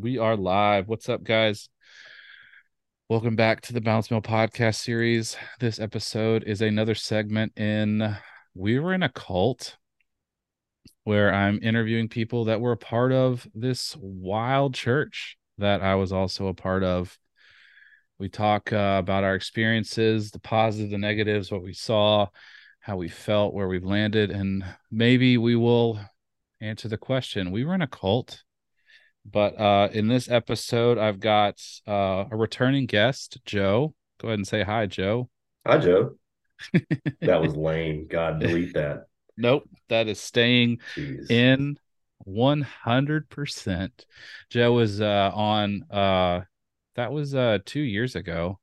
We are live. What's up, guys? Welcome back to the Balanced Male podcast series. This episode is another segment in We Were in a Cult, where I'm interviewing people that were a part of this wild church that I was also a part of. We talk uh, about our experiences, the positive, the negatives, what we saw, how we felt, where we've landed, and maybe we will answer the question. We were in a cult but uh, in this episode, I've got uh, a returning guest, Joe. Go ahead and say hi, Joe. Hi, Joe. that was lame. God, delete that. Nope, that is staying Jeez. in 100%. Joe was uh, on, uh, that was uh, two years ago.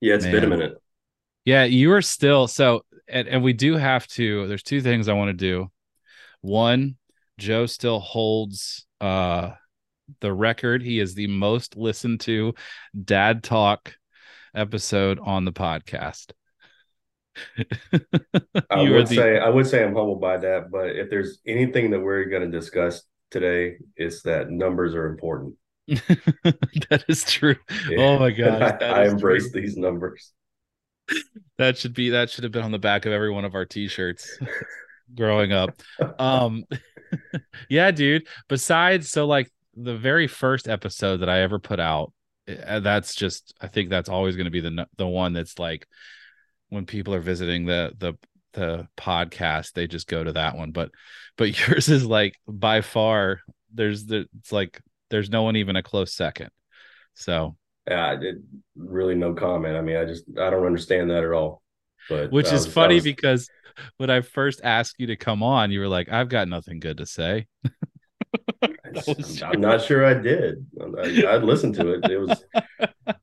Yeah, it's Man. been a minute. Yeah, you are still so, and, and we do have to. There's two things I want to do. One, Joe still holds uh the record. He is the most listened to dad talk episode on the podcast. I would the... say I would say I'm humbled by that, but if there's anything that we're going to discuss today, it's that numbers are important. that is true. Yeah. Oh my god, I, I embrace true. these numbers. That should be that should have been on the back of every one of our t-shirts growing up. Um yeah, dude. Besides, so like the very first episode that I ever put out, eh, that's just I think that's always going to be the the one that's like when people are visiting the the the podcast, they just go to that one. But but yours is like by far there's the it's like there's no one even a close second. So yeah, it, really no comment. I mean, I just I don't understand that at all. But which is funny was... because when I first asked you to come on, you were like, "I've got nothing good to say." I'm not sure I did. I, I listened to it. It was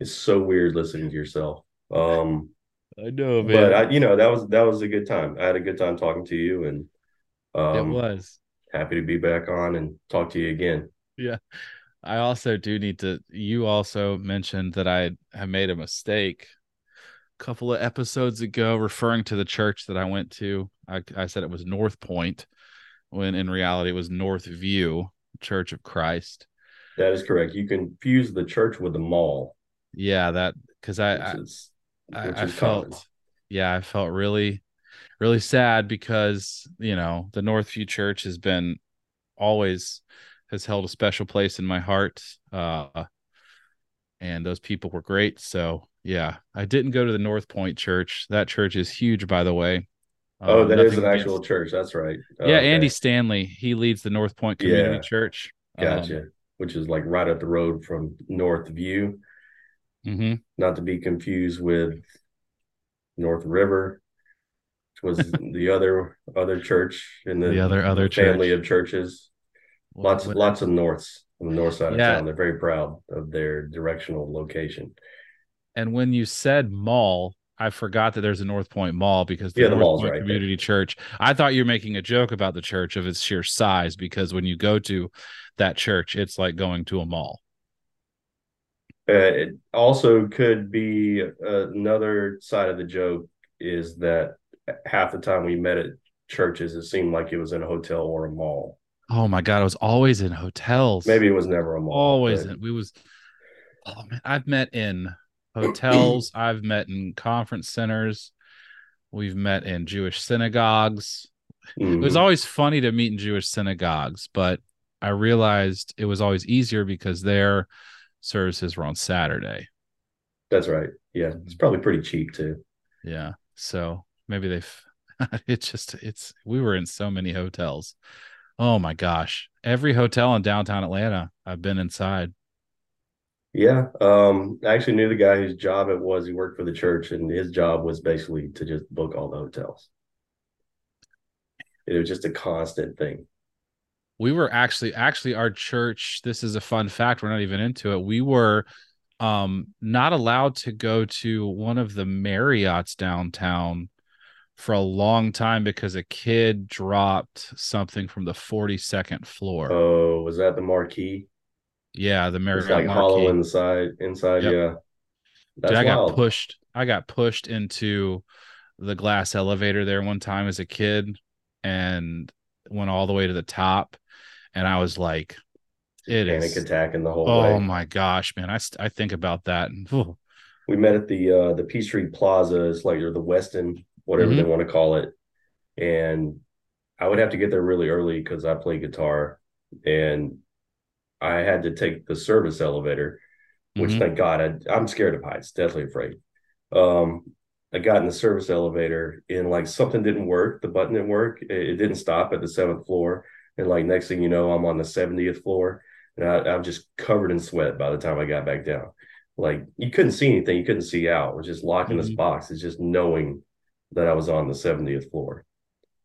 it's so weird listening to yourself. Um, I know, man. But I, you know, that was that was a good time. I had a good time talking to you, and um, it was happy to be back on and talk to you again. Yeah. I also do need to. You also mentioned that I have made a mistake couple of episodes ago referring to the church that I went to. I, I said it was North Point when in reality it was North View Church of Christ. That is correct. You confuse the church with the mall. Yeah, that because I I, I, I felt yeah, I felt really really sad because you know the Northview Church has been always has held a special place in my heart. Uh and those people were great. So yeah, I didn't go to the North Point Church. That church is huge, by the way. Oh, um, that is an actual against... church. That's right. Oh, yeah, okay. Andy Stanley. He leads the North Point Community yeah. Church. Gotcha. Um, Which is like right up the road from North View. Mm-hmm. Not to be confused with North River, which was the other other church in the, the other other family church. of churches. Lots what, lots of norths on the north side of town. They're very proud of their directional location. And when you said mall, I forgot that there's a North Point Mall because the, yeah, the North Point right Community there. Church. I thought you were making a joke about the church of its sheer size because when you go to that church, it's like going to a mall. Uh, it also could be uh, another side of the joke is that half the time we met at churches, it seemed like it was in a hotel or a mall. Oh my god, it was always in hotels. Maybe it was never a mall. Always in. We was. Oh man, I've met in hotels. I've met in conference centers. We've met in Jewish synagogues. Mm-hmm. It was mm-hmm. always funny to meet in Jewish synagogues, but I realized it was always easier because their services were on Saturday. That's right. Yeah, it's probably pretty cheap too. Yeah. So maybe they've. it's just it's we were in so many hotels. Oh my gosh, every hotel in downtown Atlanta I've been inside. Yeah, um, I actually knew the guy whose job it was. He worked for the church, and his job was basically to just book all the hotels. It was just a constant thing. We were actually, actually, our church. This is a fun fact. We're not even into it. We were um not allowed to go to one of the Marriott's downtown for a long time because a kid dropped something from the 42nd floor. Oh, was that the Marquis? Yeah, the Marriott it's like Marquis. hollow inside. Inside, yep. yeah. That's Dude, I wild. got pushed. I got pushed into the glass elevator there one time as a kid, and went all the way to the top, and I was like, It panic is. attacking the whole Oh way. my gosh, man! I I think about that. And, oh, We met at the uh the Peachtree Plaza, it's like or the Westin, whatever Mhm. they want to call it. And I would have to get there really early because I play guitar and I had to take the service elevator, which Mhm. thank God I, I'm scared of heights, deathly afraid. Um, I got in the service elevator and like something didn't work, the button didn't work, it, it didn't stop at the seventh floor, and like next thing you know, I'm on the 70th floor, and I, I'm just covered in sweat by the time I got back down. Like you couldn't see anything, you couldn't see out. It was just locked in this box. It's just knowing that I was on the 70th floor.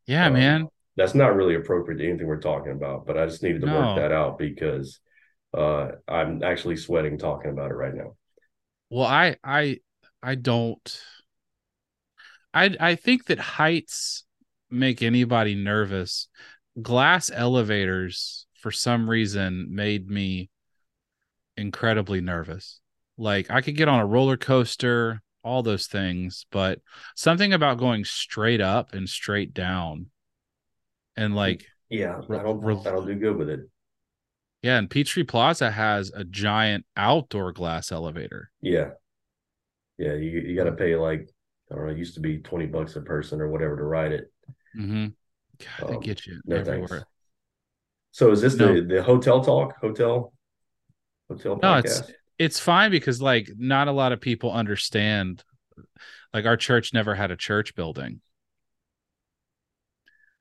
yeah, Um, man. That's not really appropriate to anything we're talking about, but I just needed to No. work that out because uh, I'm actually sweating talking about it right now. Well, I I I don't. I I think that heights make anybody nervous. Glass elevators, for some reason, made me incredibly nervous. Like I could get on a roller coaster, all those things, but something about going straight up and straight down, and like Yeah, I don't re- don't do good with it. yeah, and Peachtree Plaza has a giant outdoor glass elevator. Yeah. Yeah, you you got to pay like I don't know, it used to be 20 bucks a person or whatever to ride it. Mm-hmm. God, they Um, get you No everywhere. thanks. So is this No. the the hotel talk? Hotel hotel No, podcast? it's it's fine because like not a lot of people understand. Like our church never had a church building.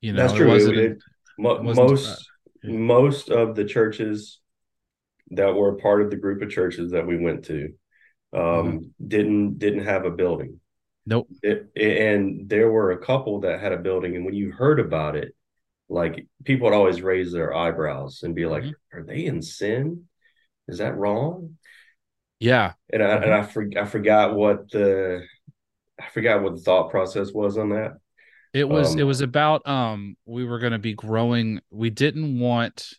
You know, That's true. It- it- mo- most yeah. most of the churches that were part of the group of churches that we went to um, Mm-hmm. didn't didn't have a building. nope. It, and there were a couple that had a building, and when you heard about it, like people would always raise their eyebrows and be like, Mhm. "Are they in sin? Is that wrong?" Yeah. And I and I, for, I forgot what the I forgot what the thought process was on that. It was it Um, was about um we were going to be growing. We didn't want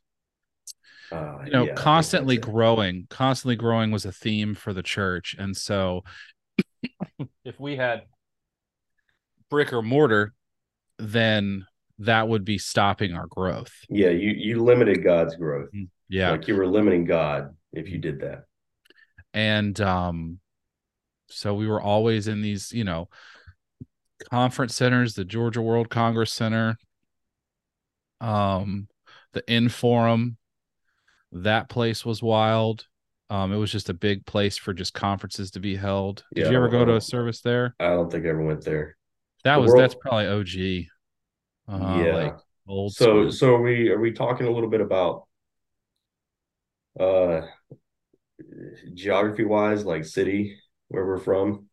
Uh, you know yeah, constantly it. growing. Constantly growing was a theme for the church, and so if we had brick or mortar, then that would be stopping our growth. Yeah, you you limited God's growth. Yeah. Like you were limiting God if you did that. And um so we were always in these you know conference centers the georgia world congress center um the inforum that place was wild um it was just a big place for just conferences to be held did you ever go to a service there I don't think I ever went there. that The was world- that's probably og uh yeah. like old so school. so are we are we talking a little bit about uh geography wise, like city where we're from?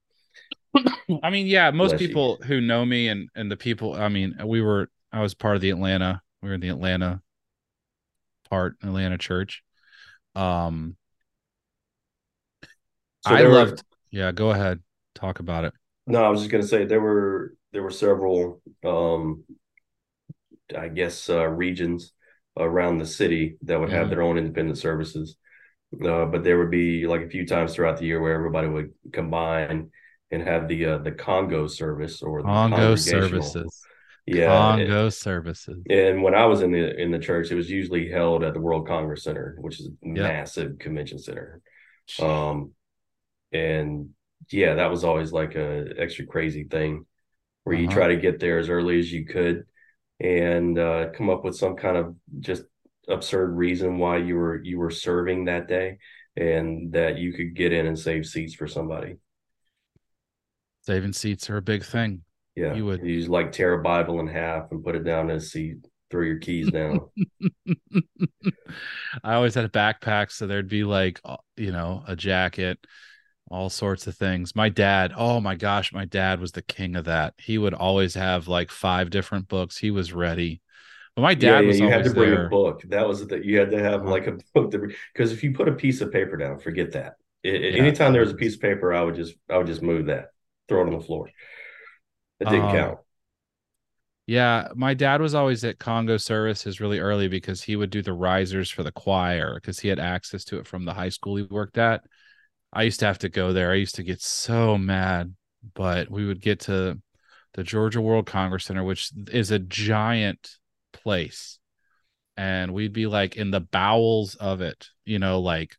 I mean, yeah, most Bless you. people who know me and and the people, I mean, we were I was part of the Atlanta, we were in the Atlanta part, Atlanta church. Um So I there were- loved yeah, go ahead. Talk about it. No, I was just gonna say there were there were several um I guess uh regions around the city that would have Mhm. their own independent services. Uh, but there would be like a few times throughout the year where everybody would combine and have the uh, the Congo service or the Congo services. Yeah. Congo services. And when I was in the in the church, it was usually held at the World Congress Center, which is a massive convention center. Um, and yeah, that was always like a extra crazy thing where you Uh-huh. try to get there as early as you could and uh, come up with some kind of just absurd reason why you were you were serving that day and that you could get in and save seats for somebody. Saving seats are a big thing. Yeah, You would- you just like tear a Bible in half and put it down in a seat, throw your keys down. I always had a backpack, so there'd be like, you know, a jacket, all sorts of things. My dad, oh my gosh, my dad was the king of that. He would always have like five different books. He was ready. But my yeah, dad yeah, was you had to bring there. a book. That was that you had to have Uh-huh. like a book because if you put a piece of paper down, forget that. I- I- Yeah, anytime there was a piece of paper, I would just I would just move that, throw it on the floor. It didn't Um, count. Yeah, my dad was always at Congo services really early because he would do the risers for the choir because he had access to it from the high school he worked at. I used to have to go there. I used to get so mad, but we would get to the Georgia World Congress Center, which is a giant place. and we'd be like in the bowels of it, you know, like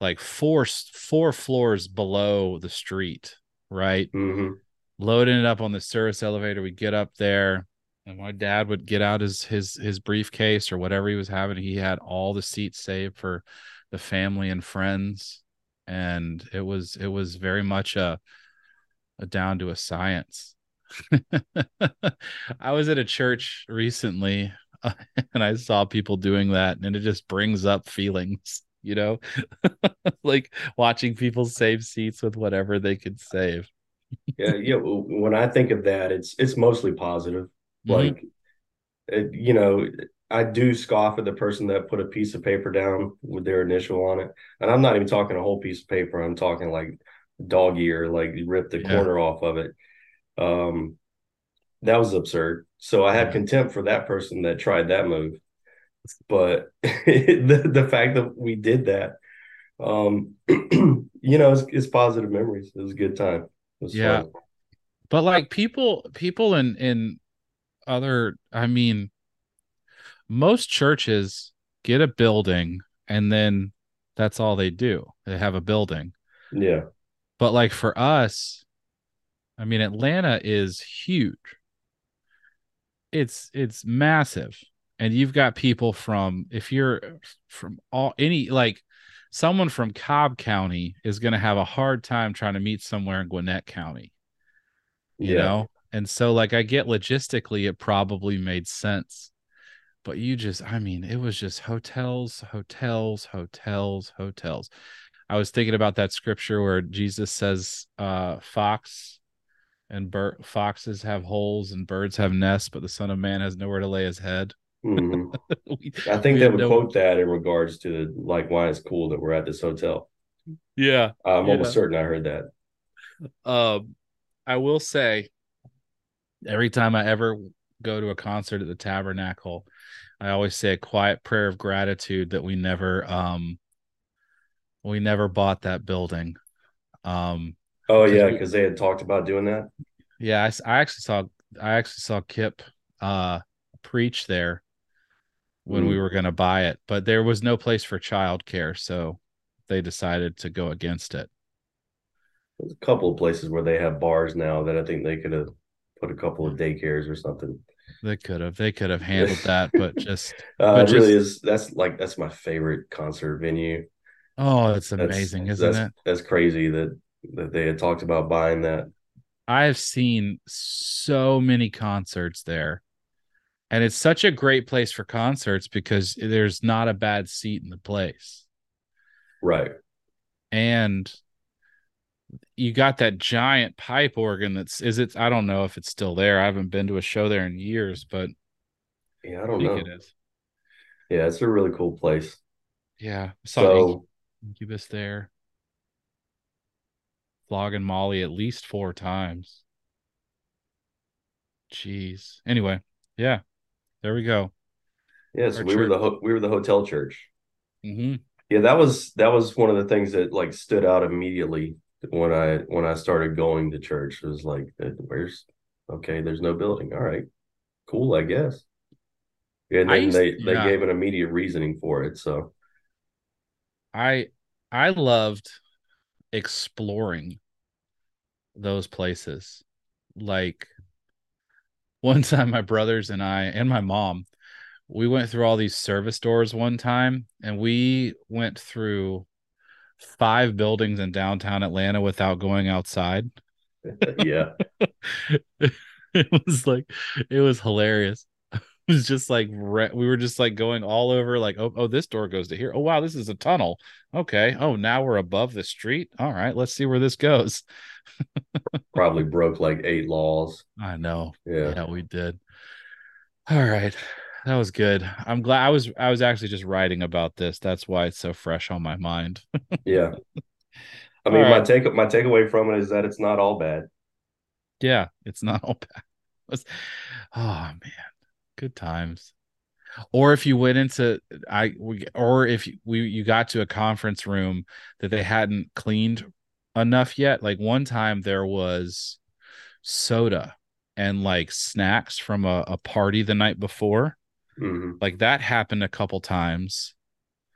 like four four floors below the street, right? Mm-hmm. Loading it up on the service elevator. We get up there, and my dad would get out his his his briefcase or whatever he was having. He had all the seats saved for the family and friends, and it was it was very much a, a down to a science. I was at a church recently and I saw people doing that, and it just brings up feelings, you know, like watching people save seats with whatever they could save. yeah, yeah. When I think of that, it's it's mostly positive. Mm-hmm. Like, it, you know, I do scoff at the person that put a piece of paper down with their initial on it, and I'm not even talking a whole piece of paper. I'm talking like dog ear, like rip the yeah. corner off of it. Um, that was absurd. So I have contempt for that person that tried that move. But the the fact that we did that, um, you know, it's, it's, positive memories. It was a good time. yeah. Fun. But like people, people in in other, I mean, most churches get a building and then that's all they do. They have a building. Yeah. But like for us, I mean, Atlanta is huge it's it's massive and you've got people from if you're from all any like someone from Cobb County is going to have a hard time trying to meet somewhere in Gwinnett County. You yeah. know? And so like I get logistically it probably made sense. But you just I mean, it was just hotels, hotels, hotels, hotels. I was thinking about that scripture where Jesus says uh fox and bir- foxes have holes and birds have nests, but the Son of Man has nowhere to lay his head. Mm-hmm. we, I think they would no... quote that in regards to like why it's cool that we're at this hotel. Yeah, I'm yeah. almost certain I heard that. Um, I will say, every time I ever go to a concert at the Tabernacle, I always say a quiet prayer of gratitude that we never um we never bought that building. Um Oh yeah, because they had talked about doing that. Yeah, I, I actually saw I actually saw Kip uh preach there when mm. we were going to buy it, but there was no place for childcare, so they decided to go against it. There's a couple of places where they have bars now that I think they could have put a couple of daycares or something. They could have. They could have handled that, but just uh, but it really is. That's like that's my favorite concert venue. Oh, it's amazing, that's, isn't that's, it? That's crazy that that they had talked about buying that. I've seen so many concerts there. And it's such a great place for concerts because there's not a bad seat in the place. Right. And you got that giant pipe organ that's is it I don't know if it's still there. I haven't been to a show there in years, but yeah, I don't I know. It is. Yeah, it's a really cool place. Yeah. Saw so, Incubus there flogging Molly at least four times. Jeez. Anyway, yeah, there we go. Yeah, so Our we church. were the ho- we were the hotel church. Mm-hmm. Yeah, that was that was one of the things that like stood out immediately when I when I started going to church. It was like, where's okay? There's no building. All right, cool, I guess. And then used, they they yeah. gave an immediate reasoning for it. So I I loved exploring those places. Like one time, my brothers and I, and my mom, we went through all these service doors one time, and we went through five buildings in downtown Atlanta without going outside. yeah. it was like, it was hilarious. It was just like we were just like going all over like oh, oh this door goes to here oh wow this is a tunnel okay oh now we're above the street all right let's see where this goes Probably broke like eight laws. I know. Yeah. Yeah, we did. All right. That was good. I'm glad I was I was actually just writing about this. That's why it's so fresh on my mind. yeah. I mean, right. my take my takeaway from it is that it's not all bad. Yeah, it's not all bad. oh man, good times. Or if you went into I or if we you got to a conference room that they hadn't cleaned enough yet. Like one time there was soda and like snacks from a, a party the night before. Mhm. Like that happened a couple times.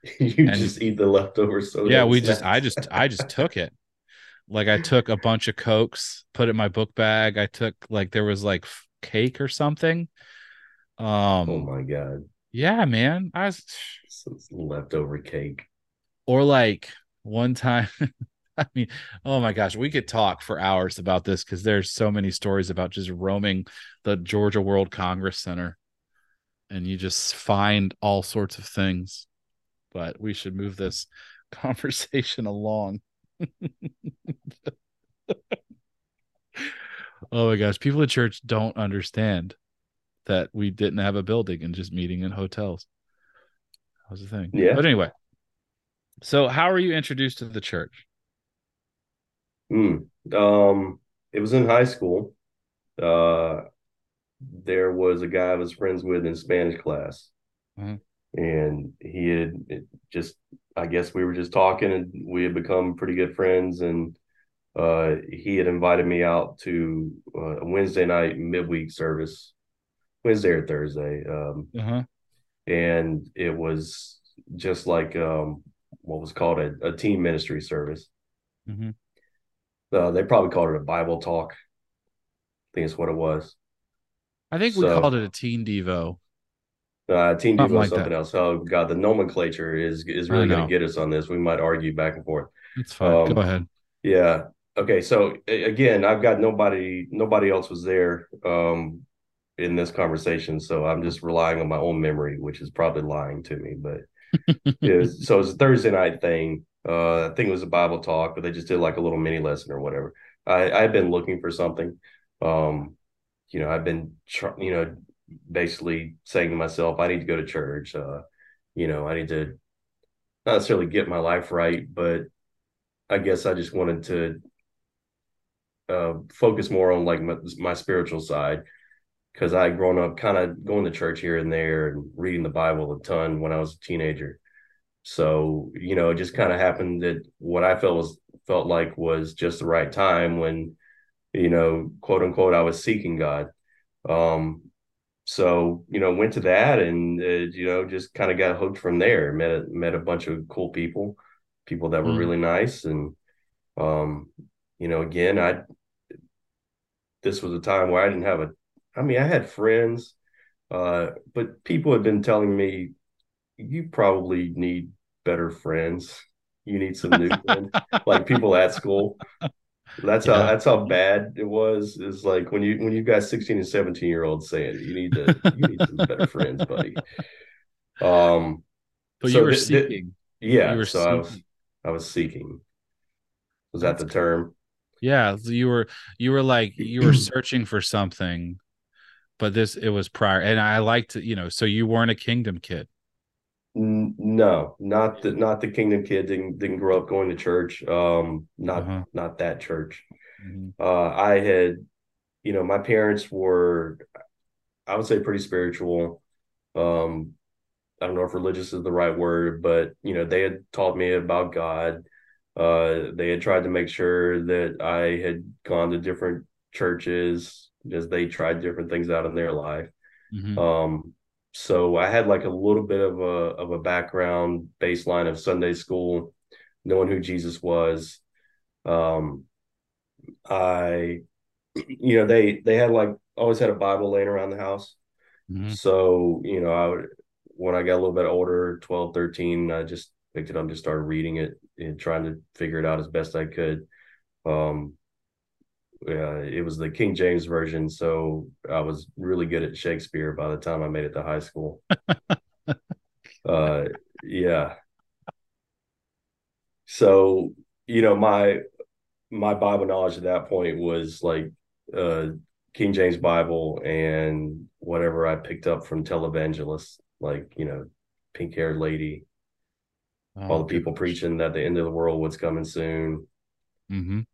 you And- just eat the leftover soda. yeah, we just I just I just took it. Like I took a bunch of cokes, put it in my book bag. I took like there was like cake or something. Um oh my god, yeah, man. I was Some leftover cake. or like one time I mean, oh my gosh, we could talk for hours about this because there's so many stories about just roaming the Georgia World Congress Center and you just find all sorts of things. But we should move this conversation along. oh my gosh, people at church don't understand that we didn't have a building and just meeting in hotels. That was the thing. Yeah. But anyway, so how are you introduced to the church? Hmm. Um, it was in high school. Uh, there was a guy I was friends with in Spanish class, Mhm. and he had just, I guess we were just talking, and we had become pretty good friends. And uh, he had invited me out to uh, a Wednesday night midweek service, Wednesday or Thursday, um, Uh-huh. and it was just like um, what was called a, a team ministry service. hmm Uh, they probably called it a Bible talk. I think it's what it was. I think we So- called it a teen devo. Uh, Something Devo, like something that. else. Oh God, the nomenclature is is really going to get us on this. We might argue back and forth. It's fine. Um, Go ahead. Yeah. Okay. So again, I've got nobody. Nobody else was there um, in this conversation, so I'm just relying on my own memory, which is probably lying to me. But it was, so it was a Thursday night thing. Uh, I think it was a Bible talk, but they just did like a little mini lesson or whatever. I I've been looking for something. Um, you know, I've been tr- you know basically saying to myself, I need to go to church. Uh, you know, I need to not necessarily get my life right, but I guess I just wanted to uh, focus more on like my, my spiritual side because I had grown up kind of going to church here and there and reading the Bible a ton when I was a teenager. So, you know, it just kind of happened that what I felt was felt like was just the right time when, you know, quote unquote, I was seeking God. Um, so, you know, went to that and, uh, you know, just kind of got hooked from there. Met a, met a bunch of cool people, people that were Mm. really nice. And, um, you know, again, I, this was a time where I didn't have a, I mean, I had friends, uh, but people had been telling me, you probably need better friends. You need some new friends, like people at school. That's how that's how bad it was. Is like when you when you've got 16 and 17 year olds saying you need to you need some better friends, buddy. Um But so you were thi- seeking. yeah, You were so I was seeking. I was seeking. Was that the term? Yeah, so you were you were like you were searching for something, but this it was prior. And I liked you know, so you weren't a kingdom kid. No, not the not the Kingdom Kid. Didn't didn't grow up going to church. Um, not Uh-huh. not that church. Mhm. Uh, I had, you know, my parents were, I would say, pretty spiritual. Um, I don't know if religious is the right word, but you know, they had taught me about God. Uh, they had tried to make sure that I had gone to different churches as they tried different things out in their life. Mhm. Um, so I had like a little bit of a of a background baseline of Sunday school, knowing who Jesus was. Um, I, you know, they they had like always had a Bible laying around the house. Mhm. So, you know, I would when I got a little bit older, 12, 13, I just picked it up and just started reading it and trying to figure it out as best I could. Um, yeah, it was the King James version, so I was really good at Shakespeare by the time I made it to high school. uh, yeah. So, you know, my my Bible knowledge at that point was like uh King James Bible and whatever I picked up from televangelists, like, you know, pink haired lady, all Oh, the people gosh. preaching that the end of the world was coming soon, Mhm.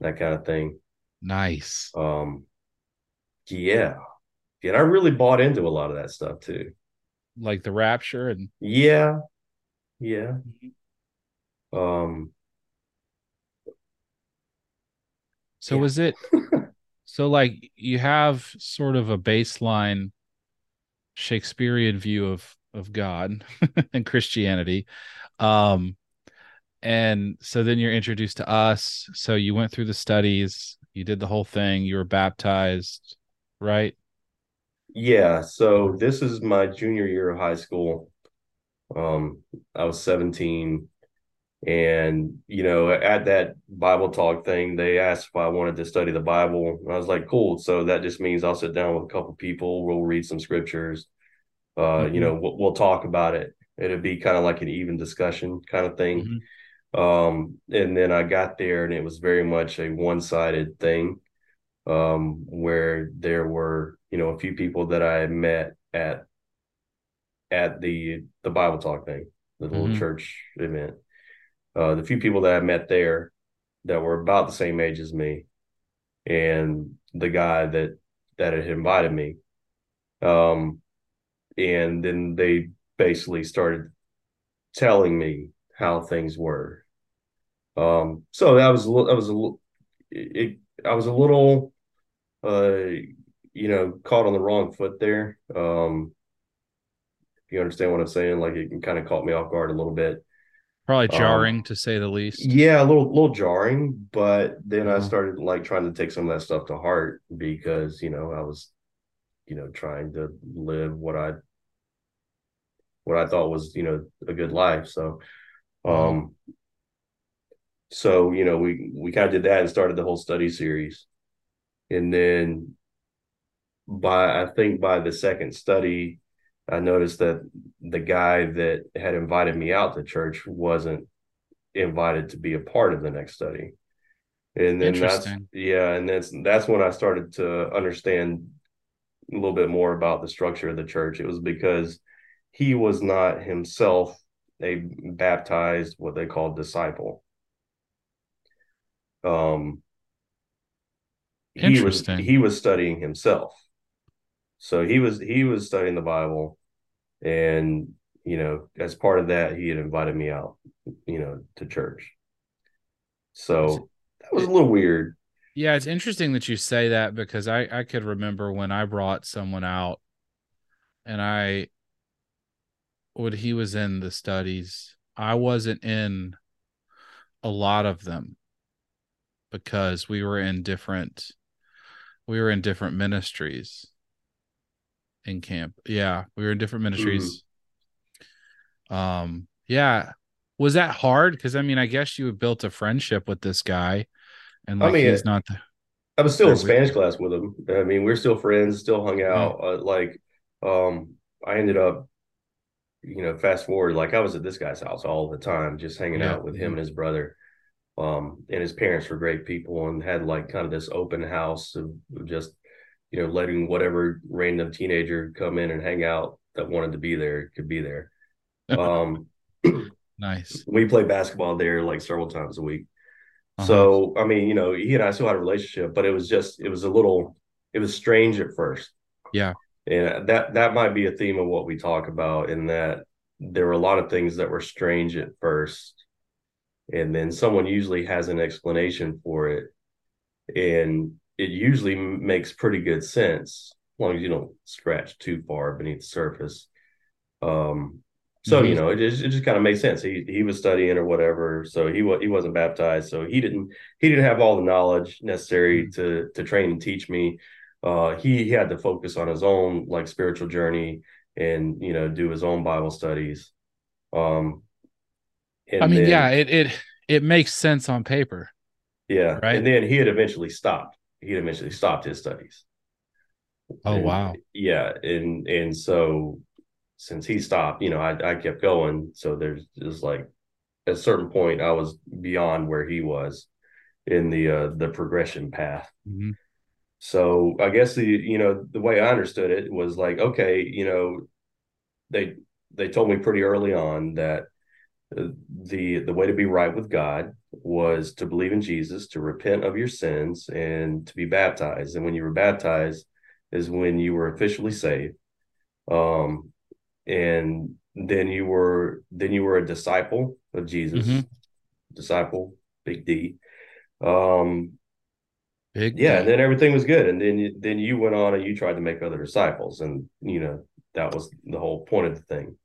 that kind of thing. Nice. Um, yeah. And I really bought into a lot of that stuff too. Like the rapture and Yeah. Yeah. Um, so Yeah. was it so like you have sort of a baseline Shakespearean view of of God and Christianity. Um, and so then you're introduced to us. So you went through the studies, you did the whole thing, you were baptized, right? Yeah. So this is my junior year of high school. Um, I was 17. And, you know, at that Bible talk thing, they asked if I wanted to study the Bible. And I was like, cool. So that just means I'll sit down with a couple people. We'll read some scriptures. Uh, mm-hmm. You know, we'll, we'll, talk about it. It'd be kind of like an even discussion kind of thing. Mm-hmm. Um, and then I got there and it was very much a one sided thing um, where there were, you know, a few people that I had met at at the the Bible talk thing, the little mm-hmm. church event uh, the few people that I met there that were about the same age as me, and the guy that that had invited me, um, and then they basically started telling me how things were. Um, so that was a little, that was a little, it, I was a little, uh, you know, caught on the wrong foot there. Um, if you understand what I'm saying, like it kind of caught me off guard a little bit. Probably um, jarring um, to say the least. Yeah, a little little jarring, but then I started like trying to take some of that stuff to heart because, you know, I was, you know, trying to live what I what I thought was, you know, a good life. So um so, you know, we we kind of did that and started the whole study series. And then by I think by the second study, I noticed that the guy that had invited me out to church wasn't invited to be a part of the next study. And then that's yeah, and that's that's when I started to understand a little bit more about the structure of the church. It was because he was not himself a baptized what they call disciple. Um he was he was studying himself. So he was he was studying the Bible, and you know, as part of that, he had invited me out, you know, to church. So that was a little weird. Yeah, it's interesting that you say that because I I could remember when I brought someone out, and I when he was in the studies, I wasn't in a lot of them because we were in different we were in different ministries in camp. Yeah, we were in different ministries. Mm-hmm. Um, yeah. Was that hard? Because I mean, I guess you built a friendship with this guy, and like I mean, he's not. The, I was still in Spanish class with him. I mean, we're still friends, still hung out. Uh, like, um, I ended up, you know, fast forward, like I was at this guy's house all the time, just hanging yeah. out with him and his brother. Um, and his parents were great people and had like kind of this open house of just you know, letting whatever random teenager come in and hang out that wanted to be there could be there. Um, nice. We played basketball there like several times a week. Uh-huh. So, I mean, you know, he and I still had a relationship, but it was just, it was a little, it was strange at first. Yeah. And that, that might be a theme of what we talk about in that there were a lot of things that were strange at first. And then someone usually has an explanation for it. And it usually makes pretty good sense as long as you don't scratch too far beneath the surface. Um, so mm-hmm. you know, it just, it just kind of makes sense. He he was studying or whatever, so he was he wasn't baptized, so he didn't he didn't have all the knowledge necessary mm-hmm. to to train and teach me. Uh, he he had to focus on his own like spiritual journey and you know do his own Bible studies. Um, I mean, then, yeah, it it it makes sense on paper. Yeah, right. And then he had eventually stopped he had eventually stopped his studies. Oh and, wow. Yeah, and and so since he stopped, you know, I, I kept going. So there's just like at a certain point I was beyond where he was in the uh the progression path. Mm-hmm. So I guess the you know the way I understood it was like okay, you know, they they told me pretty early on that the the way to be right with God was to believe in Jesus, to repent of your sins, and to be baptized. And when you were baptized, is when you were officially saved. Um, and then you were then you were a disciple of Jesus, mm-hmm. disciple, big D. Um, big yeah, D. and then everything was good, and then you, then you went on and you tried to make other disciples, and you know that was the whole point of the thing.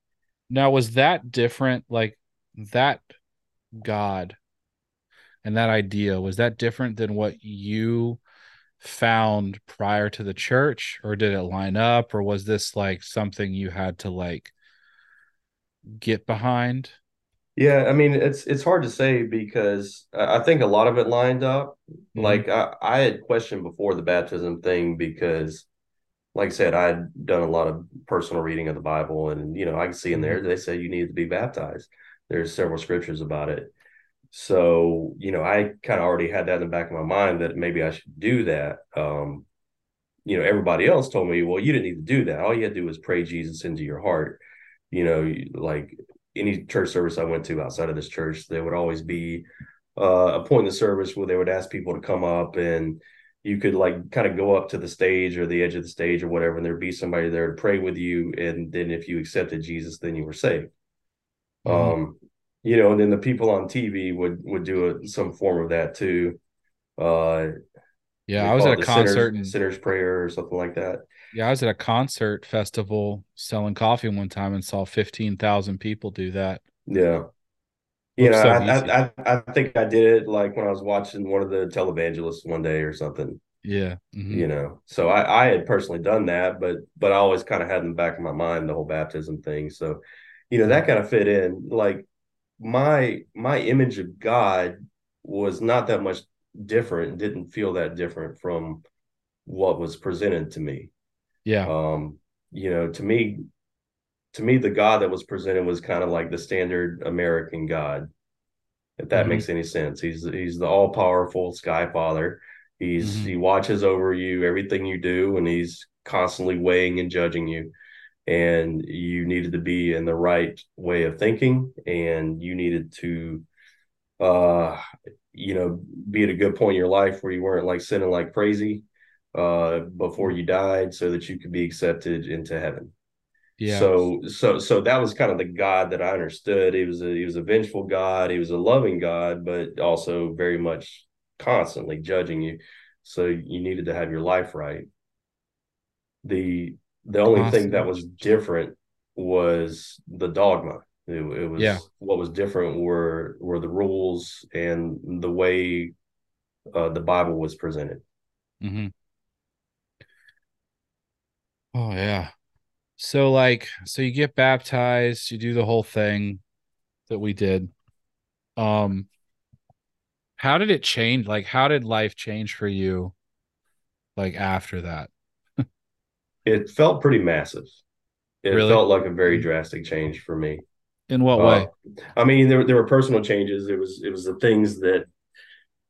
Now, was that different? Like that God and that idea, was that different than what you found prior to the church? Or did it line up? Or was this like something you had to like get behind? Yeah, I mean it's it's hard to say because I think a lot of it lined up. Mm-hmm. Like I, I had questioned before the baptism thing because like I said, I'd done a lot of personal reading of the Bible, and you know, I can see in there mm-hmm. they say you need to be baptized. There's several scriptures about it. So, you know, I kind of already had that in the back of my mind that maybe I should do that. Um, you know, everybody else told me, well, you didn't need to do that. All you had to do was pray Jesus into your heart. You know, like any church service I went to outside of this church, there would always be uh, a point in the service where they would ask people to come up and you could like kind of go up to the stage or the edge of the stage or whatever, and there'd be somebody there to pray with you. And then if you accepted Jesus, then you were saved. Mm-hmm. Um, you know, and then the people on TV would would do a, some form of that too. Uh, yeah, I was at a concert sinners, and sinner's prayer or something like that. Yeah, I was at a concert festival selling coffee one time and saw fifteen thousand people do that. Yeah, you know, so I, I, I think I did it like when I was watching one of the televangelists one day or something. Yeah, mm-hmm. you know, so I, I had personally done that, but but I always kind of had in the back of my mind the whole baptism thing. So, you know, that kind of fit in. Like my my image of God was not that much different. Didn't feel that different from what was presented to me. Yeah. Um, you know, to me, to me, the God that was presented was kind of like the standard American God, if that mm-hmm. makes any sense. He's he's the all powerful Sky Father. He's mm-hmm. he watches over you everything you do, and he's constantly weighing and judging you. And you needed to be in the right way of thinking, and you needed to, uh, you know, be at a good point in your life where you weren't like sinning like crazy, uh, before you died, so that you could be accepted into heaven. Yeah. So so so that was kind of the God that I understood. He was a he was a vengeful God. He was a loving God, but also very much constantly judging you. So you needed to have your life right. The the only awesome. thing that was different was the dogma. It, it, was yeah. what was different were were the rules and the way uh, the Bible was presented. Mm-hmm. Oh yeah, so like so you get baptized, you do the whole thing that we did. Um how did it change? Like how did life change for you like after that? It felt pretty massive. It really? felt like a very drastic change for me. In what uh, way? I mean, there there were personal changes. It was it was the things that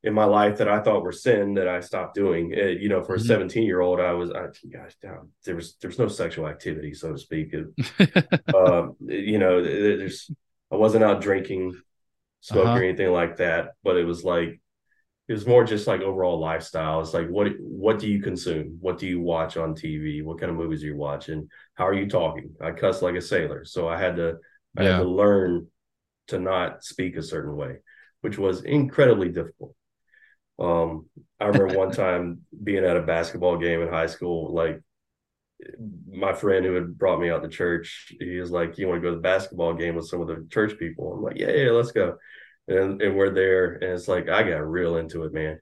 in my life that I thought were sin that I stopped doing. Uh, you know, for mm-hmm. a 17 year old, I was, I, gosh, there was, there was no sexual activity, so to speak. uh, you know, there's, I wasn't out drinking, smoking uh-huh. or anything like that, but it was like, it was more just like overall lifestyle. It's like, what, what do you consume? What do you watch on TV? What kind of movies are you watching? How are you talking? I cuss like a sailor. So I had to, I yeah. had to learn to not speak a certain way, which was incredibly difficult um, I remember one time being at a basketball game in high school, like my friend who had brought me out to church, he was like, You want to go to the basketball game with some of the church people? I'm like, Yeah, yeah, let's go. And and we're there, and it's like I got real into it, man.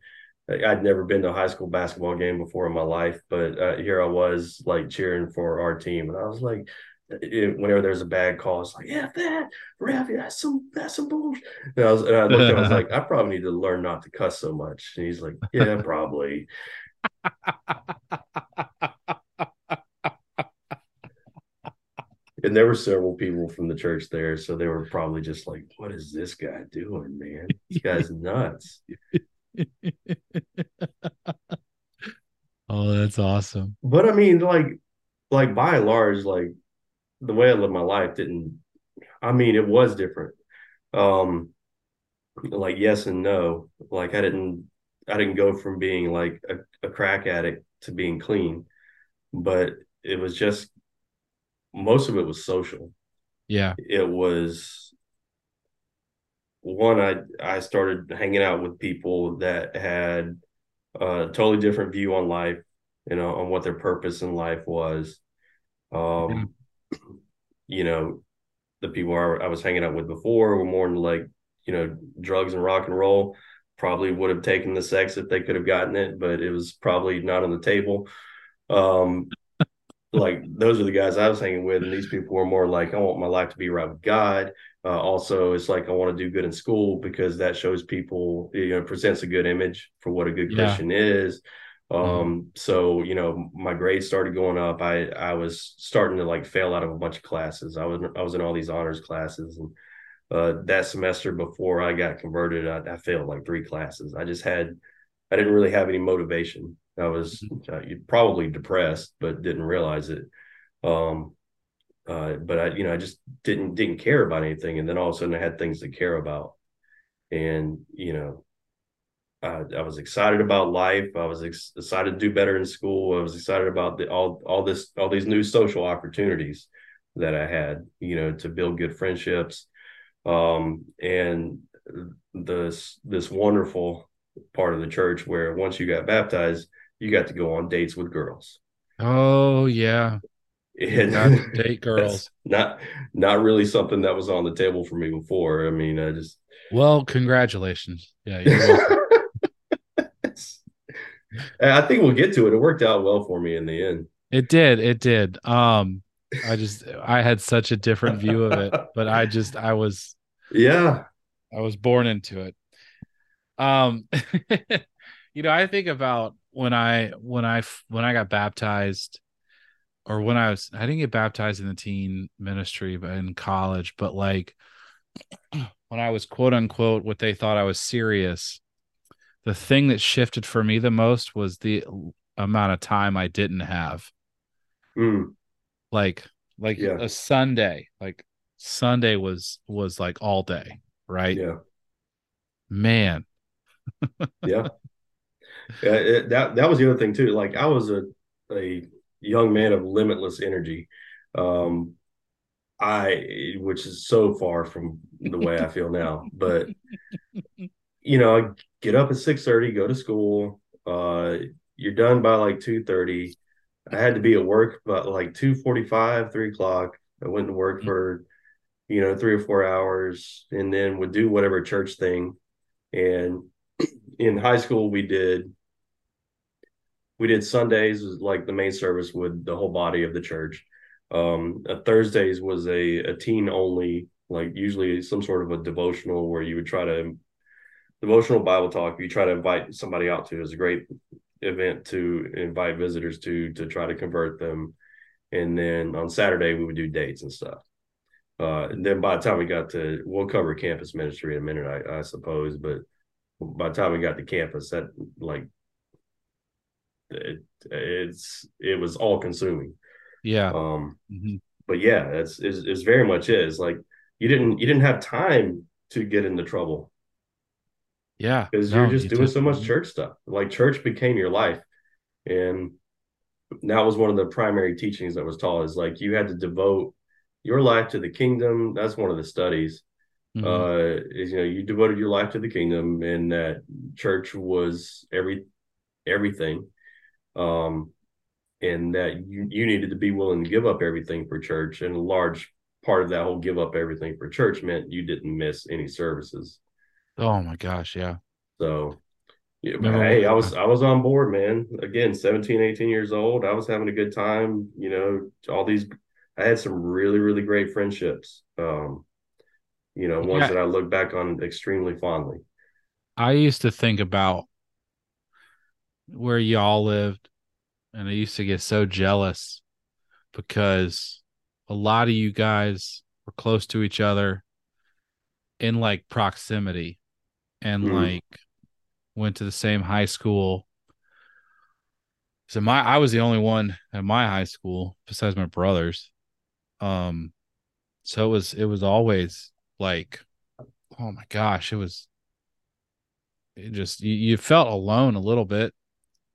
I'd never been to a high school basketball game before in my life, but uh, here I was like cheering for our team, and I was like, it, whenever there's a bad call, it's like, yeah, that Rafi, that's some that's some bullshit. And I was and I looked at him, I was like, I probably need to learn not to cuss so much. And he's like, Yeah, probably. and there were several people from the church there, so they were probably just like, What is this guy doing, man? This guy's nuts. oh, that's awesome. But I mean, like, like by and large, like the way I lived my life didn't. I mean, it was different. Um, like yes and no. Like I didn't. I didn't go from being like a, a crack addict to being clean, but it was just most of it was social. Yeah, it was one. I I started hanging out with people that had a totally different view on life, you know, on what their purpose in life was. Um, you know, the people I, I was hanging out with before were more into like, you know, drugs and rock and roll. Probably would have taken the sex if they could have gotten it, but it was probably not on the table. Um, like those are the guys I was hanging with, and these people were more like, I want my life to be right with God. Uh, also, it's like I want to do good in school because that shows people, you know, presents a good image for what a good yeah. Christian is. Um, mm-hmm. so you know, my grades started going up. I I was starting to like fail out of a bunch of classes. I was I was in all these honors classes, and uh, that semester before I got converted, I, I failed like three classes. I just had I didn't really have any motivation. I was uh, probably depressed, but didn't realize it. Um, uh, but I, you know, I just didn't didn't care about anything, and then all of a sudden I had things to care about, and you know, I, I was excited about life. I was ex- excited to do better in school. I was excited about the, all all this all these new social opportunities that I had, you know, to build good friendships. Um, and this this wonderful part of the church where once you got baptized, you got to go on dates with girls. Oh yeah. And to date girls. not not really something that was on the table for me before. I mean, I just well, congratulations. Yeah, I think we'll get to it. It worked out well for me in the end. It did. It did. Um, I just I had such a different view of it, but I just I was yeah, I was born into it. Um, you know, I think about when I when I when I got baptized, or when I was I didn't get baptized in the teen ministry, but in college, but like when I was quote unquote what they thought I was serious the thing that shifted for me the most was the amount of time I didn't have. Mm. Like like yeah. a Sunday, like Sunday was was like all day, right? Yeah. Man. yeah. Yeah, it, that that was the other thing too. Like I was a a young man of limitless energy. Um I which is so far from the way I feel now, but you know, I get up at six thirty, go to school. Uh, you're done by like two thirty. I had to be at work but like two forty five, three o'clock. I went to work for, you know, three or four hours, and then would do whatever church thing. And in high school, we did we did Sundays like the main service with the whole body of the church. Um, uh, Thursdays was a, a teen only, like usually some sort of a devotional where you would try to devotional Bible talk you try to invite somebody out to is a great event to invite visitors to to try to convert them. And then on Saturday we would do dates and stuff. Uh, and then by the time we got to, we'll cover campus ministry in a minute, I, I suppose. But by the time we got to campus, that like it, it's it was all consuming. Yeah. Um. Mm-hmm. But yeah, that's is is very much is like you didn't you didn't have time to get into trouble yeah. Because no, you're just you doing so much church stuff. Like church became your life. And that was one of the primary teachings that was taught is like you had to devote your life to the kingdom. That's one of the studies. Mm-hmm. Uh is you know, you devoted your life to the kingdom and that church was every everything. Um and that you, you needed to be willing to give up everything for church. And a large part of that whole give up everything for church meant you didn't miss any services. Oh my gosh, yeah. So yeah, hey, I was I was on board, man. Again, 17, 18 years old. I was having a good time. You know, all these I had some really, really great friendships. Um, you know, ones yeah. that I look back on extremely fondly. I used to think about where y'all lived, and I used to get so jealous because a lot of you guys were close to each other in like proximity and mm. like went to the same high school. So my I was the only one at my high school besides my brothers. Um so it was it was always like oh my gosh, it was it just you, you felt alone a little bit.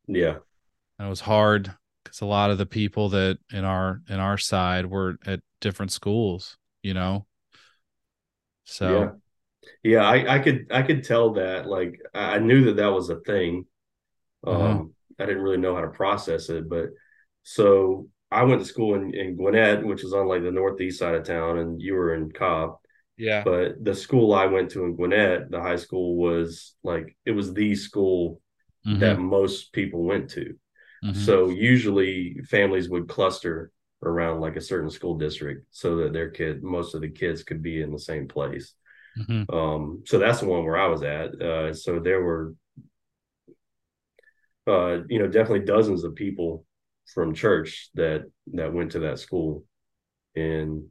Yeah. And it was hard because a lot of the people that in our in our side were at different schools, you know. So yeah yeah I, I could i could tell that like i knew that that was a thing uh-huh. um i didn't really know how to process it but so I went to school in, in Gwinnett, which is on like the northeast side of town, and you were in Cobb. Yeah. But the school I went to in Gwinnett, the high school was like it was the school Mhm. that most people went to. Mhm. So usually families would cluster around like a certain school district so that their kid, most of the kids could be in the same place. Mhm. Um, so that's the one where I was at. Uh, so there were, uh, you know, definitely dozens of people from church that that went to that school, and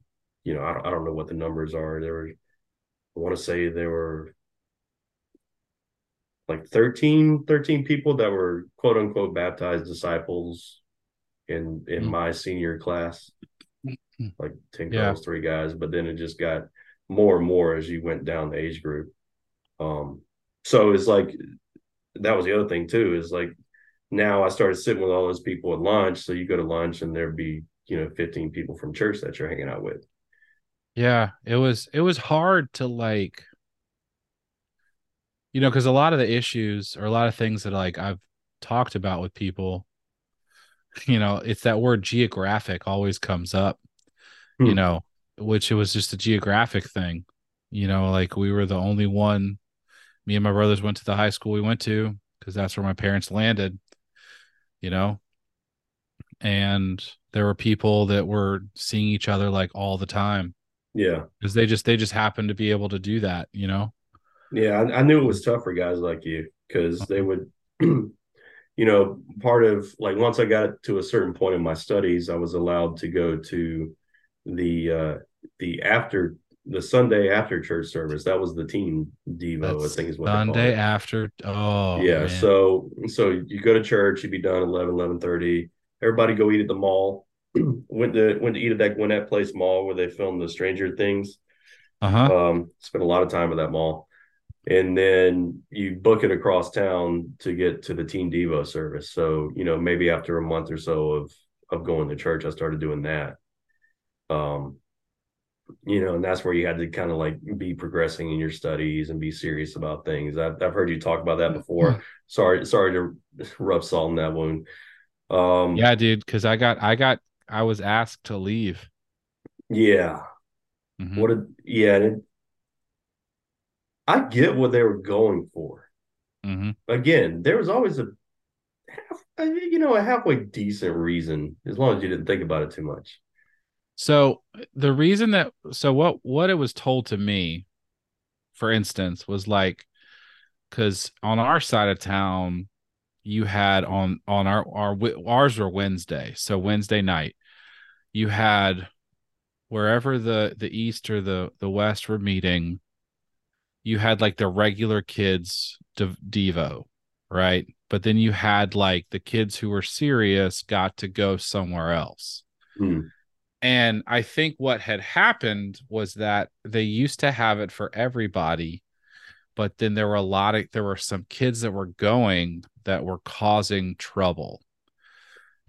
you know, I don't, I don't know what the numbers are. There were, I want to say there were like 13, 13 people that were quote unquote baptized disciples in in Mm. my senior class, Mm. like ten Yeah. girls, three guys. But then it just got more and more as you went down the age group. Um, so it's like that was the other thing too. Is like now I started sitting with all those people at lunch. So you go to lunch and there'd be you know fifteen people from church that you're hanging out with. Yeah, it was it was hard to like you know, because a lot of the issues or a lot of things that like I've talked about with people, you know, it's that word geographic always comes up, you Hmm. know, which it was just a geographic thing. You know, like we were the only one, me and my brothers went to the high school we went to because that's where my parents landed, you know. And there were people that were seeing each other like all the time Yeah, because they just they just happened to be able to do that, you know. yeah. I, I knew it was tough for guys like you because they would. You know, part of like once I got to a certain point in my studies, I was allowed to go to the uh the after the Sunday after church service. That was the teen devo, That's I think is what Sunday they call it. after. Oh, yeah. man. So so you go to church, you'd be done 11, 11.30. Everybody go eat at the mall. went to went to eat at that Gwinnett Place Mall where they filmed the Stranger Things. uh huh. Um, spent a lot of time at that mall. And then you book it across town to get to the Teen Devo service. So, you know, maybe after a month or so of of going to church, I started doing that. Um, you know, and that's where you had to kind of like be progressing in your studies and be serious about things. I've, I've heard you talk about that before. sorry, sorry to rub salt in that wound. Um, yeah, dude. Because I got I got I was asked to leave. yeah. Mhm. What a yeah. And it, I get what they were going for. Mhm. again, there was always a half, uh, you know, a halfway decent reason as long as you didn't think about it too much. So the reason that so what what it was told to me, for instance, was like because on our side of town, you had on on our our ours were Wednesday, so Wednesday night, you had wherever the the east or the the west were meeting, you had like the regular kids dev- devo, right? But then you had like the kids who were serious got to go somewhere else. Hmm. And I think what had happened was that they used to have it for everybody, but then there were a lot of there were some kids that were going that were causing trouble.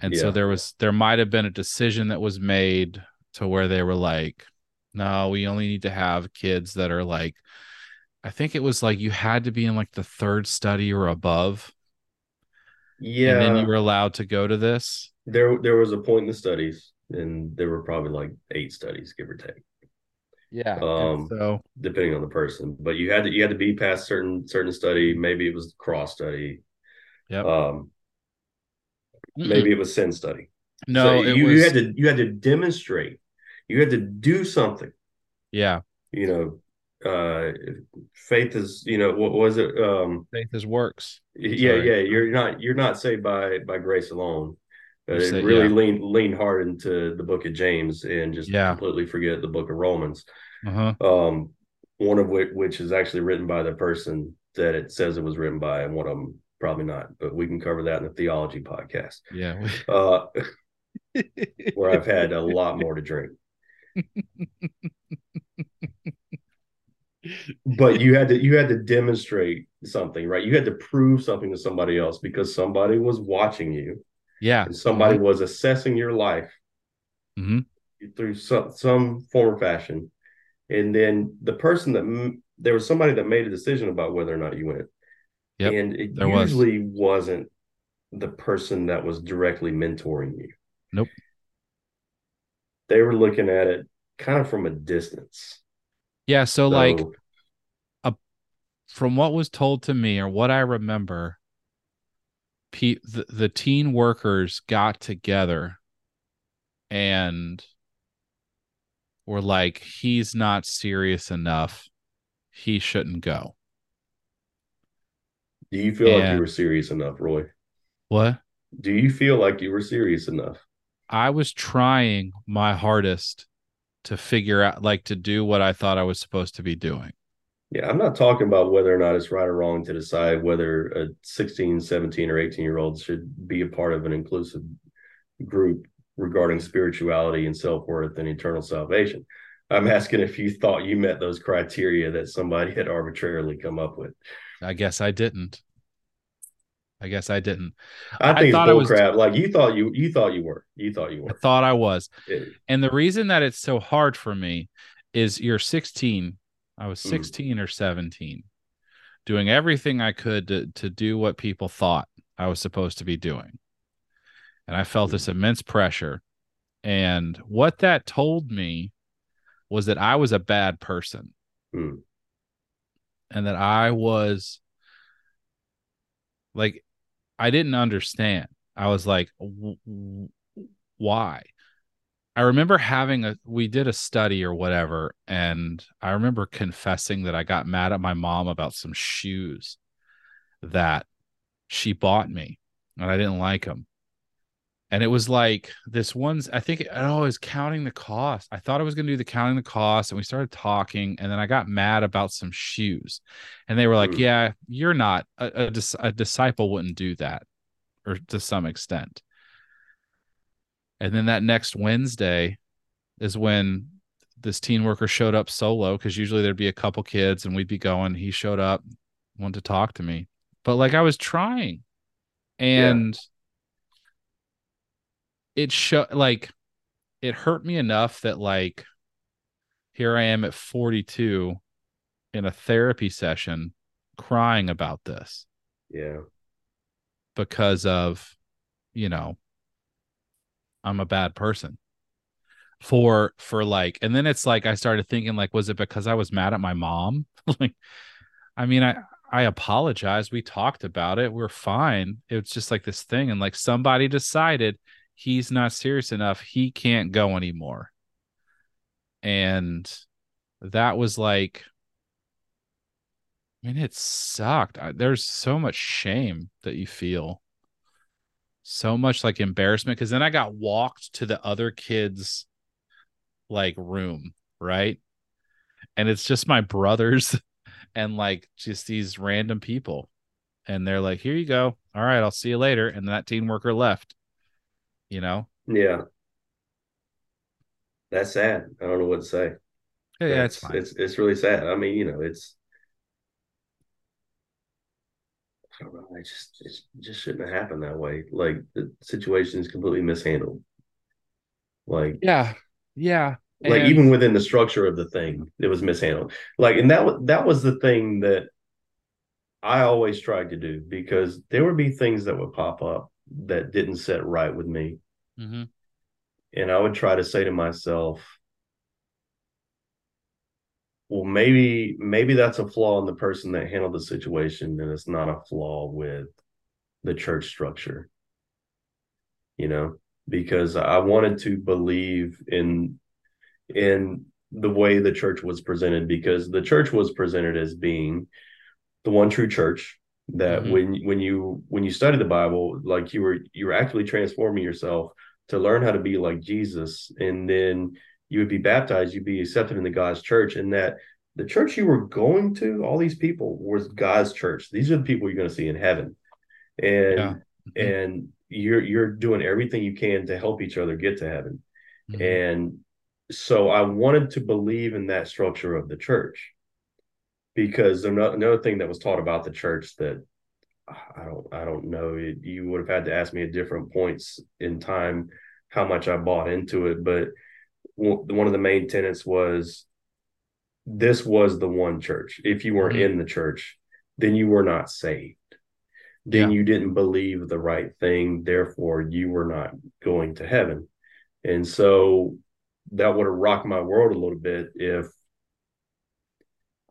And so there was there might have been a decision that was made to where they were like, no, we only need to have kids that are like I think it was like you had to be in like the third study or above, Yeah, and then you were allowed to go to this. there there was a point in the studies, and there were probably like eight studies, give or take, Yeah. Um, so depending on the person. But you had to you had to be past certain certain study. Maybe it was cross study. Yeah. Um, maybe it was sin study. no, So it you, was you had to you had to demonstrate. You had to do something. yeah. You know, uh, faith is. You know, what was it? Um, Faith is works. Yeah, Sorry. yeah. You're not you're not saved by by grace alone. Uh, say- really yeah. lean lean hard into the book of James and just Yeah. completely forget the book of Romans. Uh-huh. Um, one of which which is actually written by the person that it says it was written by, and one of them probably not. But we can cover that in the theology podcast, Yeah. uh, where I've had a lot more to drink. But you had to you had to demonstrate something, right? You had to prove something to somebody else because somebody was watching you. yeah. and somebody was assessing your life Mhm. through some some form or fashion, and then the person that there was somebody that made a decision about whether or not you went, Yep, and it usually was. not the person that was directly mentoring you. Nope. they were looking at it kind of from a distance. Yeah, so, so like a, from what was told to me or what I remember, pe- the, the teen workers got together and were like, he's not serious enough. He shouldn't go. Do you feel and, like you were serious enough, Roy? What? Do you feel like you were serious enough? I was trying my hardest to figure out, like, to do what I thought I was supposed to be doing. Yeah, I'm not talking about whether or not it's right or wrong to decide whether a 16, 17, or 18 year old should be a part of an inclusive group regarding spirituality and self worth and eternal salvation. I'm asking if you thought you met those criteria that somebody had arbitrarily come up with. I guess I didn't. I guess I didn't. I think I it's bullcrap. Like you thought you you thought you were. You thought you were. I thought I was. Yeah. And the reason that it's so hard for me is you're 16. I was hmm. 16 mm. or 17, doing everything I could to to do what people thought I was supposed to be doing. And I felt mm. this immense pressure. And what that told me was that I was a bad person. Mm and that I was like, I didn't understand. I was like, why? I remember having a, we did a study or whatever, and I remember confessing that I got mad at my mom about some shoes that she bought me and I didn't like them and it was like this one's i think oh, I was counting the cost. I thought i was going to do the counting the cost and we started talking and then i got mad about some shoes. And they were like mm. yeah you're not a, a, a disciple wouldn't do that or to some extent. And then that next wednesday is when this teen worker showed up solo because usually there'd be a couple kids and we'd be going. He showed up wanted to talk to me. But like i was trying. And yeah it show like it hurt me enough that like here I am at 42 in a therapy session crying about this. Yeah. Because of, you know, I'm a bad person. For for like and then it's like I started thinking like was it because I was mad at my mom? like I mean I I apologize. We talked about it. We're fine. It's just like this thing and like somebody decided he's not serious enough. He can't go anymore. And that was like, I mean, it sucked. There's so much shame that you feel, so much like embarrassment. Cause then I got walked to the other kids' like room, right? And it's just my brothers and like just these random people. And they're like, here you go. All right, I'll see you later. And that teen worker left you know? Yeah. That's sad. I don't know what to say. Yeah, yeah it's fine. It's it's really sad. I mean, you know, it's I don't know. Just it just shouldn't have happened that way. Like the situation is completely mishandled. Like yeah, yeah. Like and... even within the structure of the thing, it was mishandled. Like, and that was that was the thing that I always tried to do because there would be things that would pop up that didn't set right with me. Mm-hmm. And I would try to say to myself, well, maybe maybe that's a flaw in the person that handled the situation, and it's not a flaw with the church structure. You know, because I wanted to believe in in the way the church was presented, because the church was presented as being the one true church that mm-hmm. when when you when you study the bible like you were you were actually transforming yourself to learn how to be like jesus and then you would be baptized you'd be accepted in the god's church and that the church you were going to all these people was god's church these are the people you're going to see in heaven and yeah. mm-hmm. and you're you're doing everything you can to help each other get to heaven mm-hmm. and so i wanted to believe in that structure of the church because another thing that was taught about the church that I don't I don't know. You would have had to ask me at different points in time how much I bought into it but one of the main tenets was this was the one church. If you weren't mm-hmm. in the church then you were not saved. Then yeah. you didn't believe the right thing. Therefore you were not going to heaven. And so that would have rocked my world a little bit if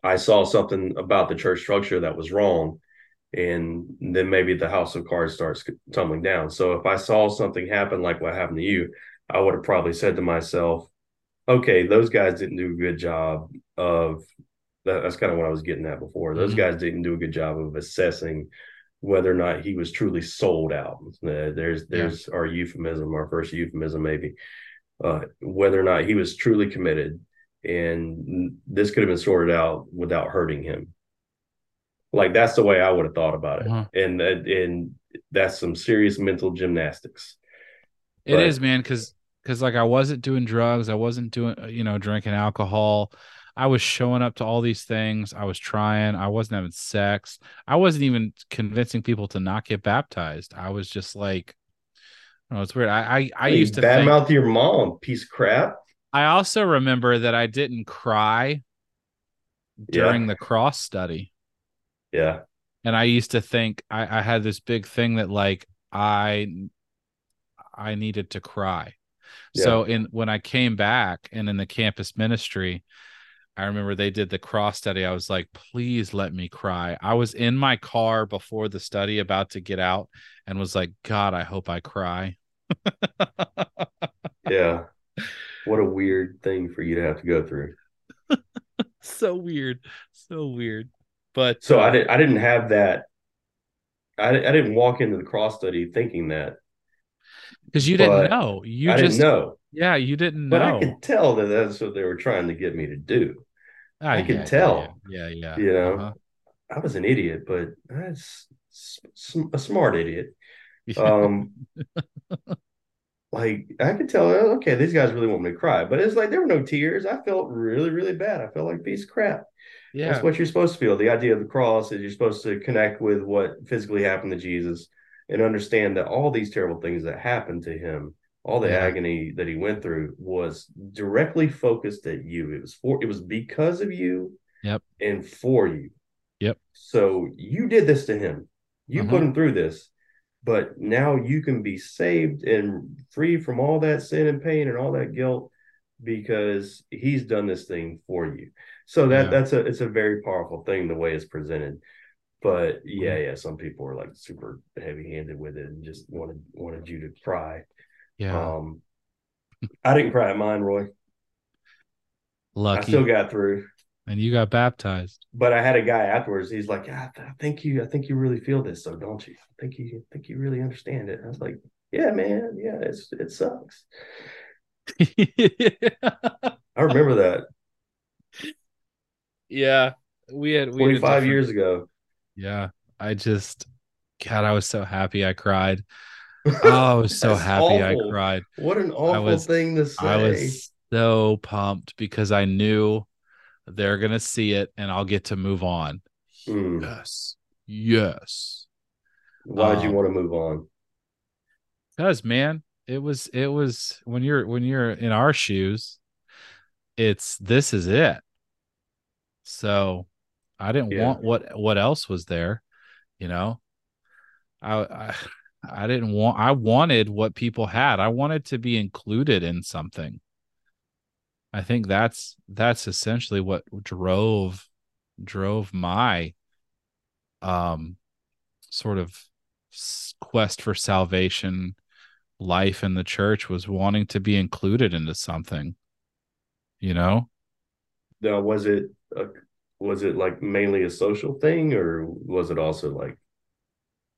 I saw something about the church structure that was wrong and then maybe the house of cards starts tumbling down. So if I saw something happen like what happened to you, I would have probably said to myself, okay, those guys didn't do a good job of that, that's kind of what I was getting at before. Those mm-hmm. guys didn't do a good job of assessing whether or not he was truly sold out. Uh, there's there's yeah. our euphemism, our first euphemism maybe, uh, whether or not he was truly committed, and this could have been sorted out without hurting him. Like that's the way I would have thought about it, uh-huh. and and that's some serious mental gymnastics. It but, is, man, because because like I wasn't doing drugs, I wasn't doing uh, you know drinking alcohol. I was showing up to all these things. I was trying. I wasn't having sex. I wasn't even convincing people to not get baptized. I was just like, oh, it's weird. I I, I hey, used to badmouth your mom, piece of crap. I also remember that I didn't cry during yeah. the cross study. Yeah. And I used to think I, I had this big thing that like I I needed to cry. Yeah. So in when I came back and in the campus ministry, I remember they did the cross study. I was like, please let me cry. I was in my car before the study about to get out and was like, God, I hope I cry. yeah. What a weird thing for you to have to go through. so weird. So weird. But so uh, I didn't I didn't have that. I I didn't walk into the cross study thinking that because you didn't know. You I just didn't know. Yeah, you didn't know. but. I could tell that that's what they were trying to get me to do. Uh, I could tell. Yeah, yeah. yeah. You know, uh-huh. I was an idiot, but that's a smart idiot. Um, like I could tell, okay, these guys really want me to cry, but it's like there were no tears. I felt really, really bad. I felt like a piece of crap. Yeah. That's what you're supposed to feel. The idea of the cross is you're supposed to connect with what physically happened to Jesus and understand that all these terrible things that happened to him, all the yeah. agony that he went through was directly focused at you. It was for it was because of you yep. and for you. Yep. So you did this to him. You uh-huh. put him through this. But now you can be saved and free from all that sin and pain and all that guilt because he's done this thing for you. So that yeah. that's a it's a very powerful thing the way it's presented. But yeah, mm-hmm. yeah, some people are like super heavy handed with it and just wanted wanted you to cry. Yeah. Um I didn't cry at mine, Roy. Lucky. I still got through. And you got baptized. But I had a guy afterwards. He's like, yeah, I think you, I think you really feel this, so don't you? I think you, I think you really understand it. I was like, yeah, man, yeah, it's it sucks. I remember that. Yeah, we had we 25 years ago. Yeah, I just, God, I was so happy I cried. Oh, I was so happy awful. I cried. What an awful was, thing to say. I was so pumped because I knew they're gonna see it and I'll get to move on. Mm. Yes, yes. Why did um, you want to move on? Because man, it was it was when you're when you're in our shoes, it's this is it. So I didn't yeah. want what what else was there, you know. I, I I didn't want I wanted what people had. I wanted to be included in something. I think that's that's essentially what drove drove my um sort of quest for salvation life in the church was wanting to be included into something you know? Now was it a, was it like mainly a social thing or was it also like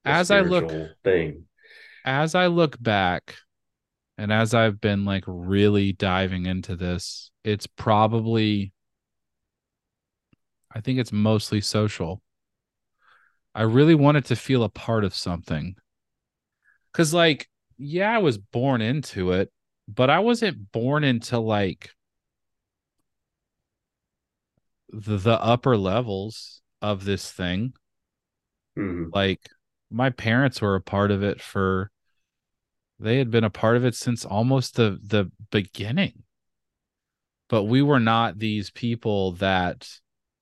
as i look thing? as i look back and as i've been like really diving into this it's probably i think it's mostly social i really wanted to feel a part of something cuz like yeah, I was born into it, but I wasn't born into like the, the upper levels of this thing. Mm-hmm. Like my parents were a part of it for they had been a part of it since almost the the beginning. But we were not these people that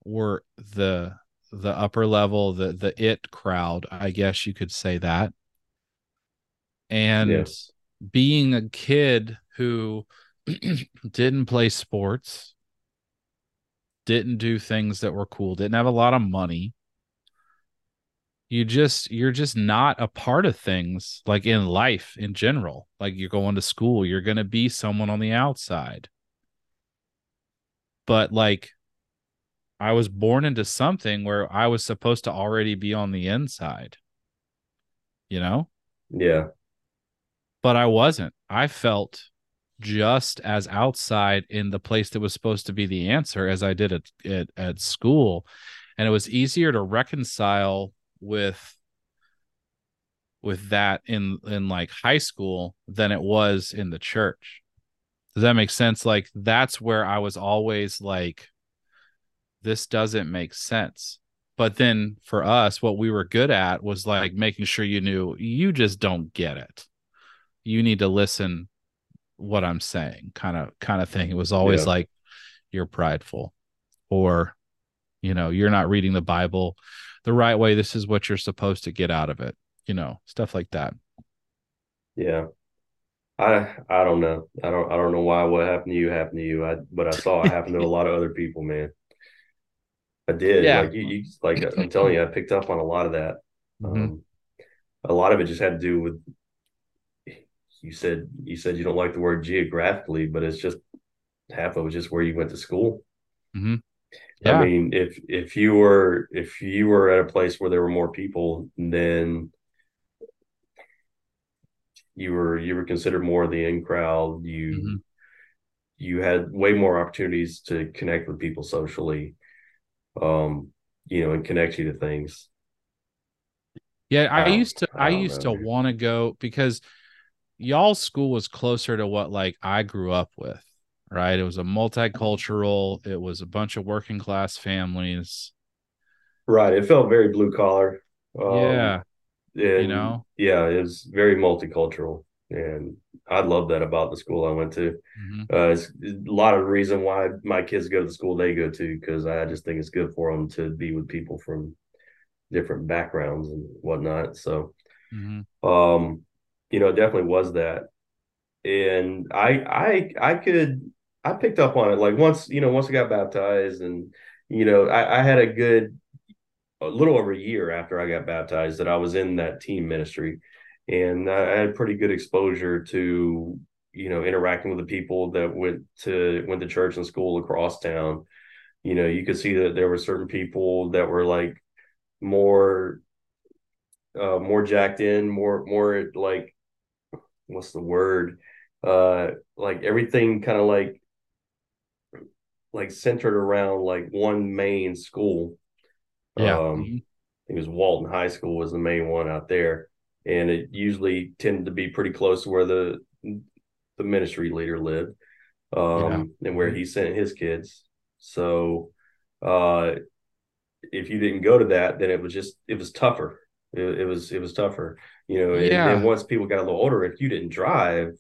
were the the upper level, the the it crowd, I guess you could say that and being a kid who didn't play sports, didn't do things that were cool, didn't have a lot of money. You just you're just not a part of things like in life in general. Like you're going to school, you're going to be someone on the outside. But like I was born into something where I was supposed to already be on the inside. You know? Yeah. But I wasn't. I felt just as outside in the place that was supposed to be the answer as I did at, at, at school. And it was easier to reconcile with with that in in like high school than it was in the church. Does that make sense? Like that's where I was always like this doesn't make sense. But then for us what we were good at was like making sure you knew you just don't get it. You need to listen what I'm saying, kind of kind of thing. It was always yeah. like you're prideful or you know, you're not reading the Bible the right way. This is what you're supposed to get out of it, you know, stuff like that. Yeah. I I don't know. I don't I don't know why what happened to you happened to you. I but I saw it happen to a lot of other people, man. I did. Yeah. Like you, you like I'm telling you, I picked up on a lot of that. Mm-hmm. Um, a lot of it just had to do with you said you said you don't like the word geographically, but it's just half of it was just where you went to school. Mm-hmm. Yeah. I mean, if if you were if you were at a place where there were more people, then you were you were considered more of the in crowd. You mm-hmm. you had way more opportunities to connect with people socially, um, you know, and connect you to things. Yeah, I, I used to I, I used know. to want to go because y'all school was closer to what like I grew up with, right? It was a multicultural, it was a bunch of working class families. Right. It felt very blue collar. Um, yeah. you know, yeah, it was very multicultural. And I love that about the school I went to. Mm-hmm. Uh, it's a lot of reason why my kids go to the school they go to because I just think it's good for them to be with people from different backgrounds and whatnot. So, mm-hmm. um, you know, it definitely was that. And I I I could I picked up on it like once, you know, once I got baptized and you know, I, I had a good a little over a year after I got baptized that I was in that teen ministry. And I had pretty good exposure to you know interacting with the people that went to went to church and school across town. You know you could see that there were certain people that were like more uh more jacked in more more like what's the word? Uh like everything kind of like like centered around like one main school yeah um mm-hmm. it was walton high school was the main one out there and it usually tended to be pretty close to where the the ministry leader lived um yeah. and where he sent his kids so uh if you didn't go to that then it was just it was tougher it, it was it was tougher you know yeah. and, and once people got a little older if you didn't drive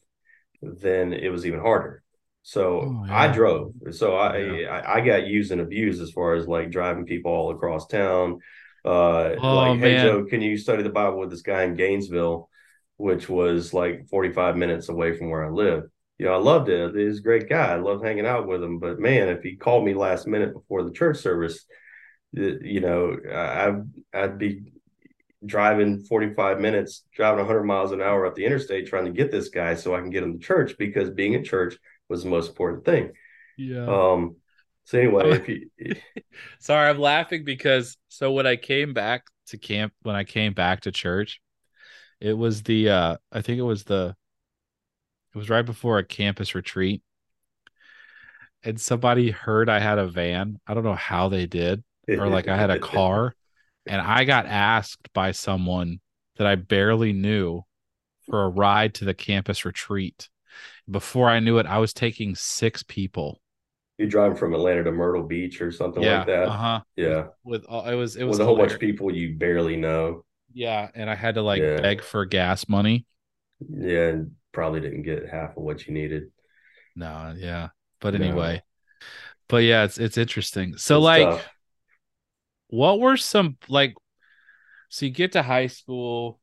then it was even harder so oh, yeah. i drove. So I, yeah. I, I got used and abused as far as like driving people all across town. Uh oh, like hey joe can you study the bible with this guy in gainesville which was like 45 minutes away from where i live? You know i loved it. He's a great guy. I loved hanging out with him. But man if he called me last minute before the church service you know i i'd be driving 45 minutes, driving 100 miles an hour up the interstate trying to get this guy so I can get him to church because being at church was the most important thing. Yeah. Um. So anyway, if you, sorry, I'm laughing because so when I came back to camp, when I came back to church, it was the uh I think it was the it was right before a campus retreat. And somebody heard I had a van. I don't know how they did, or like I had a car and I got asked by someone that I barely knew for a ride to the campus retreat. Before I knew it, I was taking six people. You drive from Atlanta to Myrtle Beach or something yeah, like that. Uh-huh. Yeah. With all it was it was with a whole bunch of people you barely know. Yeah, and I had to like yeah. beg for gas money. Yeah, and probably didn't get half of what you needed. No, yeah. But anyway. No. But yeah, it's it's interesting. So it's like tough what were some like so you get to high school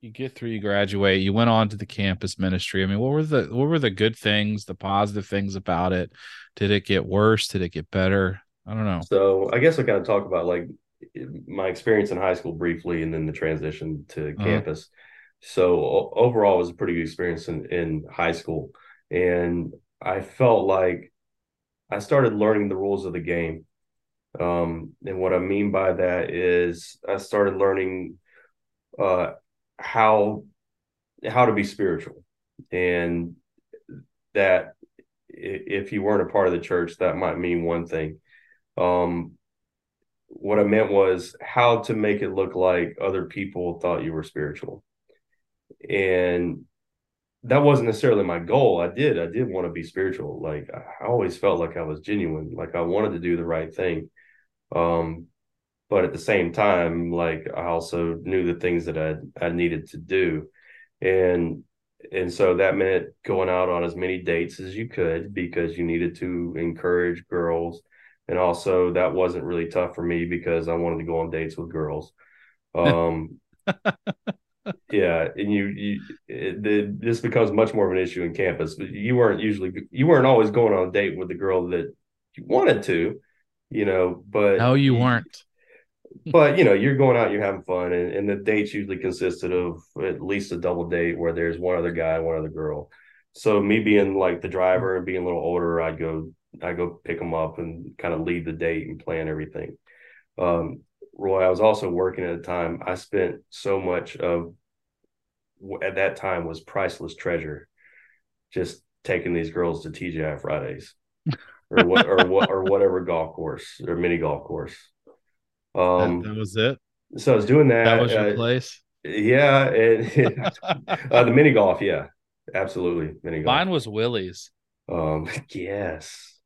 you get through, you graduate, you went on to the campus ministry. I mean, what were the what were the good things, the positive things about it? Did it get worse? Did it get better? I don't know. So I guess I kind of talk about like my experience in high school briefly, and then the transition to uh-huh. campus. So overall, it was a pretty good experience in in high school, and I felt like I started learning the rules of the game. Um, and what I mean by that is I started learning uh, how how to be spiritual, and that if you weren't a part of the church, that might mean one thing. Um, what I meant was how to make it look like other people thought you were spiritual. And that wasn't necessarily my goal. I did, I did want to be spiritual. Like I always felt like I was genuine, like I wanted to do the right thing. Um, but at the same time, like I also knew the things that I I needed to do. And and so that meant going out on as many dates as you could because you needed to encourage girls and also that wasn't really tough for me because I wanted to go on dates with girls. Um, yeah, and you, you it, this becomes much more of an issue in campus. But you weren't usually you weren't always going on a date with the girl that you wanted to, you know. But no, you, you weren't. But you know, you're going out, you're having fun, and, and the dates usually consisted of at least a double date where there's one other guy, one other girl. So me being like the driver and being a little older, I'd go I go pick them up and kind of lead the date and plan everything. Um, Roy, I was also working at the time. I spent so much of at that time was priceless treasure, just taking these girls to TGI Fridays, or what, or what, or whatever golf course or mini golf course. Um, that, that was it. So I was doing that. That was your uh, place. Yeah, and uh, the mini golf. Yeah, absolutely. Mini golf. Mine was Willy's. Um, yes.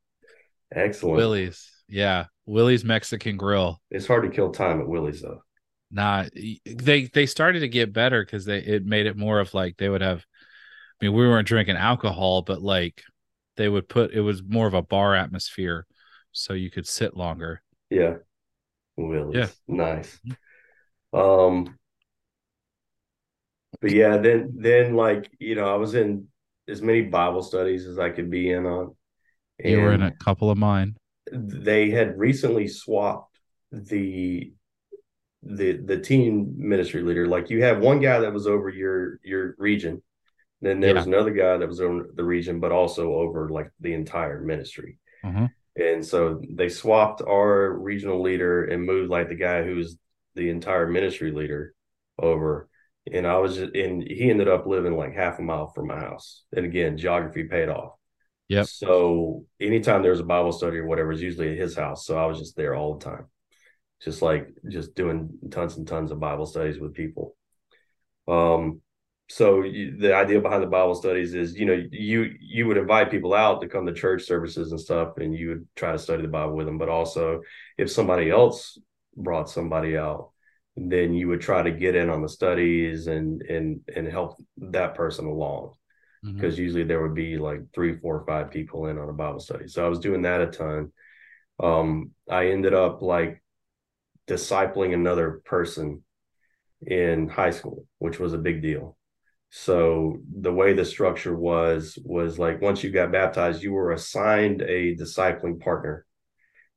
Excellent. Willy's. Yeah. Willy's Mexican Grill. It's hard to kill time at Willy's though. Nah, they they started to get better because they it made it more of like they would have I mean, we weren't drinking alcohol, but like they would put it was more of a bar atmosphere so you could sit longer. Yeah. Willy's. Yeah. Nice. Um but yeah, then then like, you know, I was in as many Bible studies as I could be in on. You were in a couple of mine. They had recently swapped the the the teen ministry leader. Like you have one guy that was over your your region, then there yeah. was another guy that was over the region, but also over like the entire ministry. Mm-hmm. And so they swapped our regional leader and moved like the guy who's the entire ministry leader over. And I was just, and he ended up living like half a mile from my house. And again, geography paid off. Yeah. So anytime there's a Bible study or whatever, it's usually at his house. So I was just there all the time, just like just doing tons and tons of Bible studies with people. Um, so you, the idea behind the Bible studies is, you know, you you would invite people out to come to church services and stuff, and you would try to study the Bible with them. But also, if somebody else brought somebody out, then you would try to get in on the studies and and and help that person along because mm-hmm. usually there would be like three, four, five people in on a Bible study. So I was doing that a ton. Um, I ended up like discipling another person in high school, which was a big deal. So the way the structure was was like once you got baptized, you were assigned a discipling partner,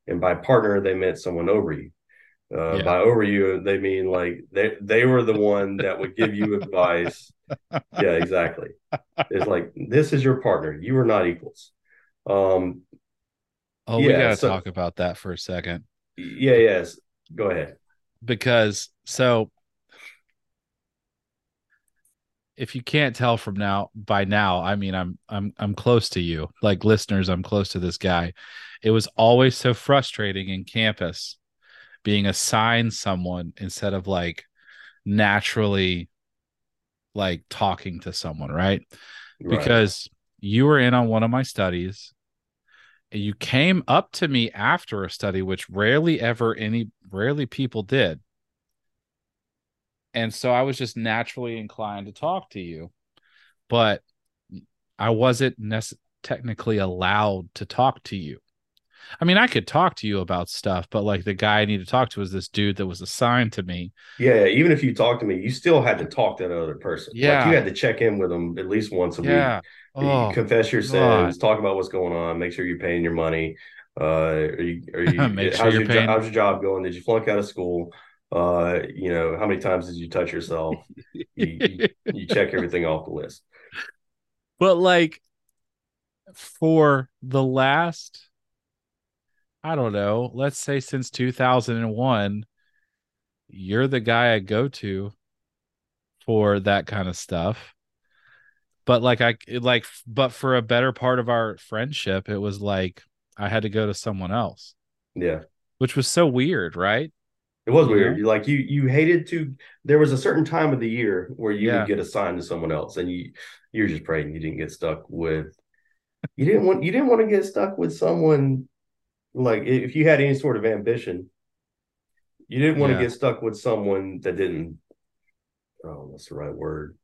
and by partner they meant someone over you. Uh, yeah. By over you, they mean like they they were the one that would give you advice yeah, exactly. It's like this is your partner. You are not equals. Um Oh, yeah, we gotta so, talk about that for a second. Yeah, yes. Go ahead. Because so if you can't tell from now by now, I mean I'm I'm I'm close to you. Like listeners, I'm close to this guy. It was always so frustrating in campus being assigned someone instead of like naturally like talking to someone, right? right? Because you were in on one of my studies. And you came up to me after a study, which rarely ever any rarely people did. And so I was just naturally inclined to talk to you. But I wasn't technically allowed to talk to you. I mean, I could talk to you about stuff, but like the guy I need to talk to is this dude that was assigned to me. Yeah, even if you talked to me, you still had to talk to that other person. Yeah. like you had to check in with them at least once a Yeah. week. Oh, confess your God. sins, talk about what's going on, make sure you're paying your money. Uh, are you, are you, sure how's, you're your, how's your job going? Did you flunk out of school? Uh, you know, how many times did you touch yourself? you, you, you check everything off the list. but like for the last i don't know let's say since 2001 you're the guy i go to for that kind of stuff but like i like but for a better part of our friendship it was like i had to go to someone else Yeah. which was so weird right It was You weird. You like you you hated to there was a certain time of the year where you Yeah. would get assigned to someone else and you you're just praying you didn't get stuck with you didn't want you didn't want to get stuck with someone like if you had any sort of ambition you didn't want Yeah. to get stuck with someone that didn't oh what's the right word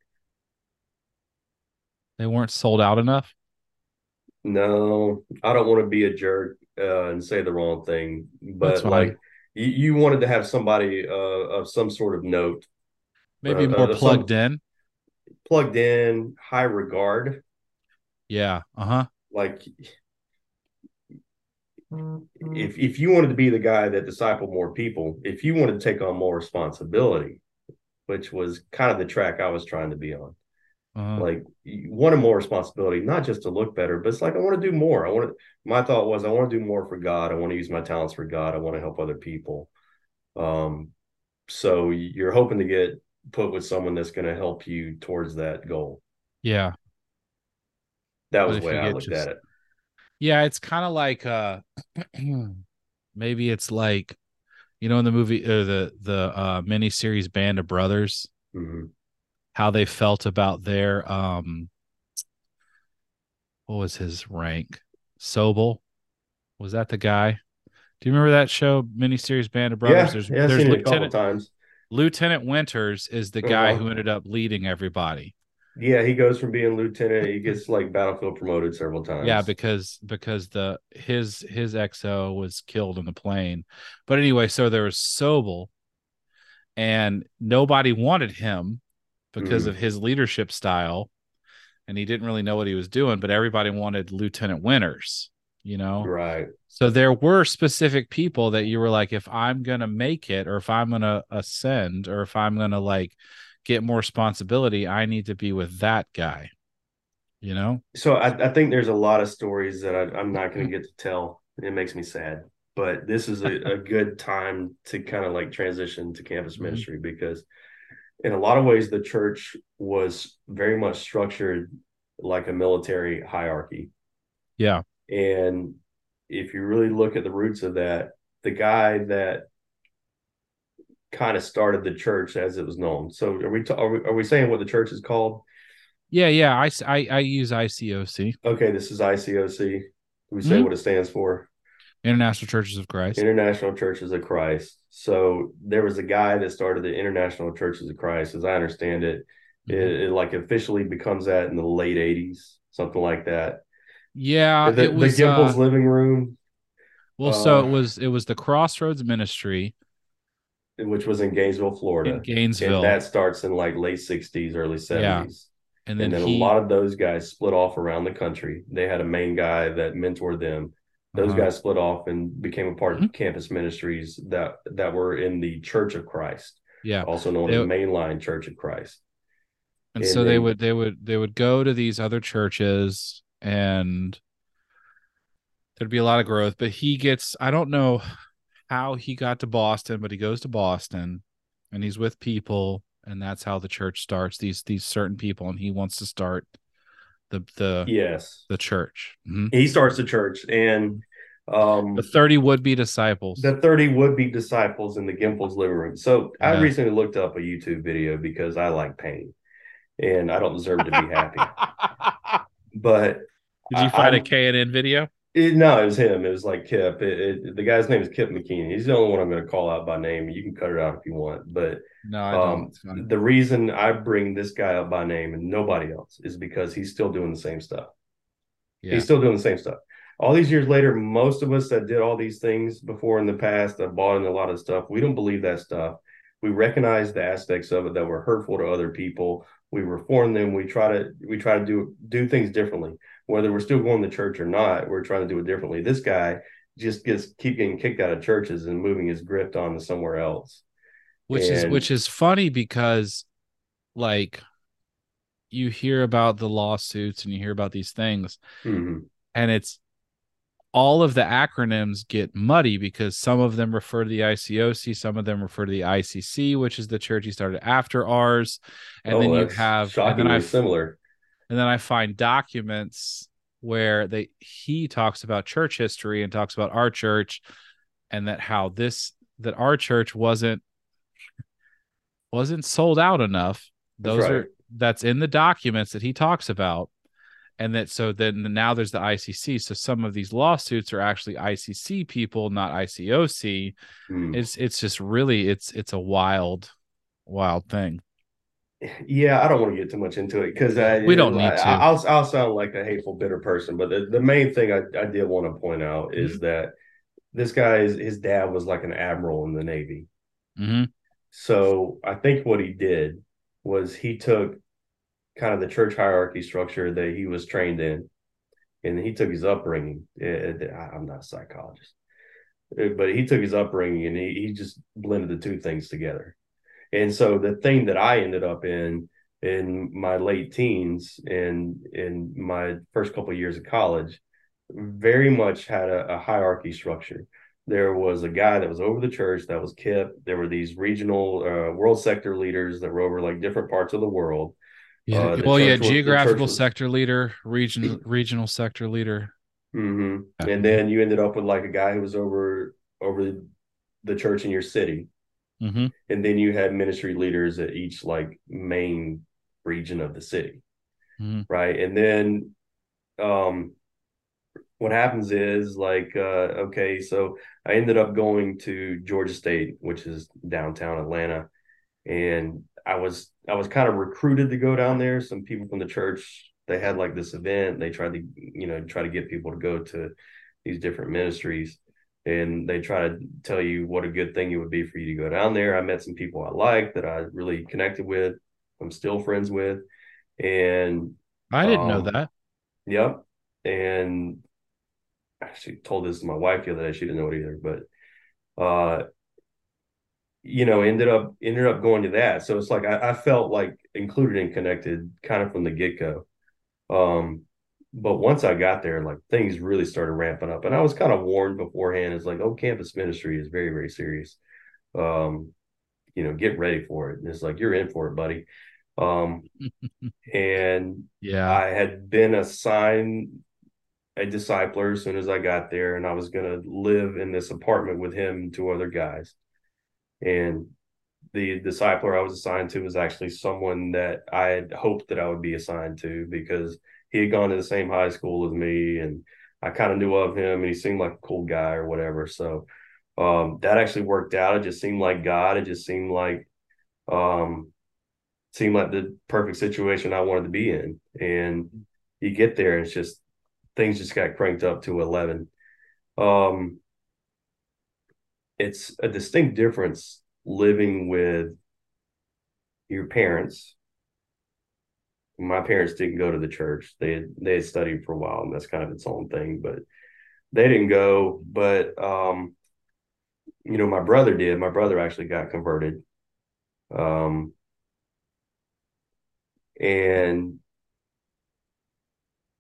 they weren't sold out enough no i don't want to be a jerk uh, and say the wrong thing but like you, you wanted to have somebody uh, of some sort of note. Maybe Uh, more uh, some- plugged in? Plugged in high regard. Yeah uh-huh. Like if if you wanted to be the guy that discipled more people, if you wanted to take on more responsibility, which was kind of the track I was trying to be on, uh-huh. like you wanted more responsibility, not just to look better, but it's like I want to do more. I want to. My thought was I want to do more for God. I want to use my talents for God. I want to help other people. Um, so you're hoping to get put with someone that's going to help you towards that goal. yeah That was the way I looked just- at it. Yeah, it's kind of like uh maybe it's like you know in the movie uh, the the uh miniseries Band of Brothers Mhm. How they felt about their um what was his rank? Sobel. Was that the guy? Do you remember that show miniseries Band of Brothers? Yeah, there's yeah, there's seen it a couple Lieutenant times. Lieutenant Winters is the guy Uh-huh. who ended up leading everybody. Yeah, he goes from being lieutenant, he gets like battlefield promoted several times. Yeah, because because the his his XO was killed in the plane. But anyway, so there was Sobel, and nobody wanted him because Mhm. of his leadership style, and he didn't really know what he was doing. But everybody wanted Lieutenant Winters, you know. right. So there were specific people that you were like, if I'm gonna make it, or if I'm gonna ascend, or if I'm gonna like get more responsibility, I need to be with that guy. You know? So I, I think there's a lot of stories that I, I'm not going to get to tell. It makes me sad, but this is a, a good time to kind of like transition to campus Mhm. ministry because, in a lot of ways, the church was very much structured like a military hierarchy. Yeah. And if you really look at the roots of that, the guy that kind of started the church as it was known. So are we, ta- are we are we saying what the church is called? Yeah, yeah. I I use ICOC, Okay, this is ICOC. We say Mhm. what it stands for? International Churches of Christ. International Churches of Christ. So there was a guy that started the International Churches of Christ, as I understand it. Mhm. It, it like officially becomes that in the late '80s, something like that. Yeah, the, it was. the Gempels uh, living room, well, so uh, it was. It was the Crossroads Ministry which was in Gainesville, Florida, in Gainesville, and that starts in like late '60s, early '70s. Yeah. and then, and then he. a lot of those guys split off around the country. They had a main guy that mentored them. Those uh, guys split off and became a part Mhm. of campus ministries that that were in the Church of Christ, Yeah, also known They- as Mainline Church of Christ. and and so they then- would they would they would go to these other churches and there'd be a lot of growth but he gets i don't know how he got to boston but he goes to boston and he's with people and that's how the church starts these these certain people and he wants to start the the Yes, the church Mhm. he starts the church, and um, the 30 would-be disciples the thirty would be disciples in the Gempels living room. So I recently looked up a YouTube video because I like pain, and I don't deserve to be happy. But did you find a I'm- knn video It, no, it was him. It was like Kip. It, it, the guy's name is Kip McKean. He's the only one I'm going to call out by name. You can cut it out if you want. But no i don't um, the reason I bring this guy up by name and nobody else is because he's still doing the same stuff. yeah He's still doing the same stuff. all these years later, most of us that did all these things before in the past that bought in a lot of stuff, we don't believe that stuff. We recognize the aspects of it that were hurtful to other people. We reform them. We try to we try to do do things differently. Whether we're still going to church or not, we're trying to do it differently. This guy just gets keep getting kicked out of churches and moving his grift on to somewhere else. Which and, is which is funny because like you hear about the lawsuits and you hear about these things mm-hmm. and it's all of the acronyms get muddy because some of them refer to the ICOC, some of them refer to the ICC, which is the church he started after ours, and oh, then you have and then I, similar. And then I find documents where they he talks about church history and talks about our church, and that how this that our church wasn't wasn't sold out enough. Those right. are that's in the documents that he talks about and that so then now there's the ICC. So some of these lawsuits are actually ICC people, not ICOC. Mm. It's it's just really it's it's a wild, wild thing. Yeah, I don't want to get too much into it because we don't need I, to. I'll I'll sound like a hateful, bitter person, but the, the main thing I, I did want to point out mm-hmm. is that this guy is his dad was like an admiral in the Navy. Mm-hmm. So I think what he did was he took kind of the church hierarchy structure that he was trained in, and he took his upbringing. I'm not a psychologist, but he took his upbringing and he, he just blended the two things together. And so the thing that I ended up in in my late teens and in my first couple of years of college very much had a, a, hierarchy structure. There was a guy that was over the church that was Kip. There were these regional uh, world sector leaders that were over like different parts of the world. Yeah. Uh, well, yeah, geographical was, sector leader, region regional sector leader. Mm-hmm. Yeah. And then you ended up with like a guy who was over over the church in your city. Mm-hmm. And then you had ministry leaders at each like main region of the city. Mm-hmm. Right. And then um what happens is like uh okay, so I ended up going to Georgia State, which is downtown Atlanta. And I was I was kind of recruited to go down there. Some people from the church they had like this event. They tried to you know try to get people to go to these different ministries, and they try to tell you what a good thing it would be for you to go down there. I met some people I liked that I really connected with. I'm still friends with, and I didn't um, know that. Yep, and I actually told this to my wife the other day. She didn't know it either, but uh you know, ended up ended up going to that. So it's like I, I felt like included and connected kind of from the get go. Um, but once I got there, like things really started ramping up, and I was kind of warned beforehand. It's like, oh, campus ministry is very very serious. Um, you know, get ready for it. And it's like you're in for it, buddy. Um, and yeah, I had been assigned a discipler as soon as I got there, and I was going to live in this apartment with him and two other guys. And the discipler I was assigned to was actually someone that I had hoped that I would be assigned to because he had gone to the same high school as me and I kind of knew of him and he seemed like a cool guy or whatever. So um, that actually worked out. It just seemed like God. It just seemed like um, seemed like the perfect situation I wanted to be in. And you get there and it's just things just got cranked up to 11. Um, it's a distinct difference living with your parents. My parents didn't go to the church. They had, they had studied for a while, and that's kind of its own thing. But they didn't go. But um, you know, my brother did. My brother actually got converted. Um, and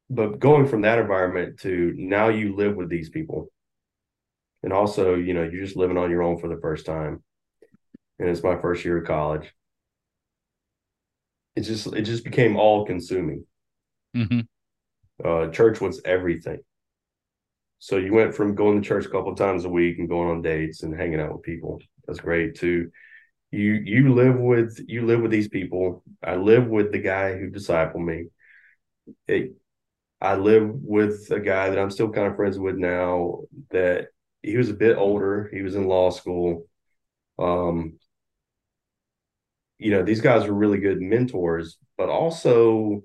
but going from that environment to now you live with these people and also you know you're just living on your own for the first time and it's my first year of college it just it just became all consuming mm-hmm. uh, church was everything so you went from going to church a couple of times a week and going on dates and hanging out with people that's great to you you live with you live with these people i live with the guy who discipled me it, i live with a guy that i'm still kind of friends with now that he was a bit older. He was in law school. Um, you know, these guys were really good mentors, but also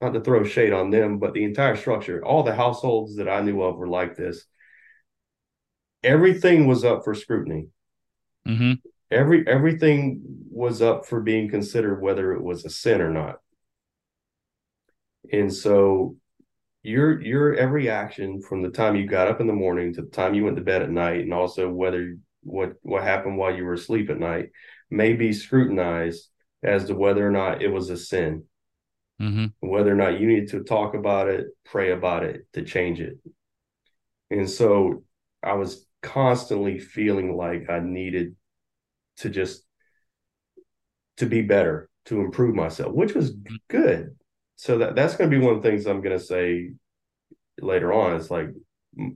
not to throw shade on them, but the entire structure, all the households that I knew of were like this. Everything was up for scrutiny. Mm-hmm. Every everything was up for being considered whether it was a sin or not. And so your your every action from the time you got up in the morning to the time you went to bed at night, and also whether what what happened while you were asleep at night may be scrutinized as to whether or not it was a sin Mm-hmm. whether or not you need to talk about it, pray about it to change it. And so I was constantly feeling like I needed to just to be better, to improve myself, which was good. So that that's going to be one of the things I'm going to say later on. It's like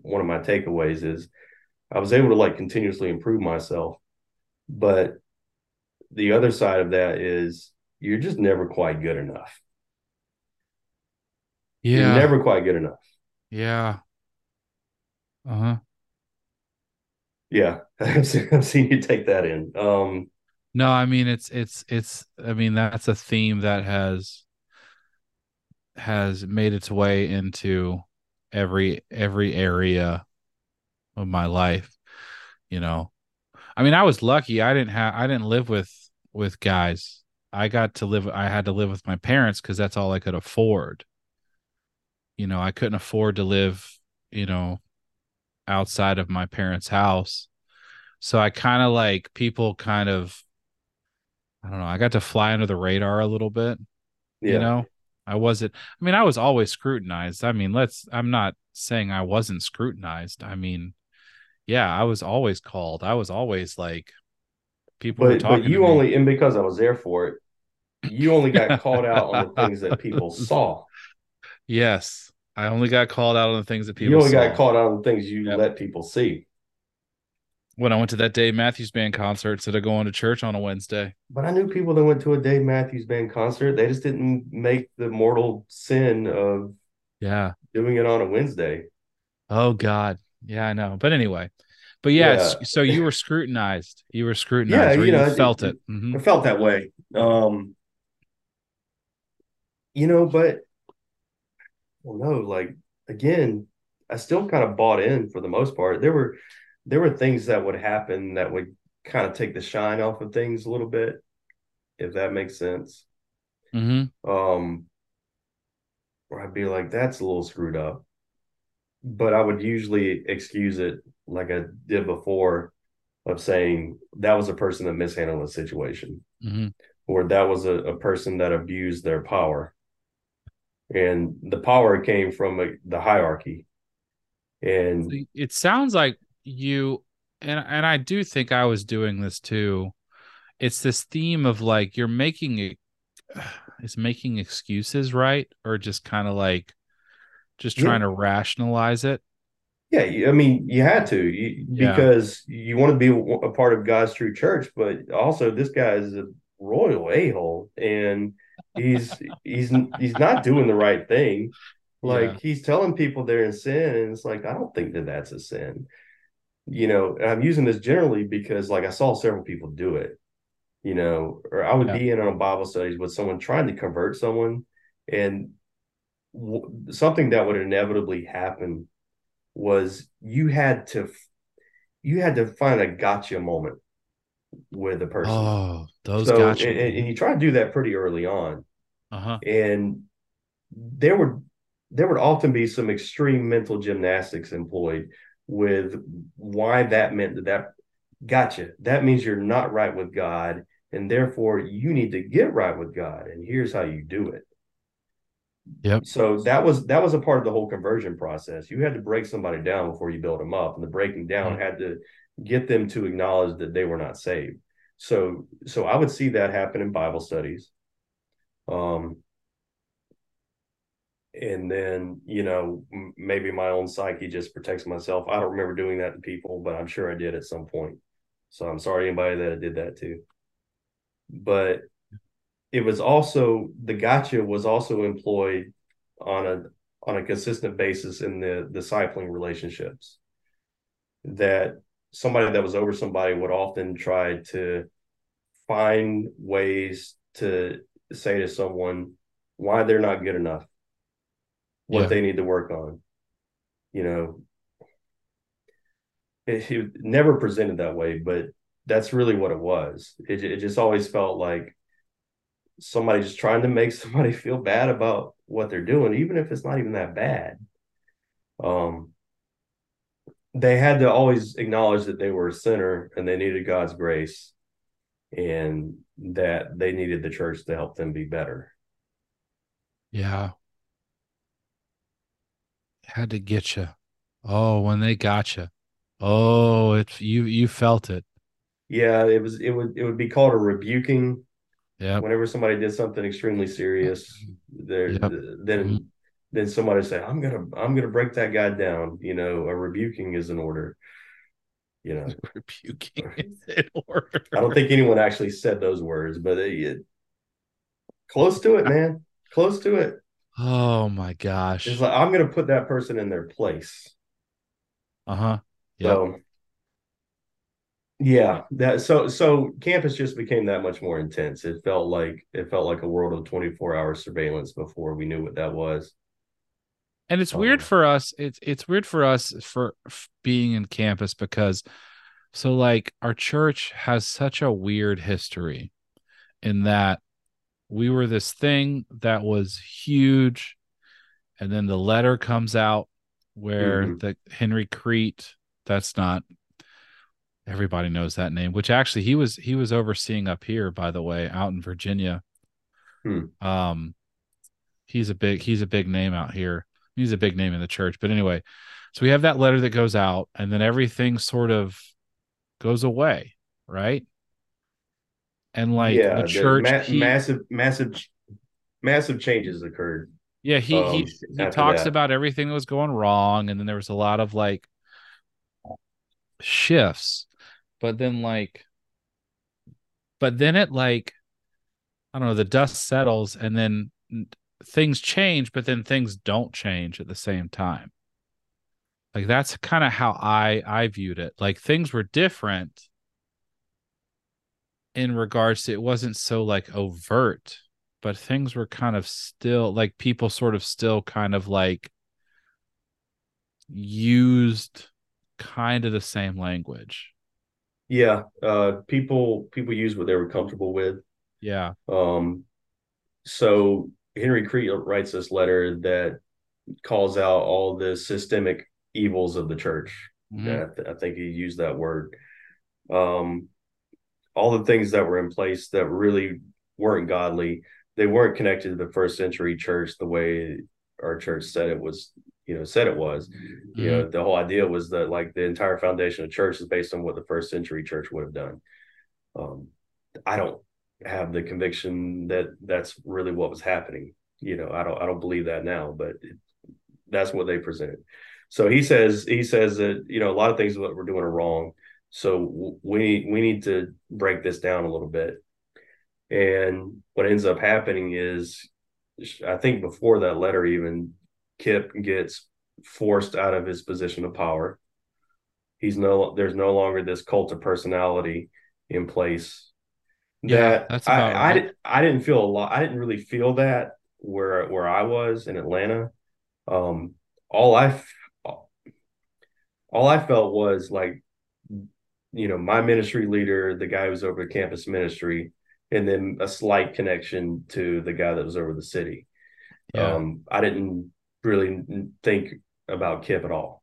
one of my takeaways is I was able to like continuously improve myself, but the other side of that is you're just never quite good enough. Yeah. You're never quite good enough. Yeah. Uh-huh. Yeah. I've seen, I've seen you take that in. Um, No, I mean it's it's it's I mean that's a theme that has has made its way into every every area of my life, you know. I mean, I was lucky. I didn't have I didn't live with with guys. I got to live I had to live with my parents cuz that's all I could afford. You know, I couldn't afford to live, you know, outside of my parents' house. So I kind of like people kind of I don't know, I got to fly under the radar a little bit, yeah. you know. I wasn't I mean, I was always scrutinized. I mean, let's I'm not saying I wasn't scrutinized. I mean, yeah, I was always called. I was always like people were But talking but you only and because I was there for it, you only got called out on the things that people saw. Yes. I only got called out on the things that people you only saw. got called out on the things you Yep. let people see. when I went to that Dave Matthews Band concert instead of going to church on a Wednesday. But I knew people that went to a Dave Matthews Band concert. They just didn't make the mortal sin of Yeah. doing it on a Wednesday. Oh God. Yeah, I know. But anyway. But yeah, Yeah. so you were scrutinized. You were scrutinized. Yeah, you know, felt it- it. Mhm. I felt that way. Um, you know, but well, no, like again, I still kind of bought in for the most part. There were there were things that would happen that would kind of take the shine off of things a little bit, if that makes sense. Mhm. Um, where I'd be like, that's a little screwed up. But I would usually excuse it like I did before of saying that was a person that mishandled a situation Mhm. or that was a, a person that abused their power. And the power came from a, the hierarchy. And It sounds like you and and I do think I was doing this too. It's this theme of like you're making it is making excuses, right? Or just kind of like just Yeah. trying to rationalize it. Yeah, I mean, you had to you, Yeah. because you want to be a, part of God's true church, but also this guy is a royal a hole, and he's he's he's not doing the right thing. Like Yeah. he's telling people they're in sin, and it's like I don't think that that's a sin. You know, and I'm using this generally because like I saw several people do it. You know, or I would Yeah. be in on Bible studies with someone trying to convert someone, and w- something that would inevitably happen was you had to you had to find a gotcha moment with a person. Oh, those so gotcha. and, and you try to do that pretty early on uh-huh. and there would there would often be some extreme mental gymnastics employed with why that meant that that gotcha that means you're not right with god and therefore you need to get right with god and here's how you do it Yep. so that was that was a part of the whole conversion process. You had to break somebody down before you build them up and the breaking down Mhm. had to get them to acknowledge that they were not saved. So so i would see that happen in bible studies. Um and then you know maybe my own psyche just protects myself. I don't remember doing that to people but i'm sure i did at some point. So i'm sorry anybody that i did that to. But it was also the gotcha was also employed on a on a consistent basis in the discipling relationships that somebody that was over somebody would often try to find ways to say to someone why they're not good enough what Yeah. they need to work on. You know, it, it never presented that way, but that's really what it was. It, it just always felt like somebody just trying to make somebody feel bad about what they're doing, even if it's not even that bad. Um, they had to always acknowledge that they were a sinner and they needed God's grace and that they needed the church to help them be better. Yeah. Had to get you. Oh, when they got you. Oh, it's you you felt it. Yeah, it was it would it would be called a rebuking Yeah. whenever somebody did something extremely serious. There Yep. then Mhm. then somebody say, I'm gonna I'm gonna break that guy down. You know, a rebuking is an order. You know, Rebuking is in order. I don't think anyone actually said those words, but it, it close to it, man. Close to it. Oh my gosh. It's like I'm gonna put that person in their place. uh-huh. Yep. So yeah, that so so campus just became that much more intense. It felt like it felt like a world of 24 hour surveillance before we knew what that was. and it's weird Um, for us it's it's weird for us for being in campus because so like our church has such a weird history in that we were this thing that was huge and then the letter comes out where Mhm. the Henry Kriete that's not everybody knows that name which actually he was he was overseeing up here by the way out in virginia Hmm. um he's a big he's a big name out here he's a big name in the church but anyway so we have that letter that goes out and then everything sort of goes away right and like yeah, the church ma- he- massive, massive, massive changes occurred. yeah he um, he he talks that. about everything that was going wrong and then there was a lot of like shifts but then like but then it like i don't know the dust settles and then things change but then things don't change at the same time. Like that's kind of how i i viewed it. Like things were different in regards to it wasn't so like overt but things were kind of still like people sort of still kind of like used kind of the same language Yeah, uh, people people use what they were comfortable with. yeah Um, so Henry Kriete writes this letter that calls out all the systemic evils of the church. Mhm. Yeah, I, th- I think he used that word. Um, all the things that were in place that really weren't godly, they weren't connected to the first century church the way our church said it was, you know, said it was. You know, the whole idea was that like the entire foundation of church is based on what the first century church would have done. Um, I don't have the conviction that that's really what was happening. You know, I don't I don't believe that now, but it, that's what they presented. So he says he says that you know a lot of things that we're doing are wrong. So we we need to break this down a little bit. And what ends up happening is, I think before that letter even, Kip gets forced out of his position of power. He's no there's no longer this cult of personality in place. Yeah, That that's I, I, right. I didn't feel a lot. I didn't really feel that where where I was in Atlanta. Um, all I all I felt was like, you know, my ministry leader, the guy who's over the campus ministry, and then a slight connection to the guy that was over the city. yeah Um, I didn't really think about Kip at all.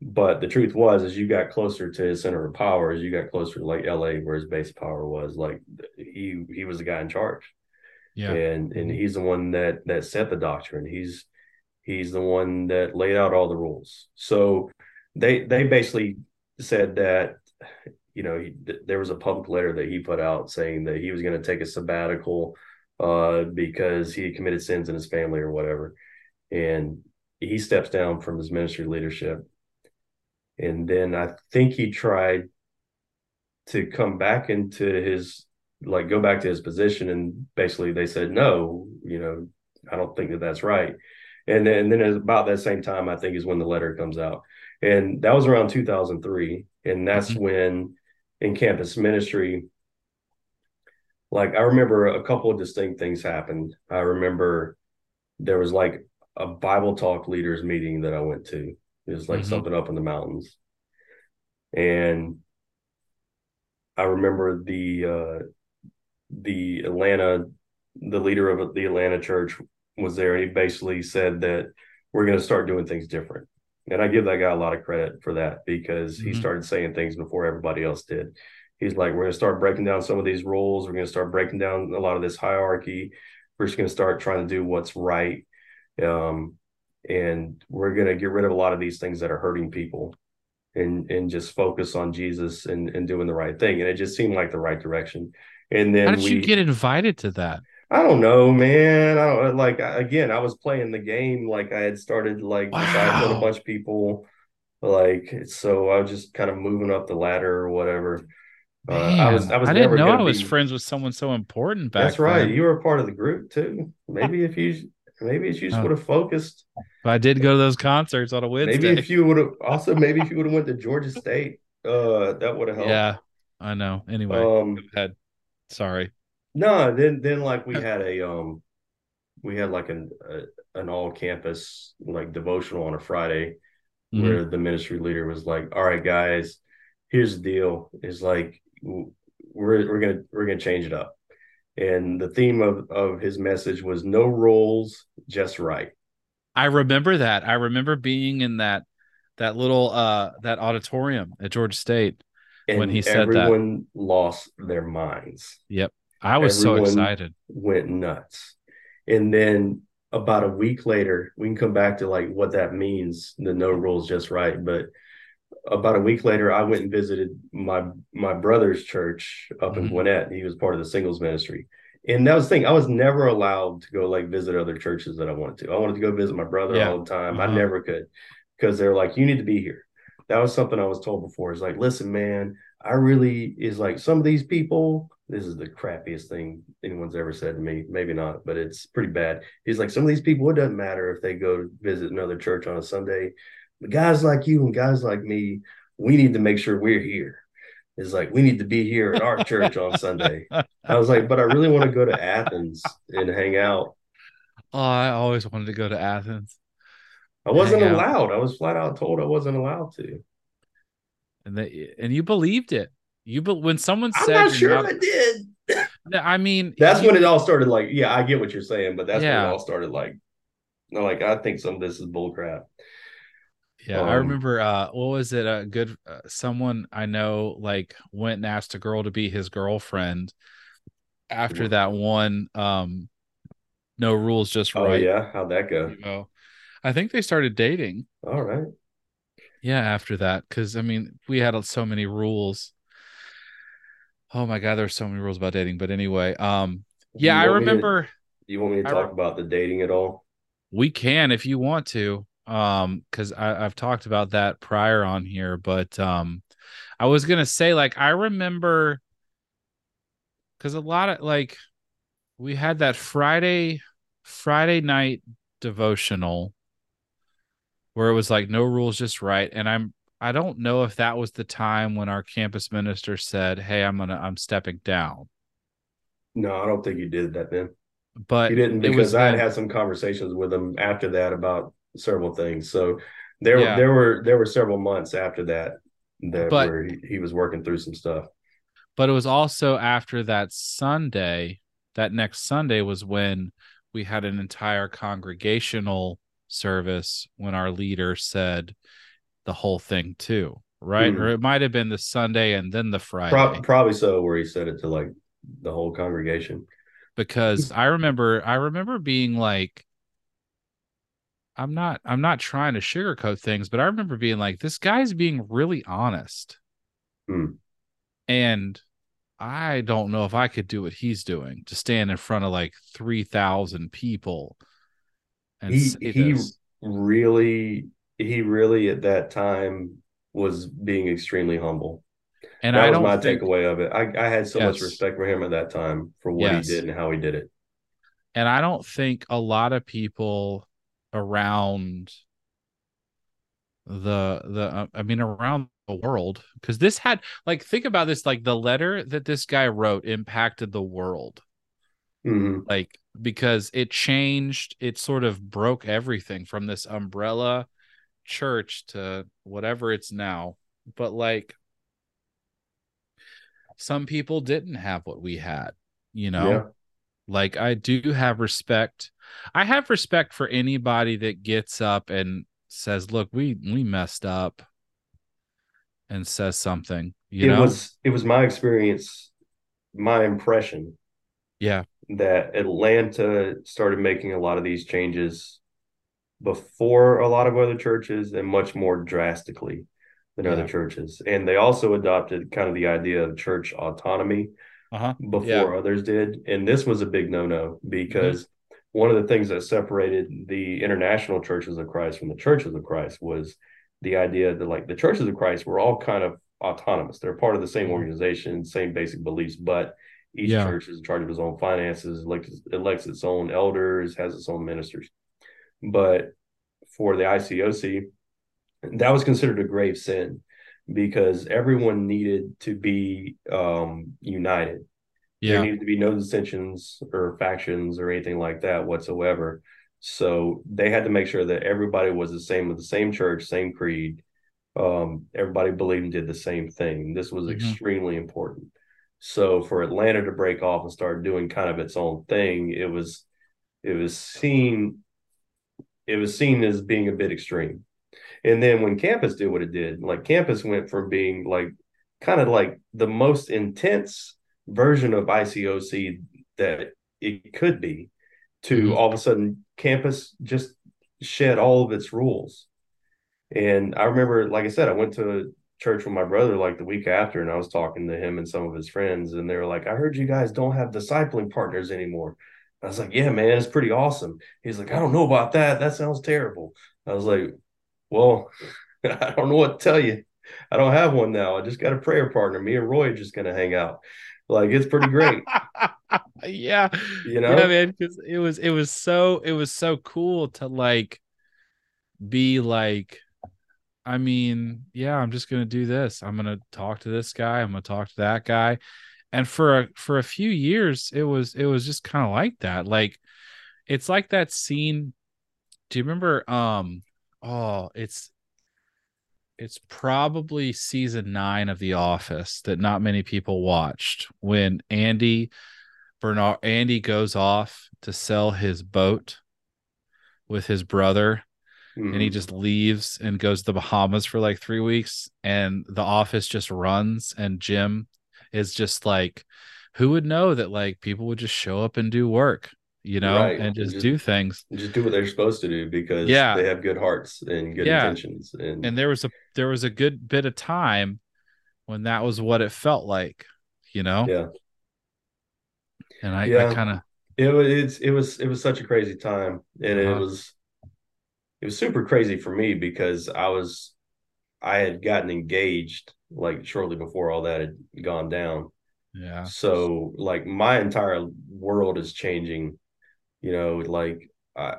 But the truth was, as you got closer to his center of power, as you got closer to like LA, where his base power was, like he he was the guy in charge, yeah and and he's the one that that set the doctrine. He's he's the one that laid out all the rules. So they they basically said that you know he, th- there was a public letter that he put out saying that he was going to take a sabbatical uh, because he had committed sins in his family or whatever, and he steps down from his ministry leadership. And then I think he tried to come back into his like go back to his position, and basically they said no, you know, I don't think that that's right. And then, and then about that same time, I think is when the letter comes out, and that was around 2003, and that's Mhm. when in campus ministry, like I remember a couple of distinct things happened. I remember there was like a Bible talk leaders meeting that I went to. It was like mm-hmm. something up in the mountains. And I remember the uh the Atlanta the leader of the Atlanta church was there and he basically said that we're going to start doing things different. And I give that guy a lot of credit for that because mm-hmm. he started saying things before everybody else did. He's like, we're going to start breaking down some of these rules. We're going to start breaking down a lot of this hierarchy. We're just going to start trying to do what's right. Um, and we're going to get rid of a lot of these things that are hurting people and and just focus on Jesus and, and doing the right thing. And it just seemed like the right direction. And then how did we, you get invited to that? I don't know, man. I don't like again. I was playing the game like I had started like wow. with a bunch of people, like so. I was just kind of moving up the ladder or whatever. Uh, I was. I was. I didn't know I was be... friends with someone so important back. That's right. Then. You were a part of the group too. Maybe if you, maybe if you just oh. would have focused. But I did go to those concerts on a Wednesday. Maybe if you would have also maybe if you would have went to Georgia State, uh, that would have helped. Yeah, I know. Anyway, um, head. Sorry. No, then then like we had a um we had like an a, an all campus like devotional on a Friday mm-hmm. where the ministry leader was like, "All right, guys, here's the deal. Is like we're we're gonna we're gonna change it up." And the theme of of his message was no rules, just right. I remember that. I remember being in that that little uh that auditorium at Georgia State and when he said that. Everyone lost their minds. Yep. I was Everyone so excited. Went nuts. And then about a week later, we can come back to like what that means, the no rules just right. But about a week later, I went and visited my my brother's church up mm-hmm. in Gwinnett. He was part of the singles ministry. And that was the thing. I was never allowed to go like visit other churches that I wanted to. I wanted to go visit my brother yeah. all the time. Uh-huh. I never could because they're like, you need to be here. That was something I was told before. It's like, listen, man, I really is like some of these people this is the crappiest thing anyone's ever said to me. Maybe not, but it's pretty bad. He's like, some of these people, it doesn't matter if they go visit another church on a Sunday. But guys like you and guys like me, we need to make sure we're here. It's like, we need to be here at our church on Sunday. I was like, but I really want to go to Athens and hang out. Oh, I always wanted to go to Athens. I wasn't allowed. I was flat out told I wasn't allowed to. And they, and you believed it. You but when someone said, I'm not sure not, I did. I mean, that's you, when it all started. Like, yeah, I get what you're saying, but that's yeah. when it all started. Like, no, like I think some of this is bullcrap. Yeah, um, I remember. uh What was it? A good uh, someone I know like went and asked a girl to be his girlfriend after yeah. that one. um No rules, just right. oh. Yeah, how'd that go? You know, I think they started dating. All right. Yeah, after that, because I mean, we had so many rules Oh my god, there's so many rules about dating. But anyway, um, yeah, I remember. To, you want me to talk re- about the dating at all? We can if you want to, um, because I've talked about that prior on here. But um, I was gonna say, like, I remember because a lot of like we had that Friday Friday night devotional where it was like no rules just right and i'm I don't know if that was the time when our campus minister said, "Hey, I'm gonna I'm stepping down." No, I don't think he did that then. But he didn't because I had had some conversations with him after that about several things. So there yeah. there were there were several months after that that but, where he, he was working through some stuff. But it was also after that Sunday, that next Sunday was when we had an entire congregational service when our leader said, the whole thing too, right? Mm-hmm. Or it might have been the Sunday and then the Friday. Pro- probably so, where he said it to like the whole congregation. Because I remember, I remember being like, I'm not, I'm not trying to sugarcoat things, but I remember being like, this guy's being really honest. Mm. And I don't know if I could do what he's doing to stand in front of like 3,000 people. And he, he really he really at that time was being extremely humble. And that I was my think, takeaway of it. I, I had so yes. much respect for him at that time for what yes. he did and how he did it. And I don't think a lot of people around the the uh, I mean around the world because this had like think about this like the letter that this guy wrote impacted the world Mhm. like because it changed it sort of broke everything from this umbrella church to whatever it's now but like some people didn't have what we had you know Yeah. Like i do have respect i have respect for anybody that gets up and says look we we messed up and says something you it know was it was my experience, my impression yeah that Atlanta started making a lot of these changes before a lot of other churches and much more drastically than Yeah. other churches. And they also adopted kind of the idea of church autonomy uh-huh before Yeah. Mm-hmm. others did. And this was a big no no because one of the things that separated the international churches of Christ from the churches of Christ was the idea that, like, the churches of Christ were all kind of autonomous. They're part of the same Mhm. organization, same basic beliefs, but each Yeah. church is in charge of its own finances, elects, elects its own elders, has its own ministers. But for the ICOC, that was considered a grave sin because everyone needed to be um, united. There needed to be no dissensions or factions or anything like that whatsoever. So they had to make sure that everybody was the same with the same church, same creed. Um, everybody believed and did the same thing. This was Mhm. extremely important. So for Atlanta to break off and start doing kind of its own thing, it was it was seen it was seen as being a bit extreme. And then when campus did what it did, like campus went from being like kind of like the most intense version of ICOC that it could be to Mhm. all of a sudden campus just shed all of its rules. And I remember, like I said, I went to church with my brother like the week after, and I was talking to him and some of his friends, and they were like, I heard you guys don't have discipling partners anymore. I was like, Yeah, man, it's pretty awesome. He's like, I don't know about that. That sounds terrible. I was like, Well, I don't know what to tell you. I don't have one now. I just got a prayer partner. Me and Roy are just gonna hang out. Like it's pretty great. yeah You know? yeah man because it was it was so it was so cool to like be like i mean yeah i'm just gonna do this i'm gonna talk to this guy i'm gonna talk to that guy and for a for a few years it was it was just kind of like that like it's like that scene do you remember um oh it's it's probably season nine of The Office that not many people watched when Andy Bernard Andy goes off to sell his boat with his brother and he Mhm. just leaves and goes to the Bahamas for like three weeks and the office just runs and Jim is just like who would know that like people would just show up and do work you know Right. and just Just- do things just do what they're supposed to do because Yeah. they have good hearts and good Yeah. intentions. And, and there was a there was a good bit of time when that was what it felt like you know yeah, and i, I Yeah. kind of it was it's, it was it was such a crazy time, and it Uh-huh. was it was super crazy for me because I was I had gotten engaged like shortly before all that had gone down. yeah So like my entire world is changing, you know, like I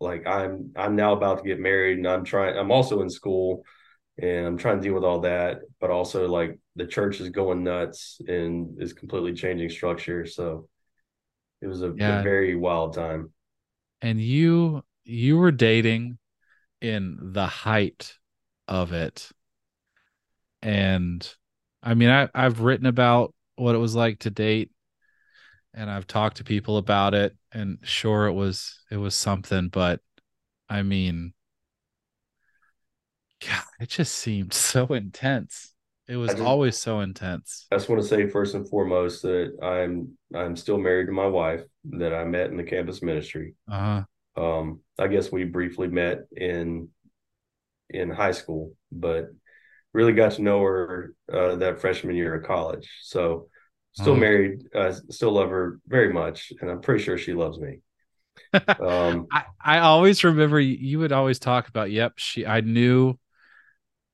like I'm I'm now about to get married and I'm trying I'm also in school and I'm trying to deal with all that, but also like the church is going nuts and is completely changing structure. So it was a, a very wild time. and you you were dating in the height of it and i mean i i've written about what it was like to date and i've talked to people about it and sure it was it was something but i mean god it just seemed so intense it was just- always so intense I just want to say first and foremost that I'm I'm still married to my wife that I met in the campus ministry. uh-huh Um, I guess we briefly met in in high school, but really got to know her uh, that freshman year of college. So still Uh-huh. married, uh, still love her very much, and I'm pretty sure she loves me. Um, I, I always remember you, would always talk about yep she i knew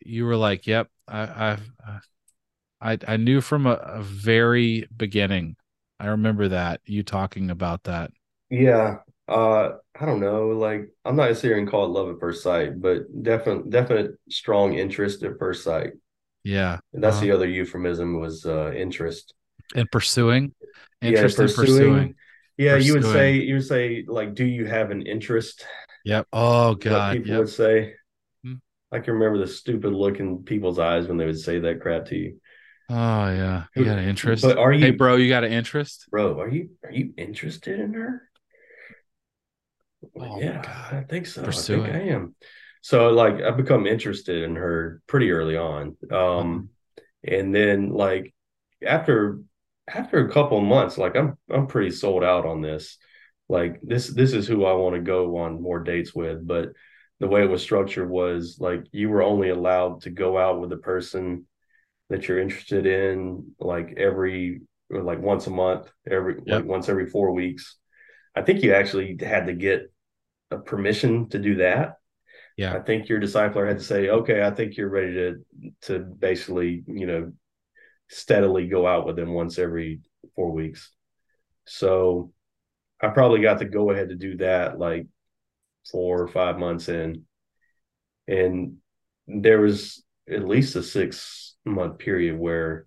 you were like yep i i've uh, i i knew from a, a very beginning i remember that you talking about that yeah, uh, I don't know, like I'm not gonna sit here and call it love at first sight, but definite definite strong interest at first sight. yeah And that's Uh-huh. the other euphemism was uh, interest. And pursuing interest yeah, pursuing, in pursuing. Yeah, pursuing. you would say you would say like, do you have an interest? Yep. Oh God. people yep. would say. Hmm. I can remember the stupid look in people's eyes when they would say that crap to you. Oh yeah, you got an interest. But are you, hey, bro? You got an interest, bro? Are you are you interested in her? Oh, yeah, God. I think so. Pursuing. I think I am. So like I've become interested in her pretty early on. Um mm-hmm. and then like after after a couple months, like I'm I'm pretty sold out on this. Like this this is who I want to go on more dates with. But the way it was structured was like you were only allowed to go out with a person that you're interested in like every like once a month, every yep. like once every four weeks. I think you actually had to get a permission to do that. Yeah. I think your discipler had to say, okay, I think you're ready to to basically, you know, steadily go out with them once every four weeks. So I probably got to go ahead to do that like four or five months in. And there was at least a six month period where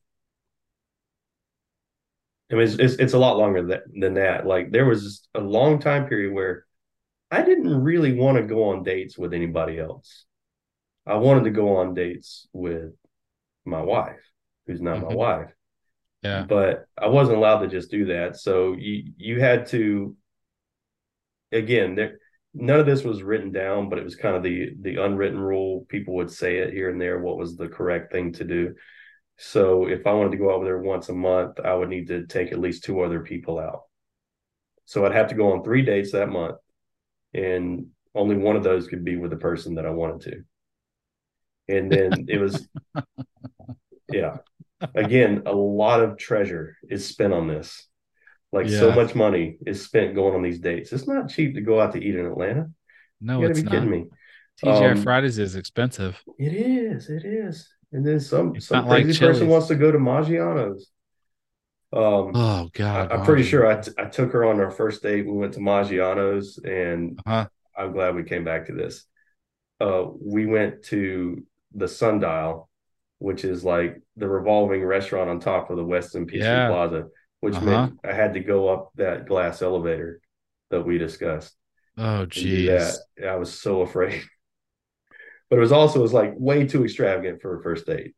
I mean, it's, it's, it's a lot longer than, than that. Like there was a long time period where I didn't really want to go on dates with anybody else. I wanted to go on dates with my wife, who's not mm-hmm. my wife. Yeah. But I wasn't allowed to just do that. So you you had to again, there none of this was written down, but it was kind of the the unwritten rule. People would say it here and there what was the correct thing to do. So if I wanted to go out there once a month, I would need to take at least two other people out. So I'd have to go on three dates that month and only one of those could be with the person that I wanted to. And then it was, yeah. Again, a lot of treasure is spent on this. Like yeah. so much money is spent going on these dates. It's not cheap to go out to eat in Atlanta. No, you gotta it's be kidding me. TGI um, Fridays is expensive. It is. It is. And then some it's some crazy like person wants to go to Maggiano's. Um, oh God! I, am pretty sure I, t- I took her on our first date. We went to Maggiano's, and uh-huh. I'm glad we came back to this. Uh, we went to the Sundial, which is like the revolving restaurant on top of the Westin Peachtree yeah. Plaza, which uh-huh. meant I had to go up that glass elevator that we discussed. Oh, geez. I was so afraid. but it was also it was like way too extravagant for a first date.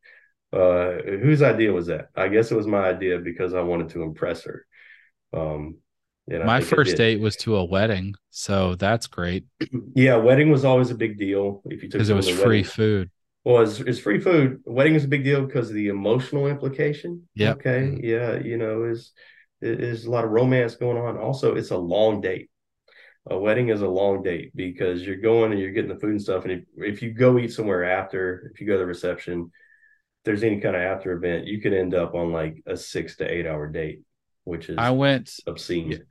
Uh, whose idea was that? I guess it was my idea because I wanted to impress her. Um, my first date was to a wedding, so that's great. Yeah, wedding was always a big deal. If you took because it was free wedding. food. Well, it's, it's free food. Wedding is a big deal because of the emotional implication. Yeah. Okay. Mm-hmm. Yeah. You know, is is a lot of romance going on. Also, it's a long date. A wedding is a long date because you're going and you're getting the food and stuff. And if, if you go eat somewhere after, if you go to the reception, there's any kind of after event, you could end up on like a six to eight hour date, which is I went obscene.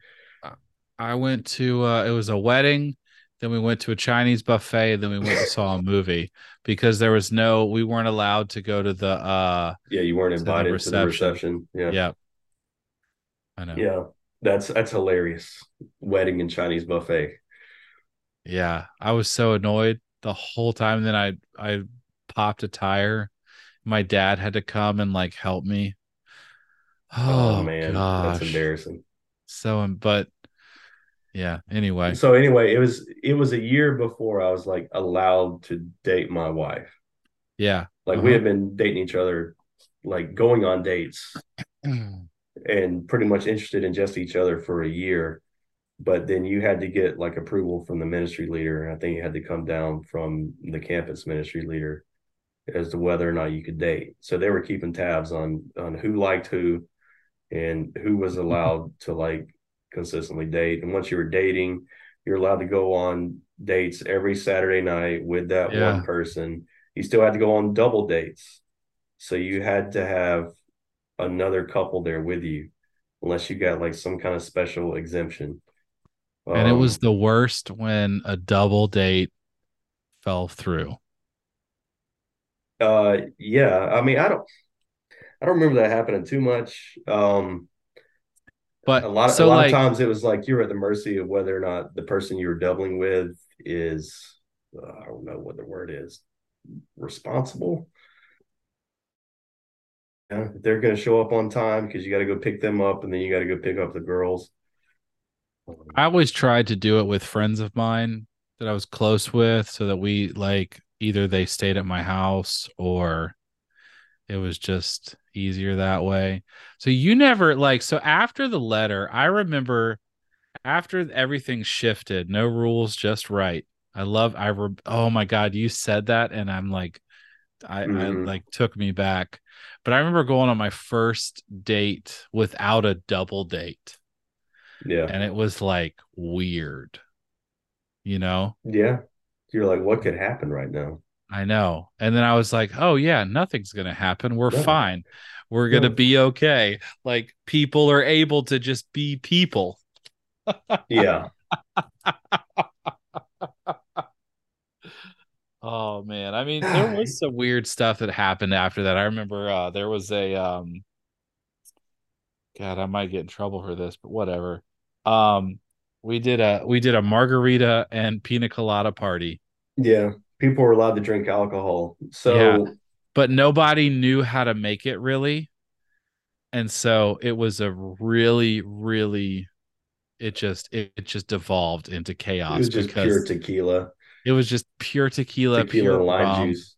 I went to uh, it was a wedding, then we went to a Chinese buffet, then we went and saw a movie because there was no we weren't allowed to go to the uh yeah you weren't invited to the reception. To the reception. Yeah. Yeah. I know. Yeah. That's that's hilarious. Wedding and Chinese buffet. Yeah. I was so annoyed the whole time. Then I I popped a tire my dad had to come and like help me. Oh, oh man, gosh. that's embarrassing. So, but yeah. Anyway, so anyway, it was it was a year before I was like allowed to date my wife. Yeah, like uh-huh. we had been dating each other, like going on dates, and pretty much interested in just each other for a year. But then you had to get like approval from the ministry leader. I think you had to come down from the campus ministry leader as to whether or not you could date. So they were keeping tabs on on who liked who and who was allowed to like consistently date. And once you were dating, you're allowed to go on dates every Saturday night with that yeah. one person. You still had to go on double dates. So you had to have another couple there with you unless you got like some kind of special exemption. And um, it was um, the worst when a double date fell through. Uh, yeah. I mean, I don't, I don't remember that happening too much. Um, but a lot of, so a lot like, of times it was like you were at the mercy of whether or not the person you were doubling with is, uh, I don't know what the word is, responsible. Yeah, they're going to show up on time because you got to go pick them up and then you got to go pick up the girls. I always tried to do it with friends of mine that I was close with so that we like either they stayed at my house or it was just easier that way. So you never like so after the letter, I remember after everything shifted, no rules, just right. I love I re- oh my god, you said that and I'm like I, mm-hmm. I like took me back. But I remember going on my first date without a double date. Yeah. And it was like weird. You know? Yeah. You're like, what could happen right now? I know. And then I was like, oh yeah, nothing's gonna happen. We're no. fine. We're gonna no. be okay. Like people are able to just be people. yeah. oh man. I mean, there was some weird stuff that happened after that. I remember uh there was a um God, I might get in trouble for this, but whatever. Um we did a we did a margarita and pina colada party. Yeah people were allowed to drink alcohol. So, yeah. but nobody knew how to make it really. And so it was a really, really, it just, it, it just devolved into chaos. It was just pure tequila. It was just pure tequila, tequila pure lime rum. juice.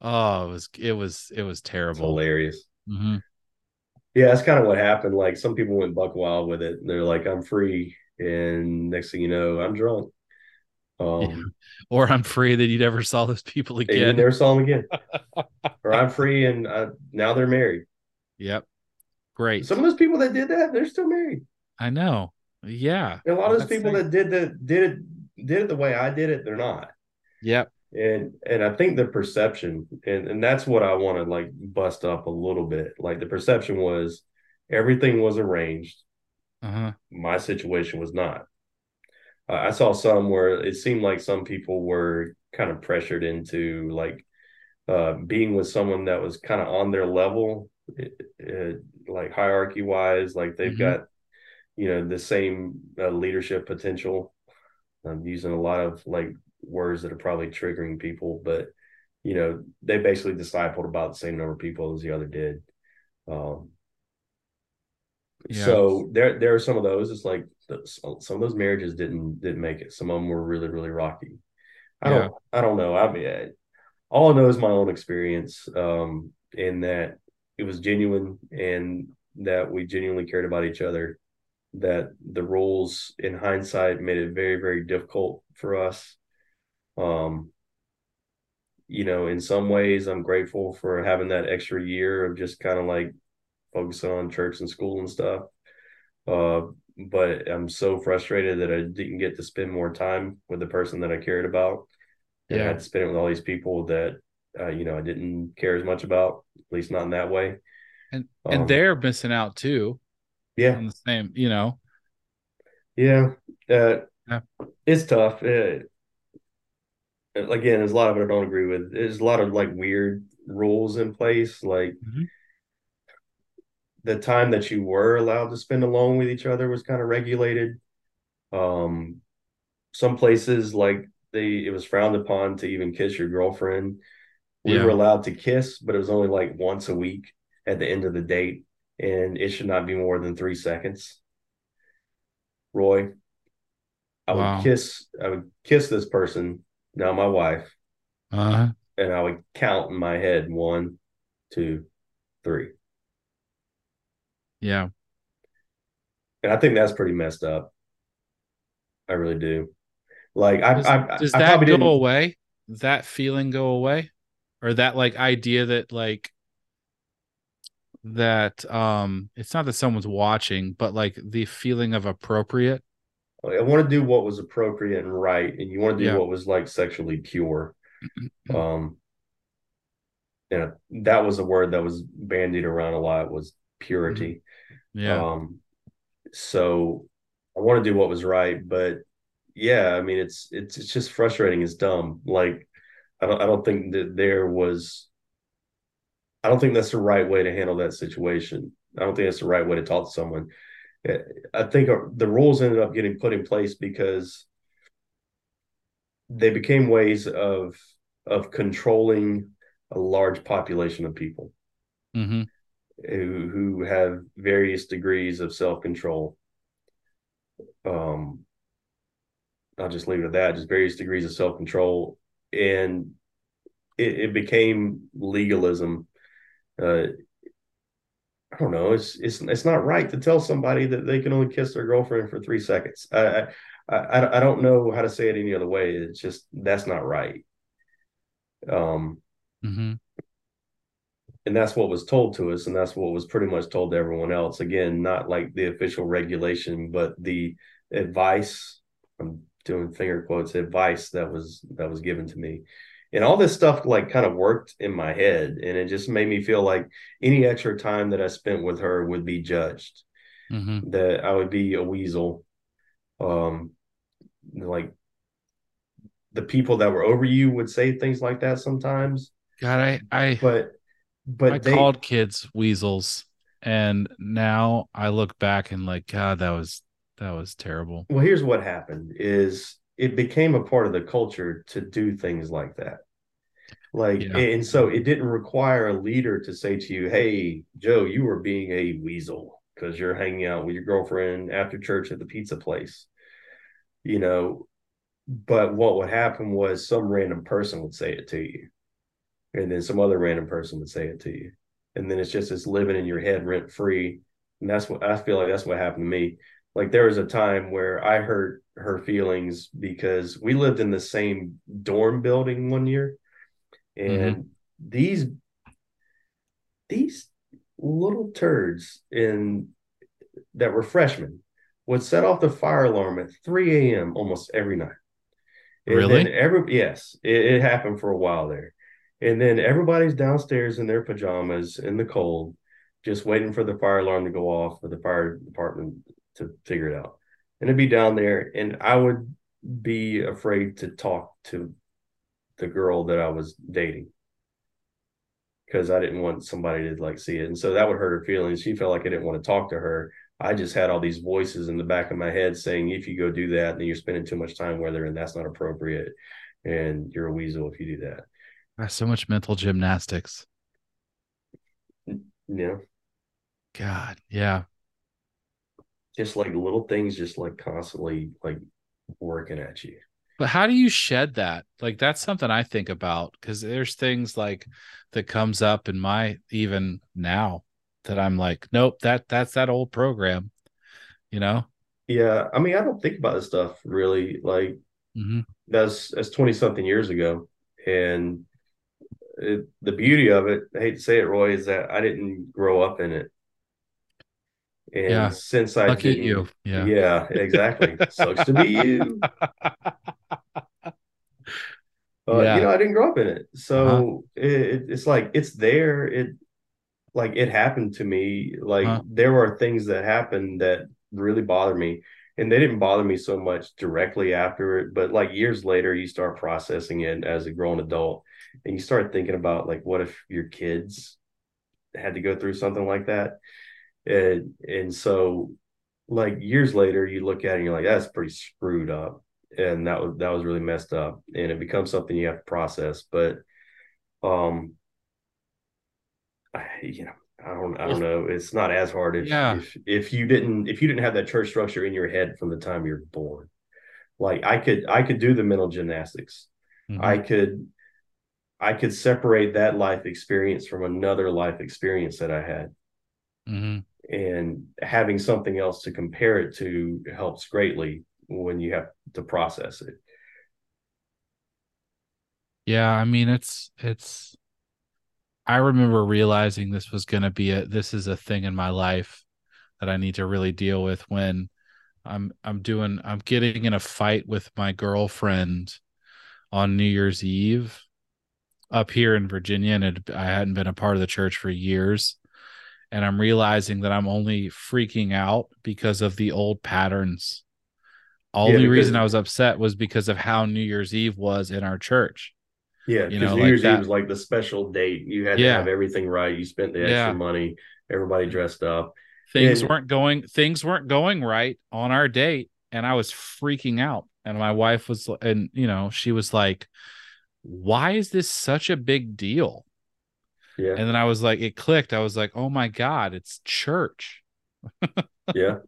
Oh, it was, it was, it was terrible. It's hilarious. Mm-hmm. Yeah, that's kind of what happened. Like some people went buck wild with it. They're like, I'm free. And next thing you know, I'm drunk. Um, yeah. Or I'm free that you never saw those people again. You never saw them again. or I'm free and uh, now they're married. Yep. Great. Some of those people that did that, they're still married. I know. Yeah. And a lot of those people that did the did it did it the way I did it, they're not. Yep. And and I think the perception, and, and that's what I want to like bust up a little bit. Like the perception was everything was arranged. Uh-huh. My situation was not. I saw some where it seemed like some people were kind of pressured into like uh, being with someone that was kind of on their level, it, it, like hierarchy wise, like they've mm-hmm. got you know the same uh, leadership potential. I'm using a lot of like words that are probably triggering people, but you know they basically discipled about the same number of people as the other did. Um, yeah. So there there are some of those. It's like some of those marriages didn't didn't make it. Some of them were really really rocky. I yeah. don't I don't know. I mean, I, all I know is my own experience. Um, in that it was genuine and that we genuinely cared about each other. That the rules in hindsight made it very very difficult for us. Um, you know, in some ways, I'm grateful for having that extra year of just kind of like focusing on church and school and stuff. Uh, but I'm so frustrated that I didn't get to spend more time with the person that I cared about. And yeah. I had to spend it with all these people that uh, you know I didn't care as much about, at least not in that way. And um, and they're missing out too. Yeah, the same, you know. Yeah, uh, yeah. it's tough. Uh, again, there's a lot of it I don't agree with. There's a lot of like weird rules in place, like. Mm-hmm the time that you were allowed to spend alone with each other was kind of regulated. Um, some places like they it was frowned upon to even kiss your girlfriend. We yeah. were allowed to kiss, but it was only like once a week at the end of the date, and it should not be more than three seconds. Roy, I wow. would kiss. I would kiss this person, now my wife, uh-huh. and I would count in my head one, two, three. Yeah. And I think that's pretty messed up. I really do. Like I, does, I, does I that go didn't... away? That feeling go away? Or that like idea that like that um it's not that someone's watching, but like the feeling of appropriate. I want to do what was appropriate and right, and you want to do yeah. what was like sexually pure. um and that was a word that was bandied around a lot was purity. Yeah. Um, so I want to do what was right, but yeah, I mean, it's it's it's just frustrating. It's dumb. Like I don't I don't think that there was. I don't think that's the right way to handle that situation. I don't think that's the right way to talk to someone. I think the rules ended up getting put in place because they became ways of of controlling a large population of people. Mm-hmm. Who who have various degrees of self control. Um, I'll just leave it at that. Just various degrees of self control, and it, it, became legalism. Uh, I don't know. It's it's it's not right to tell somebody that they can only kiss their girlfriend for three seconds. I I I don't know how to say it any other way. It's just that's not right. Um, mm-hmm and that's what was told to us and that's what was pretty much told to everyone else. Again not like the official regulation but the advice i'm doing finger quotes advice that was that was given to me. And all this stuff like kind of worked in my head and it just made me feel like any extra time that i spent with her would be judged mm-hmm. that i would be a weasel. Um like the people that were over you would say things like that sometimes. God i i but but I they, called kids weasels, and now I look back and like, God, that was that was terrible. Well, here's what happened: is it became a part of the culture to do things like that. Like, yeah. and so it didn't require a leader to say to you, "Hey, Joe, you were being a weasel because you're hanging out with your girlfriend after church at the pizza place." You know, but what would happen was some random person would say it to you and then some other random person would say it to you. And then it's just it's living in your head rent free and that's what i feel like that's what happened to me. Like there was a time where i hurt her feelings because we lived in the same dorm building one year. And mm-hmm. these these little turds in that were freshmen would set off the fire alarm at 3 a.m almost every night. And really? every yes it, it happened for a while there and then everybody's downstairs in their pajamas in the cold, just waiting for the fire alarm to go off for the fire department to figure it out. And it'd be down there, and I would be afraid to talk to the girl that I was dating because I didn't want somebody to like see it. And so that would hurt her feelings. She felt like I didn't want to talk to her. I just had all these voices in the back of my head saying, if you go do that, then you're spending too much time with her and that's not appropriate. And you're a weasel if you do that. That's so much mental gymnastics. Yeah. God, yeah. Just like little things, just like constantly like working at you. But how do you shed that? Like that's something I think about because there's things like that comes up in my even now that I'm like, nope, that that's that old program, you know? Yeah. I mean, I don't think about this stuff really. Like mm-hmm. that's that's 20 something years ago. And it, the beauty of it, I hate to say it, Roy, is that I didn't grow up in it. And yeah. since I Lucky you. Yeah. Yeah, exactly. Sucks to be you. Uh, yeah. you know, I didn't grow up in it. So uh-huh. it, it's like it's there. It like it happened to me. Like uh-huh. there were things that happened that really bothered me. And they didn't bother me so much directly after it, but like years later, you start processing it as a grown adult and you start thinking about like what if your kids had to go through something like that and and so like years later you look at it and you're like that's pretty screwed up and that was that was really messed up and it becomes something you have to process but um I, you know I don't I don't know. It's not as hard if, yeah. if if you didn't if you didn't have that church structure in your head from the time you're born. Like I could I could do the mental gymnastics. Mm-hmm. I could I could separate that life experience from another life experience that I had. Mm-hmm. And having something else to compare it to helps greatly when you have to process it. Yeah, I mean it's it's I remember realizing this was going to be a this is a thing in my life that I need to really deal with when I'm I'm doing I'm getting in a fight with my girlfriend on New Year's Eve up here in Virginia, and it, I hadn't been a part of the church for years. And I'm realizing that I'm only freaking out because of the old patterns. Only yeah, reason I was upset was because of how New Year's Eve was in our church. Yeah, you know, New like Year's that. Eve was like the special date. You had yeah. to have everything right. You spent the extra yeah. money. Everybody dressed up. Things and, weren't going. Things weren't going right on our date, and I was freaking out. And my wife was, and you know, she was like, why is this such a big deal? Yeah. And then I was like, it clicked. I was like, oh my God, it's church. yeah.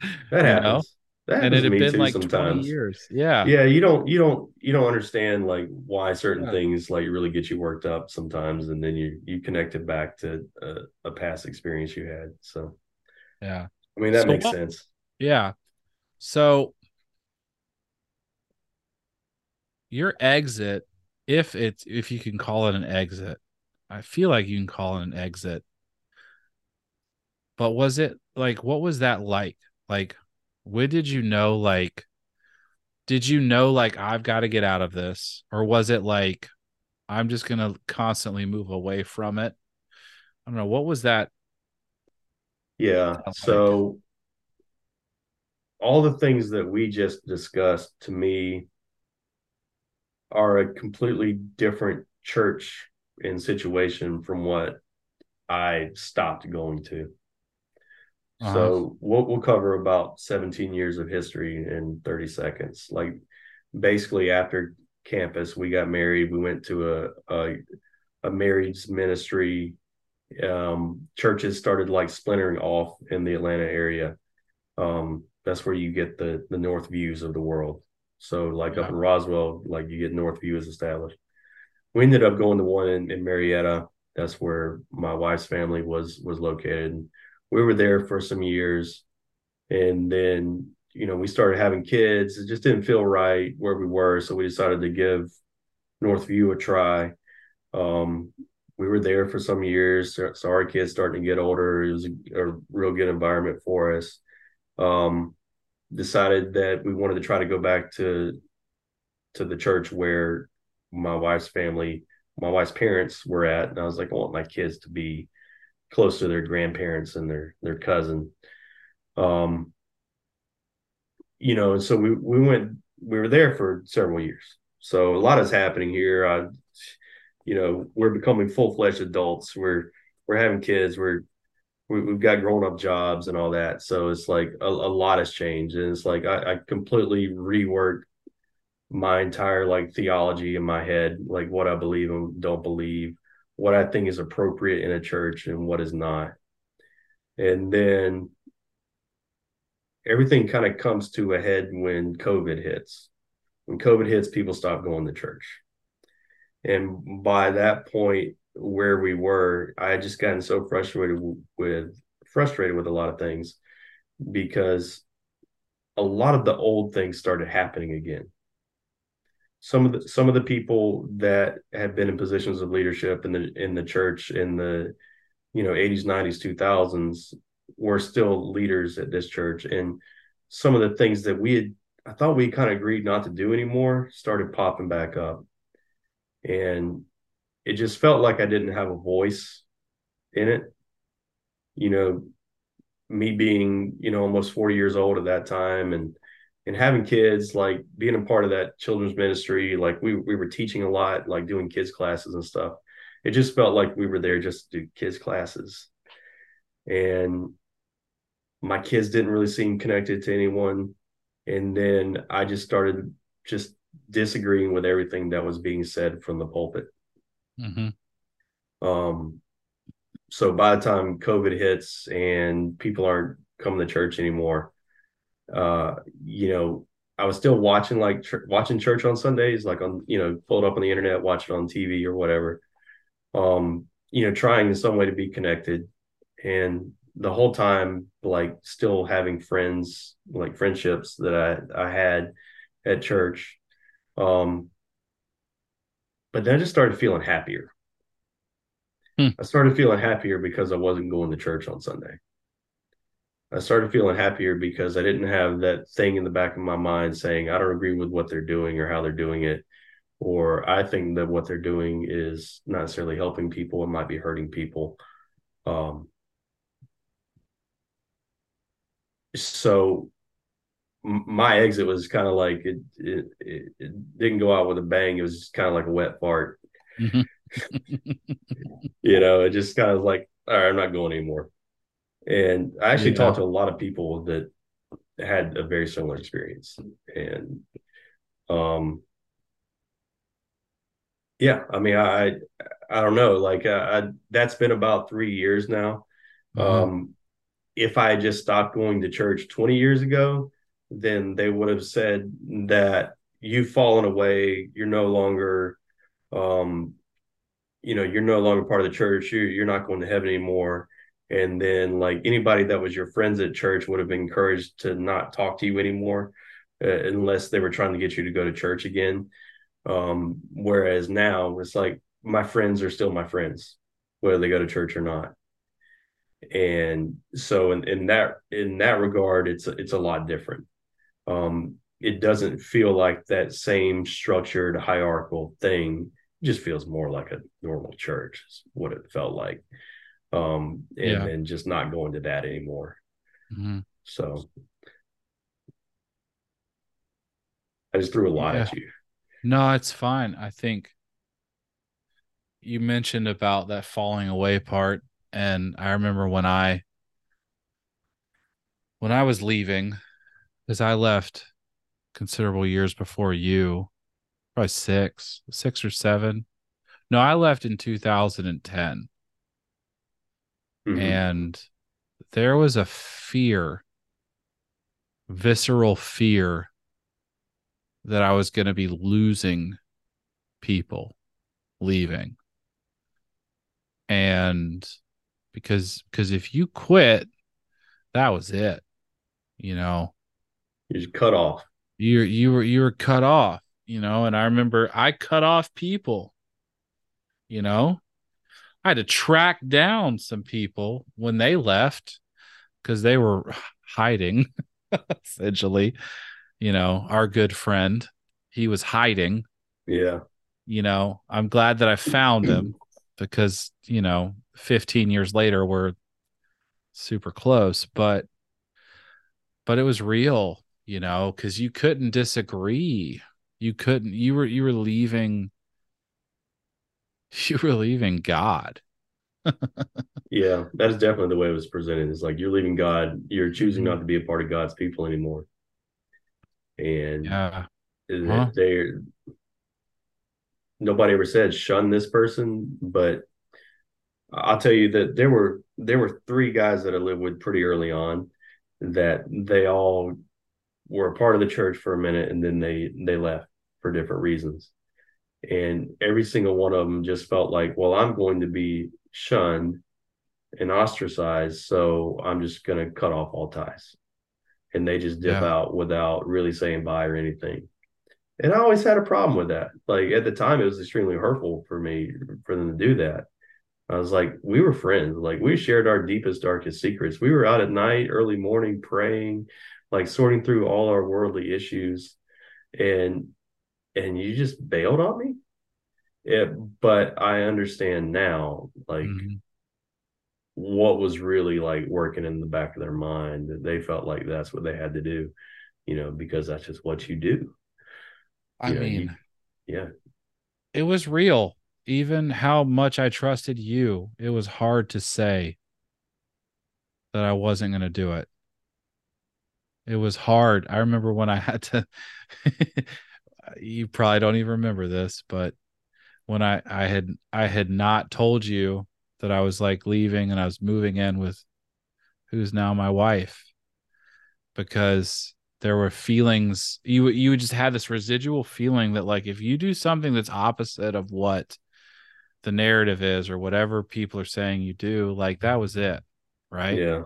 That happens. Know? That and it had been like sometimes. 20 years. Yeah. Yeah. You don't, you don't, you don't understand like why certain yeah. things like really get you worked up sometimes. And then you, you connect it back to a, a past experience you had. So, yeah. I mean, that so makes sense. Yeah. So your exit, if it's, if you can call it an exit, I feel like you can call it an exit. But was it like, what was that like? Like, when did you know like did you know like I've got to get out of this or was it like I'm just going to constantly move away from it? I don't know what was that Yeah. Like? So all the things that we just discussed to me are a completely different church and situation from what I stopped going to. Uh-huh. So we'll we'll cover about 17 years of history in 30 seconds. Like basically after campus, we got married. We went to a a, a marriage ministry. Um, churches started like splintering off in the Atlanta area. Um, that's where you get the the Northviews of the world. So like yeah. up in Roswell, like you get Northview is established. We ended up going to one in, in Marietta. That's where my wife's family was was located. We were there for some years. And then you know we started having kids. It just didn't feel right where we were. So we decided to give Northview a try. Um, we were there for some years. So our kids starting to get older. It was a, a real good environment for us. Um, decided that we wanted to try to go back to to the church where my wife's family my wife's parents were at and i was like i want my kids to be close to their grandparents and their their cousin. Um, you know, and so we we went we were there for several years. So a lot is happening here. I, you know, we're becoming full fledged adults. We're we're having kids. We're we, have got grown up jobs and all that. So it's like a, a lot has changed, and it's like I, I completely reworked my entire like theology in my head, like what I believe and don't believe what I think is appropriate in a church and what is not. And then everything kind of comes to a head when COVID hits. When COVID hits, people stop going to church. And by that point, where we were, I had just gotten so frustrated with frustrated with a lot of things because a lot of the old things started happening again. Some of the some of the people that have been in positions of leadership in the in the church in the you know 80s 90s 2000s were still leaders at this church. And some of the things that we had i thought we kind of agreed not to do anymore started popping back up. And it just felt like i didn't have a voice in it you know me being you know almost 40 years old at that time and and having kids, like being a part of that children's ministry, like we we were teaching a lot, like doing kids classes and stuff. It just felt like we were there just to do kids classes, and my kids didn't really seem connected to anyone. And then I just started just disagreeing with everything that was being said from the pulpit. Mm-hmm. Um, so by the time COVID hits and people aren't coming to church anymore, uh, you know, I was still watching like ch- watching church on Sundays, like on you know, pull it up on the internet, watch it on TV or whatever. Um, you know, trying in some way to be connected, and the whole time, like still having friends, like friendships that I I had at church. Um, but then I just started feeling happier. Hmm. I started feeling happier because I wasn't going to church on Sunday. I started feeling happier because I didn't have that thing in the back of my mind saying, I don't agree with what they're doing or how they're doing it. Or I think that what they're doing is not necessarily helping people, it might be hurting people. Um, so my exit was kind of like it, it, it, didn't go out with a bang. It was just kind of like a wet fart. Mm-hmm. you know, it just kind of like, all right, I'm not going anymore. And I actually yeah. talked to a lot of people that had a very similar experience. And um Yeah, I mean, I I don't know. Like, uh, I, that's been about three years now. Uh-huh. Um, if I had just stopped going to church 20 years ago, then they would have said that you've fallen away. You're no longer, um, you know, you're no longer part of the church. You're you're not going to heaven anymore. And then, like anybody that was your friends at church would have been encouraged to not talk to you anymore, uh, unless they were trying to get you to go to church again. Um, whereas now it's like my friends are still my friends, whether they go to church or not. And so in, in that in that regard, it's it's a lot different. Um, it doesn't feel like that same structured hierarchical thing. It just feels more like a normal church, is what it felt like. Um, and, Yeah. and just not going to that anymore. Mhm. So I just threw a lot at you. No, it's fine. I think you mentioned about that falling away part and I remember when I when I was leaving cuz I left considerable years before you, probably 6, 6 or 7. No, I left in 2010 Mhm. and there was a fear visceral fear that I was going to be losing people leaving. And because because if you quit, that was it. You know, You just cut off. You're you were you were cut off, you know, and I remember I cut off people. You know, I had to track down some people when they left because they were hiding essentially. You know, our good friend, he was hiding Yeah. you know i'm glad that i found him because you know 15 years later we're super close but but it was real you know because you couldn't disagree you couldn't you were you were leaving you were leaving god Yeah. That's definitely the way it was presented. It's like you're leaving God, you're choosing Mhm. not to be a part of God's people anymore. And yeah they- Huh? they're nobody ever said shun this person, but I'll tell you that there were there were three guys that I lived with pretty early on that they all were a part of the church for a minute and then they they left for different reasons. And every single one of them just felt like, well, I'm going to be shunned and ostracized, so I'm just going to cut off all ties. And they just dip Yeah. out without really saying bye or anything. And I always had a problem with that. Like at the time, it was extremely hurtful for me for them to do that. I was like, we were friends. Like we shared our deepest, darkest secrets. We were out at night, early morning, praying, like sorting through all our worldly issues. And and you just bailed on me. Yeah, but I understand now, like Mhm. what was really like working in the back of their mind that they felt like that's what they had to do, you know, because that's just what you do. i You know, mean you- Yeah. it was real even how much i trusted you it was hard to say that i wasn't going to do it it was hard i remember when i had to you probably don't even remember this but when i i had i had not told you that i was like leaving and i was moving in with who's now my wife because there were feelings you you just had this residual feeling that like if you do something that's opposite of what the narrative is or whatever people are saying you do like that was it right Yeah.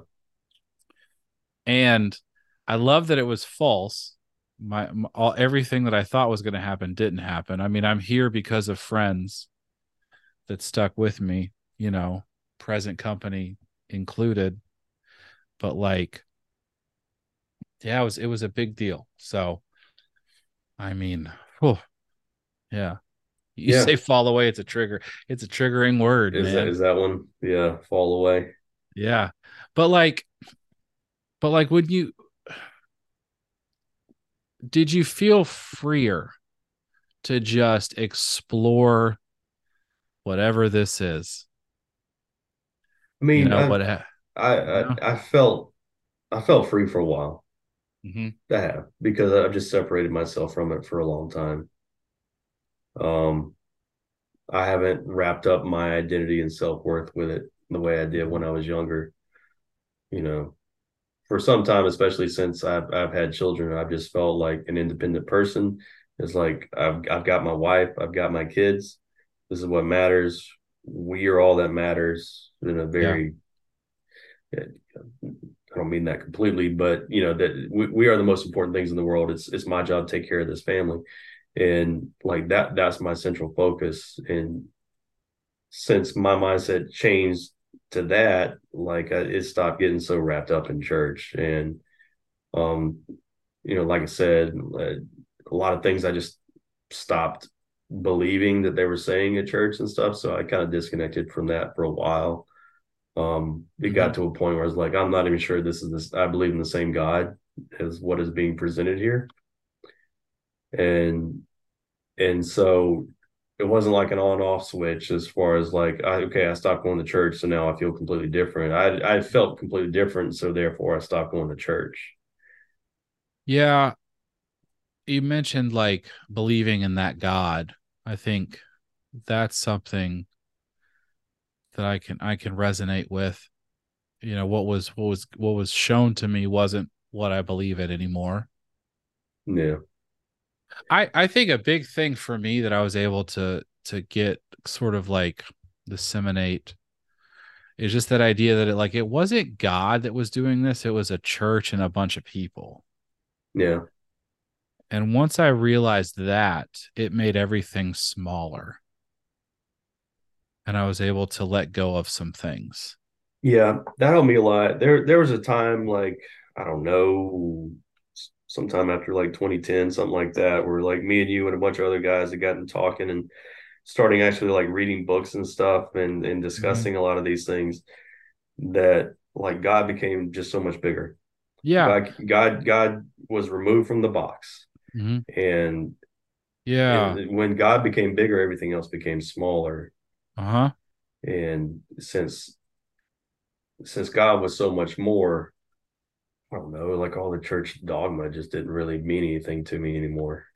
and I love that it was false. My, my all everything that I thought was going to happen didn't happen. I mean, I'm here because of friends that stuck with me, you know, present company included. But like, yeah, it was it was a big deal. So, I mean, whew, yeah. You Yeah. say fall away, it's a trigger. It's a triggering word, Is man. that is that one? Yeah. Fall away. Yeah. But like but like would you did you feel freer to just explore whatever this is? I mean, You know I, what ha- I. I I felt I felt free for a while. Mhm. I have because I've just separated myself from it for a long time. Um, I haven't wrapped up my identity and self worth with it the way I did when I was younger. You know, for some time, especially since I've I've had children, I've just felt like an independent person. It's like I've I've got my wife, I've got my kids. This is what matters. We are all that matters in a very yeah. I don't mean that completely, but you know that we, we are the most important things in the world. It's it's my job to take care of this family, and like that that's my central focus. And since my mindset changed to that, like I, it stopped getting so wrapped up in church, and um, you know, like I said, uh, a lot of things I just stopped believing that they were saying at church and stuff. So I kind of disconnected from that for a while um, it mm-hmm. got to a point where I was like, I'm not even sure this is this. I believe in the same God as what is being presented here, and and so it wasn't like an on off switch as far as like, I, okay, I stopped going to church, so now I feel completely different. I I felt completely different, so therefore I stopped going to church. Yeah, you mentioned like believing in that God. I think that's something that I can I can resonate with. You know what was what was what was shown to me wasn't what I believe it anymore. Yeah. I I think a big thing for me that I was able to to get sort of like disseminate is just that idea that it like it wasn't God that was doing this, it was a church and a bunch of people. Yeah. And once I realized that, it made everything smaller and I was able to let go of some things. Yeah, that helped me a lot. There there was a time like I don't know, sometime after like 2010, something like that, where like me and you and a bunch of other guys had gotten talking and starting actually like reading books and stuff and and mm-hmm. discussing mm-hmm. a lot of these things that like God became just so much bigger. Yeah. God God, God was removed from the box. Mm-hmm. And yeah. when God became bigger, everything else became smaller. Uh-huh. And since since God was so much more, I don't know, like all the church dogma just didn't really mean anything to me anymore.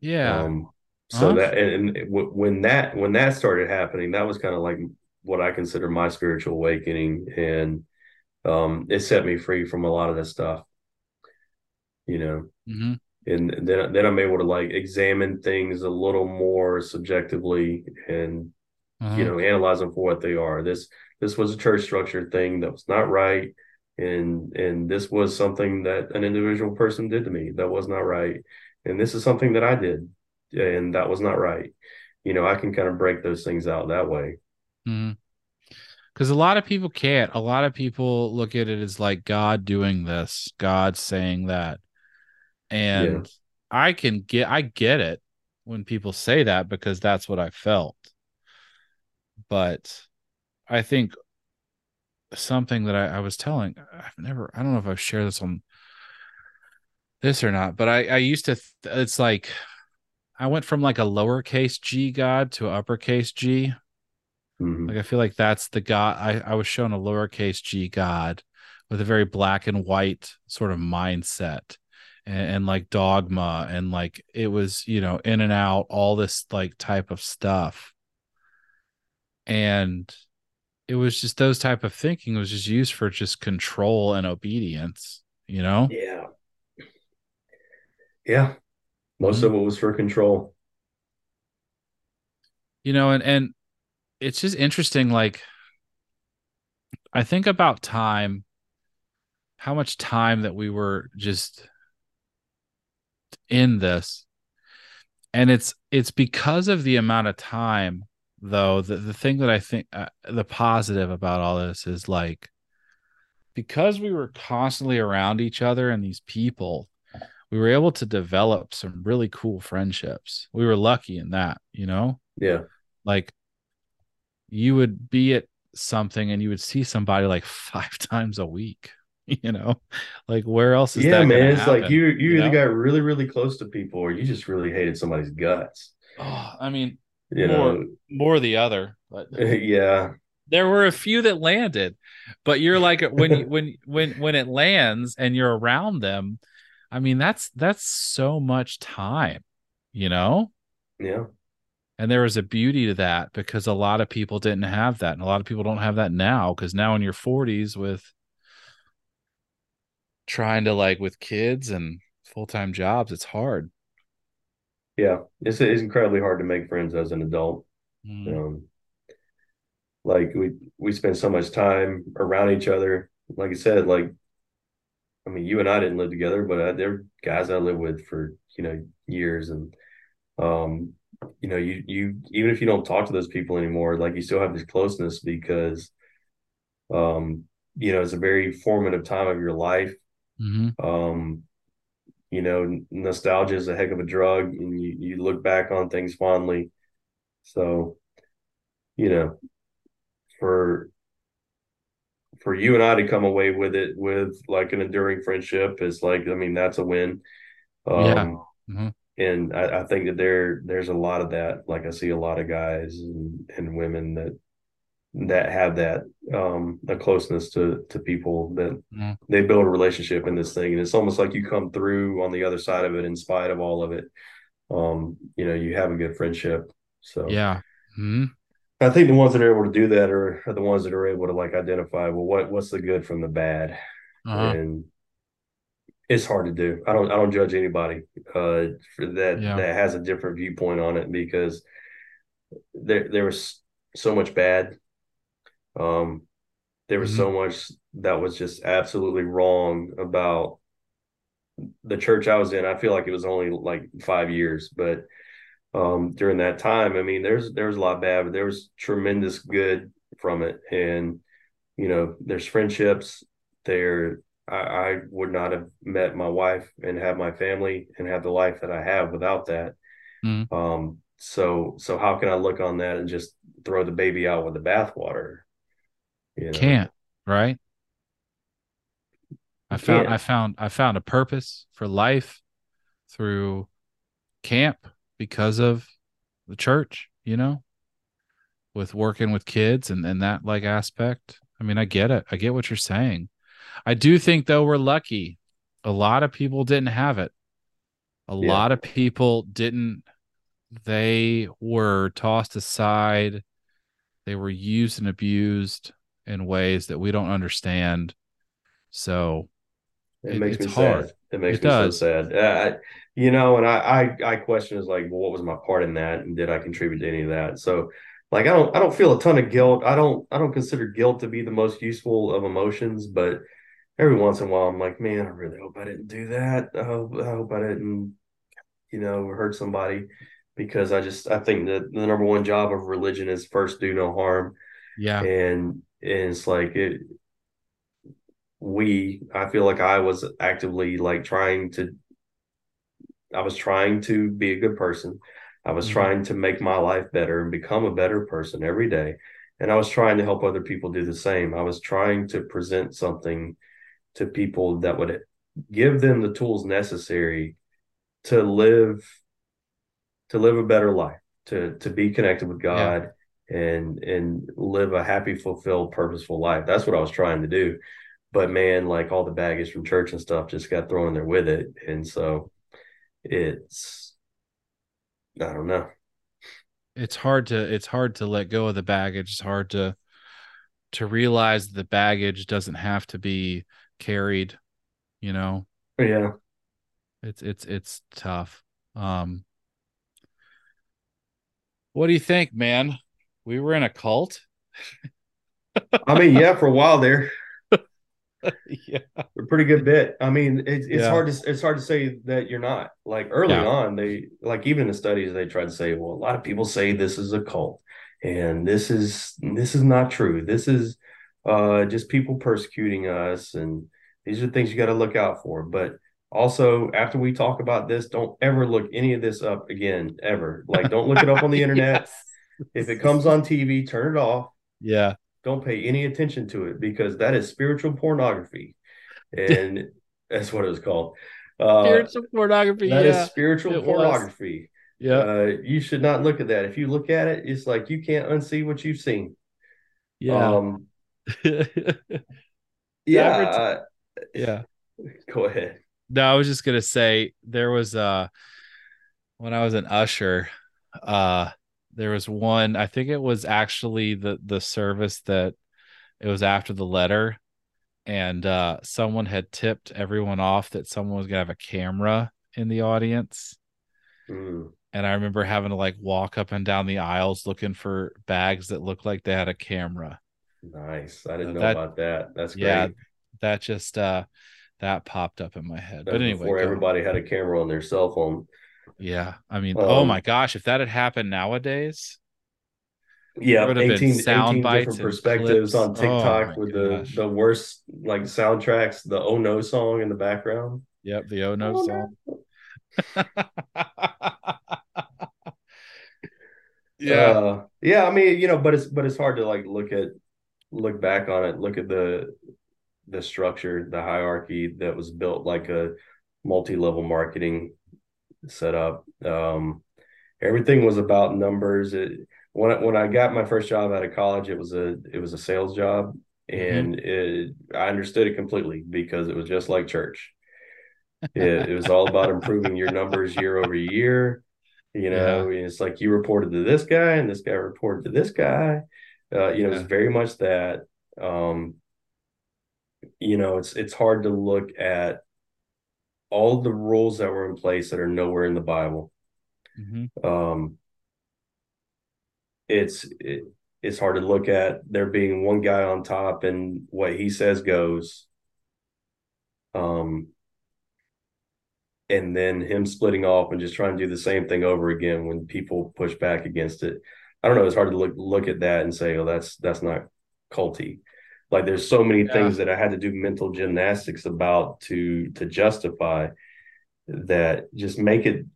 Yeah. Um, so uh-huh. that and, and when that when that started happening, that was kind of like what I consider my spiritual awakening, and um, it set me free from a lot of this stuff. You know, mm-hmm and then then I'm able to like examine things a little more subjectively and uh-huh. you know, analyze them for what they are. This this was a church structure thing that was not right, and and this was something that an individual person did to me that was not right, and this is something that I did, and that was not right. You know, I can kind of break those things out that way. Mm-hmm because a lot of people can't. A lot of people look at it as like God doing this, God saying that, and yeah. I can get, I get it when people say that because that's what I felt but I think something that I, I, was telling I've never I don't know if I've shared this on this or not, but I I used to it's like I went from like a lowercase g god to uppercase G. Mm-hmm. Like I feel like that's the god I, I was shown a lowercase g god with a very black and white sort of mindset and, and like dogma and like it was, you know, in and out, all this like type of stuff and it was just those type of thinking was just used for just control and obedience you know? Yeah. Yeah. Most mm-hmm. of it was for control. You know and and it's just interesting like i think about time how much time that we were just in this and it's it's because of the amount of time though the, the thing that i think uh, the positive about all this is like because we were constantly around each other and these people we were able to develop some really cool friendships we were lucky in that you know yeah like you would be at something and you would see somebody like five times a week you know like where else is that? yeah man it's happen? like you you, you either know? got really really close to people or you just really hated somebody's guts oh i mean you more, know more the other but yeah there were a few that landed but you're like when you, when when when it lands and you're around them i mean that's that's so much time you know yeah And there was a beauty to that because a lot of people didn't have that. And a lot of people don't have that now because now in your 40s with trying to like with kids and full-time jobs, it's hard. Yeah, it's it's incredibly hard to make friends as an adult. Mm. Um, like we we spend so much time around each other. Like I said, like I mean, you and I didn't live together, but I, there are guys I lived with for you know years, and um, you know, you you even if you don't talk to those people anymore, like you still have this closeness because, um, you know, it's a very formative time of your life. Mm-hmm. Um, you know, nostalgia is a heck of a drug, and you you look back on things fondly. So, you know, for for you and I to come away with it with like an enduring friendship is like, I mean, that's a win. Um, yeah. Mm-hmm. And I, I, think that there there's a lot of that. Like I see a lot of guys and, and women that that have that um a closeness to to people that mm-hmm. they build a relationship in this thing. And it's almost like you come through on the other side of it in spite of all of it. Um, you know, you have a good friendship. So yeah. Mm-hmm. I think the ones that are able to do that are, are, the ones that are able to like identify well what what's the good from the bad, uh-huh. and it's hard to do. I don't I don't judge anybody uh, for that yeah. that has a different viewpoint on it because there there was so much bad. Um, there was mm-hmm. so much that was just absolutely wrong about the church I was in. I feel like it was only like five years, but um, during that time. I mean, there's there's a lot bad, but there was tremendous good from it, and you know, there's friendships. There, I, I would not have met my wife and have my family and have the life that I have without that. Mm. Um, so so how can I look on that and just throw the baby out with the bathwater? You know? Can't right. I found I found I found a purpose for life through camp because of the church, you know, with working with kids and, and that like aspect. I mean, I get it. I get what you're saying. I do think though we're lucky. A lot of people didn't have it. A yeah. lot of people didn't they were tossed aside. They were used and abused in ways that we don't understand. So it, it makes me hard. sad. It makes it me does. so sad. Uh, you know, and I, I I question is like, well, what was my part in that, and did I contribute to any of that? So, like, I don't I don't feel a ton of guilt. I don't I don't consider guilt to be the most useful of emotions, but every once in a while, I'm like, man, I really hope I didn't do that. I hope I, hope I didn't, you know, hurt somebody, because I just I think that the number one job of religion is first do no harm. Yeah, and and it's like it we i feel like i was actively like trying to i was trying to be a good person i was mm-hmm. trying to make my life better and become a better person every day and i was trying to help other people do the same i was trying to present something to people that would give them the tools necessary to live to live a better life to to be connected with god yeah. And and live a happy fulfilled purposeful life that's what i was trying to do but man, like all the baggage from church and stuff just got thrown in there with it. And so it's, I don't know. It's hard to, it's hard to let go of the baggage. It's hard to, to realize the baggage doesn't have to be carried, you know? Yeah. It's, it's, it's tough. Um, what do you think, man? We were in a cult. I mean, yeah, for a while there. yeah, a pretty good bit. I mean, it's it's yeah. hard to it's hard to say that you're not. Like early yeah. on, they like even in the studies they tried to say, well, a lot of people say this is a cult, and this is this is not true. This is uh, just people persecuting us, and these are things you got to look out for. But also, after we talk about this, don't ever look any of this up again, ever. Like, don't look it up on the internet. yes. If it comes on TV, turn it off. Yeah. Don't pay any attention to it because that is spiritual pornography. And that's what it was called. Uh, spiritual pornography That yeah. is spiritual it pornography. Was. yeah. Uh, you should not look at that. If you look at it it's like you can't unsee what you've seen. Yeah. Um, yeah uh, yeah. Go ahead. No i was just gonna say there was uh when i was an usher uh there was one i think it was actually the the service that it was after the letter and uh someone had tipped everyone off that someone was gonna have a camera in the audience Mm. and i remember having to like walk up and down the aisles looking for bags that looked like they had a camera Nice. I didn't know that- about that. That's great. yeah that just uh that popped up in my head That but anyway before everybody had a camera on their cell phone. Yeah i mean oh Um, my gosh if that had happened nowadays Yeah, There would have been 18, sound 18 bites different perspectives clips. on Oh TikTok my with gosh. the the worst like soundtracks, the Oh No song in the background. yep the oh no Oh, song no. yeah Uh, yeah, I mean, you know, but it's but it's hard to like look at look back on it, look at the the structure, the hierarchy that was built like a multi-level marketing setup. Um everything was about numbers. It when I, when I got my first job out of college, it was a it was a sales job and it I understood it completely because it was just like church. It, it was all about improving your numbers year over year. You know, it's like you reported to this guy and this guy reported to this guy. Uh, you know, it's very much that. Um, you know, it's it's hard to look at all the rules that were in place that are nowhere in the Bible. Mhm. Um, it's it, it's hard to look at there being one guy on top and what he says goes. Um, and then him splitting off and just trying to do the same thing over again when people push back against it. I don't know. It's hard to look look at that and say, "Oh, that's that's not culty." Like there's so many Yeah. things that I had to do mental gymnastics about to to justify that just make it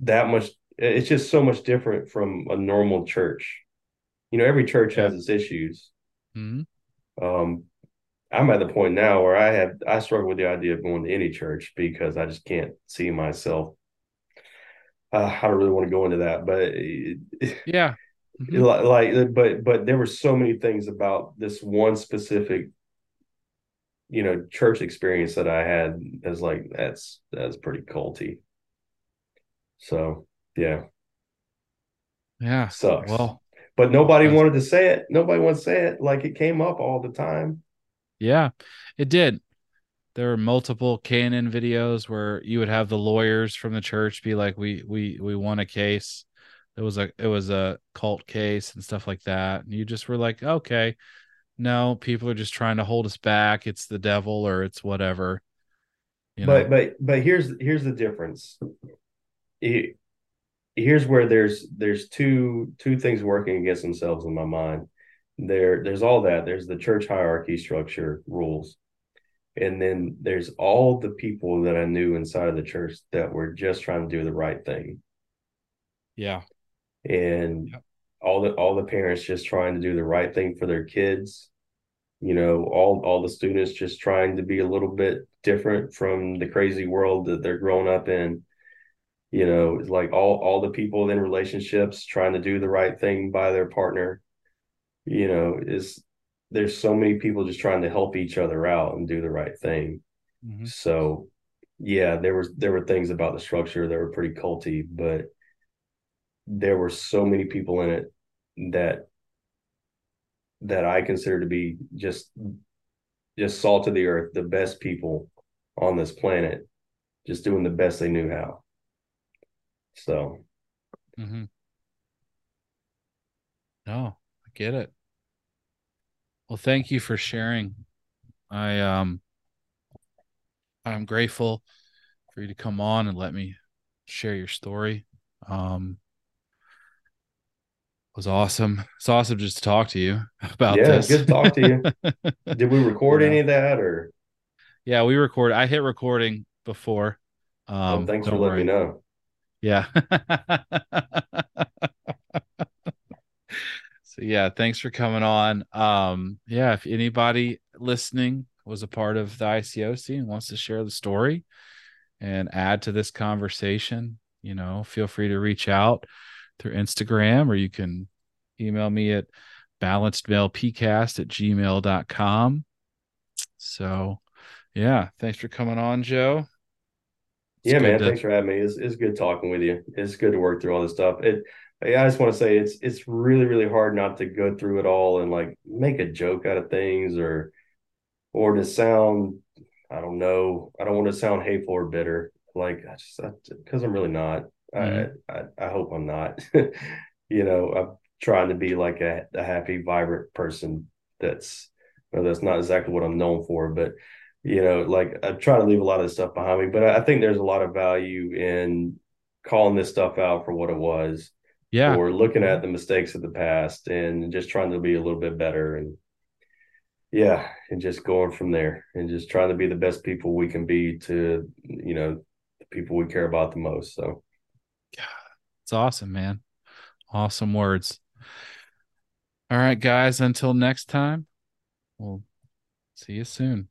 that much. It's just so much different from a normal church. You know, every church has its issues. Mhm. Um, I'm at the point now where I have I struggle with the idea of going to any church because I just can't see myself. Uh, I don't really want to go into that, but it, yeah Mhm. like, but but there were so many things about this one specific, you know, church experience that I had as like that's that's pretty culty. So yeah, yeah sucks. well but nobody wanted to say it. Nobody wanted to say it. Like it came up all the time. Yeah, it did. There were multiple canon videos where you would have the lawyers from the church be like, "We we we won a case. It was a it was a cult case and stuff like that." And you just were like, "Okay, no, people are just trying to hold us back. It's the devil or it's whatever." You know? but but but here's here's the difference He- here's where there's there's two two things working against themselves in my mind there there's all that there's the church hierarchy structure rules and then there's all the people that i knew inside of the church that were just trying to do the right thing yeah, and Yep. all the all the parents just trying to do the right thing for their kids you know all all the students just trying to be a little bit different from the crazy world that they're growing up in you know it's like all all the people in relationships trying to do the right thing by their partner you know is there's so many people just trying to help each other out and do the right thing Mhm. so yeah there was there were things about the structure that were pretty culty but there were so many people in it that that I consider to be just just salt of the earth, the best people on this planet, just doing the best they knew how. So mm-hmm. No, I get it. Well, thank you for sharing. I um I'm grateful for you to come on and let me share your story. Um was awesome. It's awesome just to talk to you about yeah, this. good to talk to you. Did we record Yeah. any of that or yeah, we record. I hit recording before. Um well, thanks for letting me know. Yeah. so yeah, thanks for coming on. Um yeah, if anybody listening was a part of the ICOC and wants to share the story and add to this conversation, you know, feel free to reach out through Instagram or you can email me at balancedmalepcast at gmail.com. So yeah, thanks for coming on, Joe. It's yeah, man. to- Thanks for having me. It's, it's good talking with you. It's good to work through all this stuff. It I just want to say it's it's really really hard not to go through it all and like make a joke out of things or or to sound I don't know I don't want to sound hateful or bitter like I just because I'm really not mm-hmm. I, I I hope I'm not. You know I'm trying to be like a, a happy vibrant person that's well, that's not exactly what I'm known for but you know like I try to leave a lot of stuff behind me but I think there's a lot of value in calling this stuff out for what it was yeah. or looking at the mistakes of the past and just trying to be a little bit better and yeah and just going from there and just trying to be the best people we can be to you know the people we care about the most so it's awesome man. Awesome words. All right guys until next time we'll see you soon